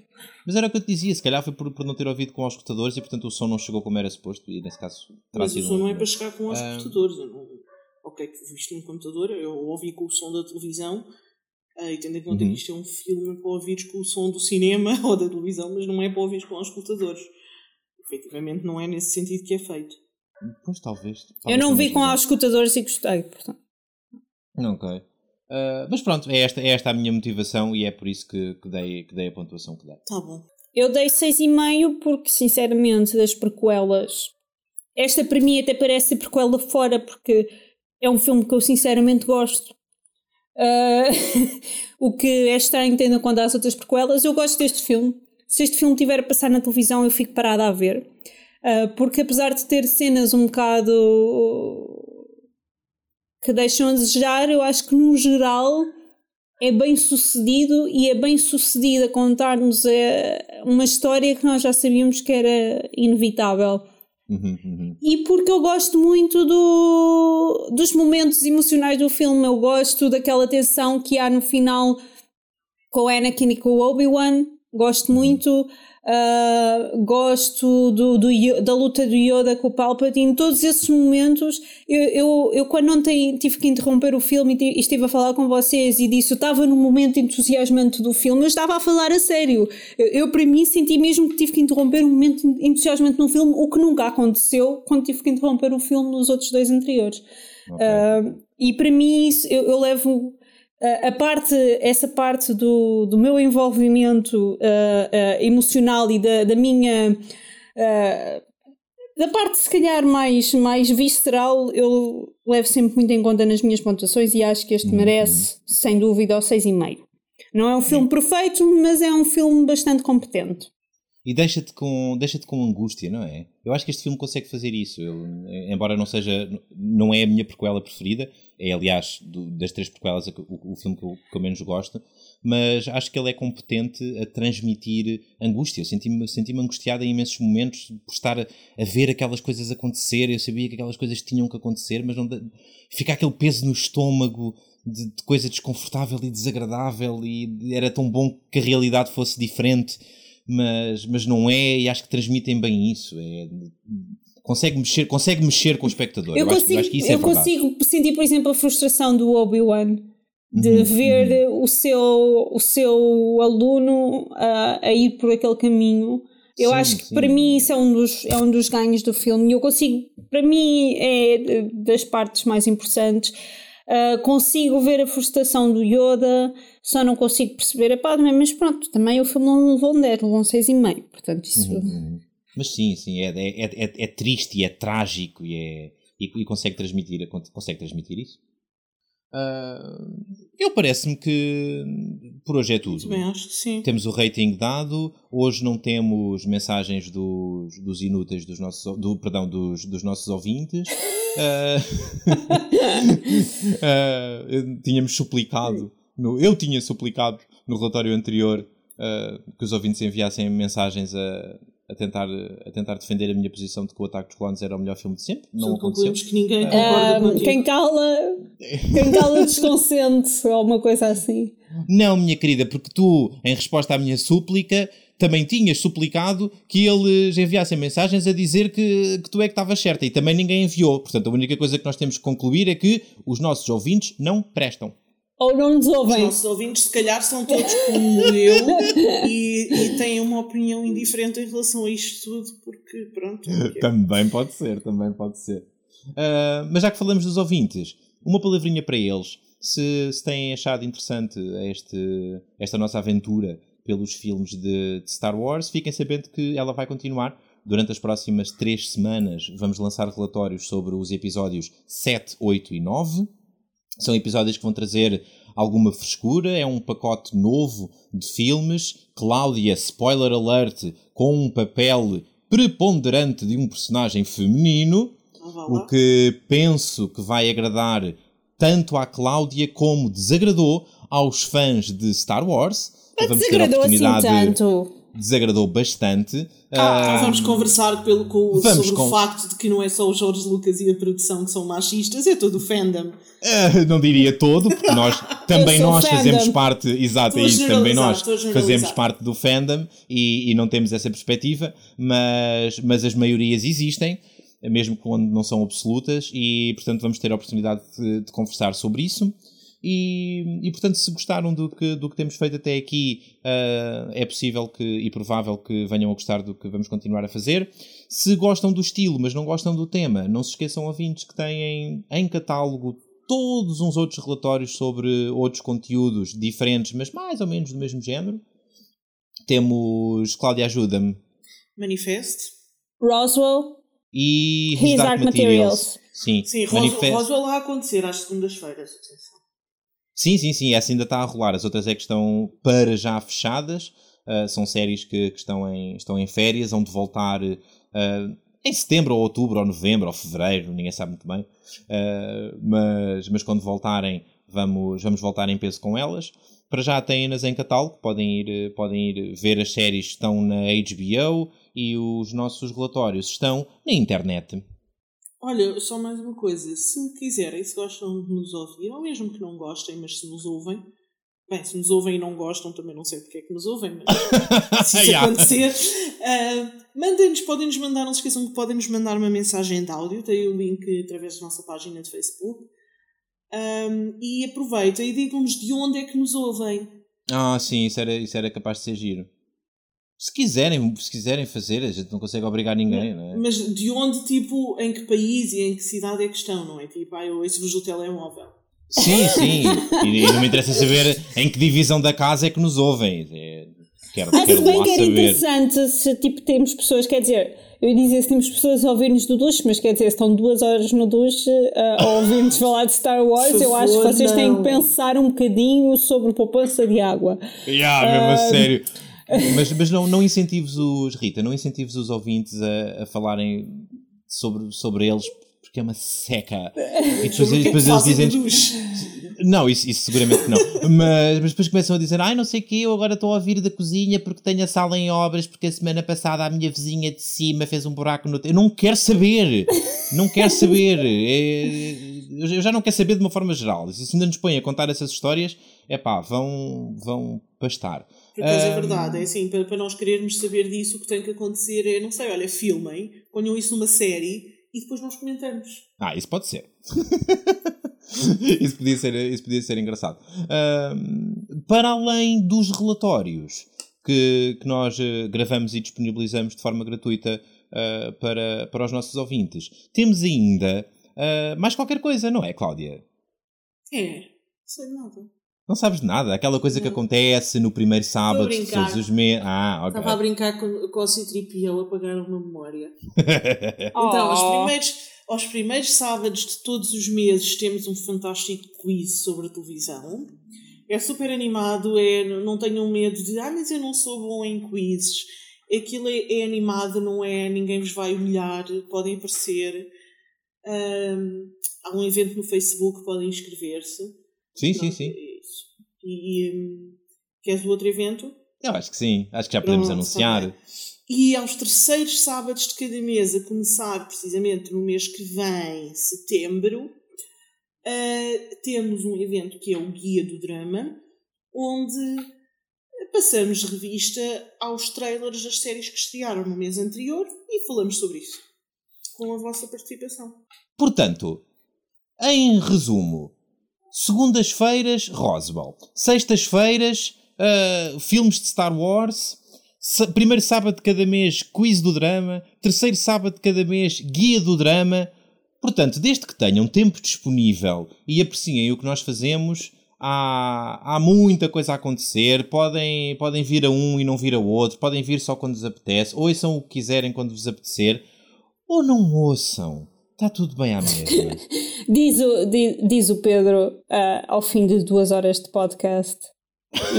Mas era o que eu te dizia, se calhar foi por, por não ter ouvido com os escutadores e portanto o som não chegou como era suposto e nesse caso Mas o som um... não é para chegar com os escutadores. Não ok, que visto no computador, eu ouvi com o som da televisão, uh, e tendo em conta uhum. que isto é um filme para ouvires com o som do cinema [laughs] ou da televisão, mas não é para ouvires com os escutadores. Efetivamente não é nesse sentido que é feito. Pois talvez. talvez eu não vi com os escutadores e gostei, portanto. Ok. Uh, mas pronto, é esta, é esta a minha motivação e é por isso que, que, dei, que dei a pontuação que dei. Tá bom. Eu dei 6,5 porque, sinceramente, das prequelas. Esta para mim até parece prequela fora porque é um filme que eu sinceramente gosto. Uh, [laughs] o que é estranho tendo em conta as outras prequelas. Eu gosto deste filme. Se este filme tiver a passar na televisão, eu fico parada a ver. Uh, porque apesar de ter cenas um bocado que deixam a desejar, eu acho que no geral é bem sucedido e é bem sucedido a contar-nos eh, uma história que nós já sabíamos que era inevitável. Uhum, uhum. E porque eu gosto muito do, dos momentos emocionais do filme, eu gosto daquela tensão que há no final com o Anakin e com o Obi-Wan, gosto muito. Uh, gosto do, do, da luta do Yoda com o Palpatine, todos esses momentos. Eu, eu, eu quando ontem tive que interromper o filme e estive a falar com vocês e disse, eu estava num momento entusiasmante do filme, eu estava a falar a sério. Eu, eu, para mim, senti mesmo que tive que interromper um momento entusiasmante no filme, o que nunca aconteceu quando tive que interromper o filme nos outros dois anteriores. Okay. Uh, e para mim, isso, eu, eu levo a parte, essa parte do, do meu envolvimento uh, uh, emocional e da, da minha. Uh, da parte, se calhar, mais, mais visceral, eu levo sempre muito em conta nas minhas pontuações e acho que este uhum. merece, sem dúvida, o 6,5. Não é um filme perfeito, mas é um filme bastante competente. E deixa-te com, deixa com angústia, não é? Eu acho que este filme consegue fazer isso. Eu, embora não seja. Não é a minha prequela preferida, é aliás do, das três prequelas o, o filme que eu, que eu, menos gosto, mas acho que ele é competente a transmitir angústia. Senti-me senti angustiado em imensos momentos por estar a, a, ver aquelas coisas acontecer. Eu sabia que aquelas coisas tinham que acontecer, mas não fica aquele peso no estômago de, de coisa desconfortável e desagradável. E era tão bom que a realidade fosse diferente mas, mas não é, e acho que transmitem bem isso. É, consegue, mexer, consegue mexer com o espectador. Eu, eu consigo, acho, eu acho que isso eu é consigo sentir, por exemplo, a frustração do Obi-Wan de uhum, ver uhum. o, seu, o seu aluno a, a ir por aquele caminho Eu Sim, acho que sim. para mim isso é um, dos, é um dos ganhos do filme e eu consigo, para mim é das partes mais importantes. Ah, consigo ver a frustração do Yoda, só não consigo perceber a Padme, mas pronto, também o filme não levou um 10, levou um 6,5. Portanto, isso. Uhum. Mas sim, sim, é, é, é, é triste e é trágico e, é, e, e consegue, transmitir, consegue transmitir isso. Ah, eu parece-me que por hoje é tudo. Também acho que sim. Temos o rating dado, hoje não temos mensagens dos, dos inúteis dos nossos, do, perdão, dos, dos nossos ouvintes. Ah, [laughs] ah, eu- tínhamos suplicado, no, eu tinha suplicado no relatório anterior ah, que os ouvintes enviassem mensagens a, a, tentar, a tentar defender a minha posição de que o Ataque dos Clones era o melhor filme de sempre. Não Só aconteceu. que ninguém Ah, concorda contigo. quem cala, quem cala desconsente, ou uma coisa assim. Não, minha querida, porque tu, em resposta à minha súplica, também tinhas suplicado que eles enviassem mensagens a dizer que, que tu é que estavas certa e também ninguém enviou. Portanto, a única coisa que nós temos que concluir é que os nossos ouvintes não prestam. Ou não nos Os ouvem. nossos ouvintes, se calhar, são todos como eu [laughs] e, e têm uma opinião indiferente em relação a isto tudo, porque, pronto. [laughs] é. Também pode ser, também pode ser. Ah, mas já que falamos dos ouvintes, uma palavrinha para eles. Se, se têm achado interessante este, esta nossa aventura pelos filmes de, de Star Wars, fiquem sabendo que ela vai continuar. Durante as próximas três semanas vamos lançar relatórios sobre os episódios 7, 8 e 9. São episódios que vão trazer alguma frescura, é um pacote novo de filmes. Cláudia, spoiler alert, com um papel preponderante de um personagem feminino, o que penso que vai agradar tanto à Cláudia como desagradou aos fãs de Star Wars. Vamos ter a Desagradou assim oportunidade- tanto. Desagradou bastante. Então Ah, vamos conversar pelo, com- Vamos sobre con- o facto de que não é só o Jorge Lucas e a produção que são machistas, é todo o fandom. Ah, não diria todo, porque nós [laughs] também nós fandom. fazemos parte, exato, é isso, também nós fazemos parte do fandom e, e não temos essa perspectiva, mas, mas as maiorias existem, mesmo quando não são absolutas, e portanto vamos ter a oportunidade de, de conversar sobre isso. E, e portanto, se gostaram do que, do que temos feito até aqui, ah, é possível que, e provável que venham a gostar do que vamos continuar a fazer. Se gostam do estilo, mas não gostam do tema, não se esqueçam, ouvintes, que têm em catálogo todos uns outros relatórios sobre outros conteúdos diferentes, mas mais ou menos do mesmo género. Temos Cláudia Ajuda-me Manifeste. Roswell, e His Dark Materials. Sim, Sim, Manifest- Roswell, Roswell a acontecer às segundas-feiras. Sim, sim, sim, essa ainda está a rolar. As outras é que estão para já fechadas. Uh, são séries que, que estão, em, estão em férias, vão de voltar uh, em setembro, ou outubro, ou novembro, ou fevereiro, ninguém sabe muito bem. Uh, mas, mas quando voltarem, vamos, vamos voltar em peso com elas. Para já têm-nas em catálogo, podem ir, podem ir ver as séries que estão na HBO e os nossos relatórios estão na internet. Olha, só mais uma coisa. Se quiserem, se gostam de nos ouvir, ou mesmo que não gostem, mas se nos ouvem, bem, se nos ouvem e não gostam, também não sei porque é que nos ouvem, mas [laughs] se isso acontecer, ah, mandem-nos, podem-nos mandar, não se esqueçam que podem-nos mandar uma mensagem de áudio, tem o link através da nossa página de Facebook. Ahm, e aproveitem e digam-nos de onde é que nos ouvem. Ah, sim, isso era, isso era capaz de ser giro. Se quiserem, se quiserem fazer, a gente não consegue obrigar ninguém, não é? Mas de onde, tipo, em que país e em que cidade é que estão, não é? Tipo, ah, eu ouço-vos do telemóvel. Sim, sim. [laughs] E, e não me interessa saber em que divisão da casa é que nos ouvem. É, quero, Ah, se quero bem lá que era saber. interessante se tipo temos pessoas, quer dizer, eu ia dizer se temos pessoas a ouvir-nos do duche, mas quer dizer, se estão duas horas no duche uh, a [laughs] ouvir-nos falar de Star Wars, eu acho que vocês têm não. que pensar um bocadinho sobre poupança de água. Yeah, mesmo a sério. Mas, mas não, não incentives os, Rita, não incentives os ouvintes a, a falarem sobre, sobre eles porque é uma seca. E depois, que depois eles dizem. Não, isso, isso seguramente não. Mas, mas depois começam a dizer: Ai, não sei o que, eu agora estou a ouvir da cozinha porque tenho a sala em obras, porque a semana passada a minha vizinha de cima fez um buraco no. te-". Eu não quero saber! Não quero saber! É- eu já não quero saber de uma forma geral. Se ainda nos põem a contar essas histórias, é pá, vão, vão pastar. Por acaso é Ahm, verdade, é assim, para, para nós querermos saber disso, o que tem que acontecer é, não sei, olha, filmem, ponham isso numa série e depois nós comentamos. Ah, isso pode ser. [laughs] isso, podia ser isso podia ser engraçado. Para além dos relatórios, que, que nós uh, gravamos e disponibilizamos de forma gratuita uh, para, para os nossos ouvintes. Temos ainda uh, mais qualquer coisa, não é, Cláudia? É, sei nada. Não sabes nada? Aquela coisa que acontece no primeiro sábado de todos os meses. Ah, ok. Estava a brincar com, com o Citripião a apagar uma memória. [laughs] então, aos oh. primeiros, aos primeiros sábados de todos os meses temos um fantástico quiz sobre a televisão. É super animado, é, não tenham medo de ah, mas eu não sou bom em quizzes. Aquilo é, é animado, não é? Ninguém vos vai humilhar, podem aparecer. Um, há um evento no Facebook, podem inscrever-se. Sim, sim, sim. Isso. E, e queres o outro evento? Eu acho que sim, acho que já podemos Pronto, anunciar. E aos terceiros sábados de cada mês, a começar precisamente no mês que vem, setembro, uh, temos um evento que é o Guia do Drama, onde passamos revista aos trailers das séries que estrearam no mês anterior e falamos sobre isso, com a vossa participação. Portanto, em resumo, segundas-feiras, Roswell. Sextas-feiras, uh, filmes de Star Wars. Primeiro sábado de cada mês, quiz do drama. Terceiro sábado de cada mês, guia do drama. Portanto, desde que tenham tempo disponível e apreciem o que nós fazemos, há, há muita coisa a acontecer. Podem, podem vir a um e não vir a outro. Podem vir só quando vos apetece. Ouçam o que quiserem quando vos apetecer. Ou não ouçam. Está tudo bem à mesma. [laughs] diz, o, diz, diz o Pedro uh, ao fim de duas horas de podcast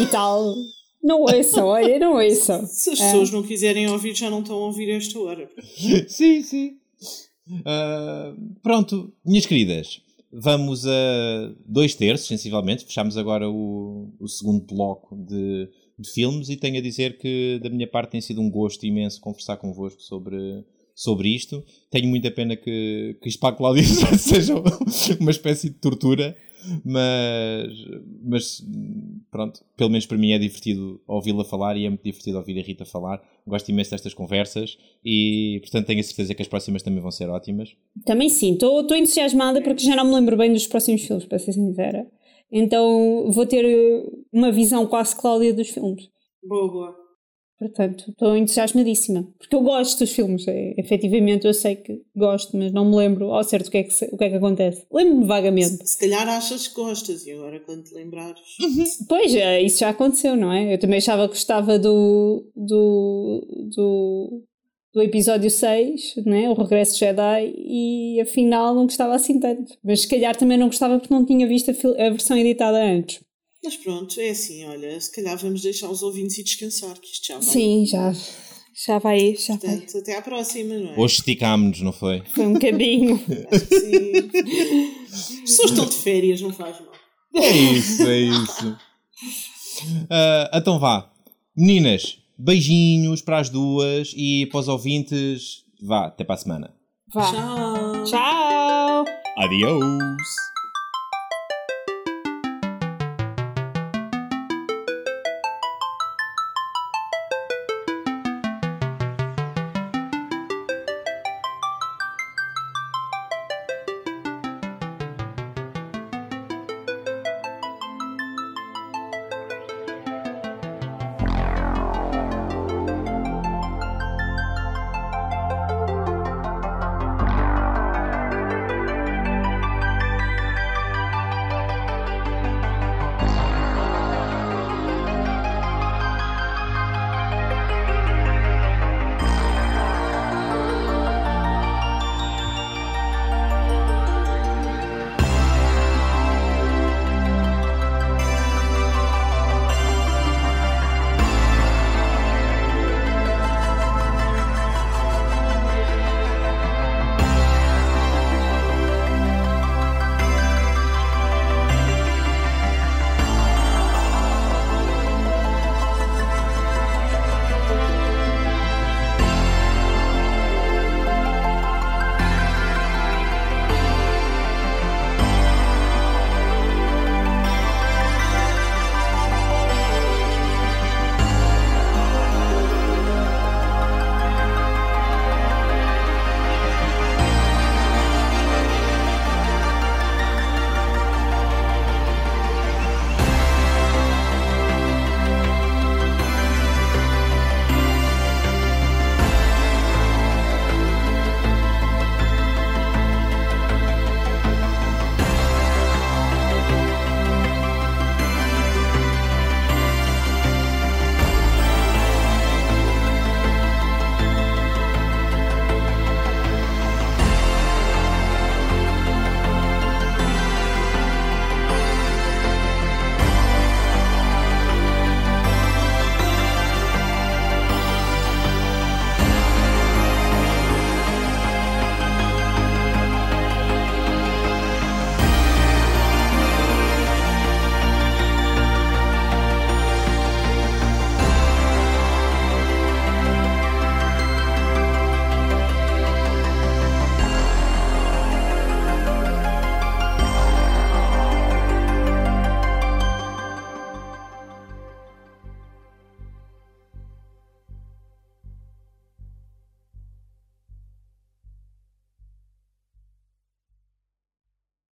e tal. Não ouçam, olha, não ouçam. Se as pessoas é. não quiserem ouvir, já não estão a ouvir esta hora. [laughs] sim, sim. Uh, pronto, minhas queridas, vamos a dois terços, sensivelmente. Fechamos agora o, o segundo bloco de, de filmes e tenho a dizer que, da minha parte, tem sido um gosto imenso conversar convosco sobre, sobre isto. Tenho muita pena que, que isto para a Cláudia [laughs] seja uma espécie de tortura, mas, mas pronto, pelo menos para mim é divertido ouvi-la falar e é muito divertido ouvir a Rita falar. Gosto imenso destas conversas e, portanto, tenho a certeza que as próximas também vão ser ótimas. Também sim, estou entusiasmada porque já não me lembro bem dos próximos filmes, para ser sincera. Então vou ter uma visão quase Cláudia dos filmes. Boa, boa. Portanto, estou entusiasmadíssima. Porque eu gosto dos filmes. É, efetivamente, eu sei que gosto, mas não me lembro ao certo o que é que, o que, é que acontece. Lembro-me vagamente. Se, se, calhar achas que gostas e agora quando te lembrares. Uhum. Pois, é, isso já aconteceu, não é? Eu também achava que gostava do. do. do, do episódio 6, né? o Regresso Jedi, e afinal não gostava assim tanto. Mas se calhar também não gostava porque não tinha visto a, a versão editada antes. Mas pronto, é assim, olha, se calhar vamos deixar os ouvintes e descansar, que isto já vai. Sim, já. Já vai, já Portanto, vai. Até à próxima, não é? Hoje esticámos-nos, não foi? Foi um bocadinho. [laughs] Acho que sim. As pessoas estão de férias, não faz mal. É isso, é isso. Uh, então vá. Meninas, beijinhos para as duas e para os ouvintes, vá, até para a semana. Vá. Tchau. Tchau. Adiós.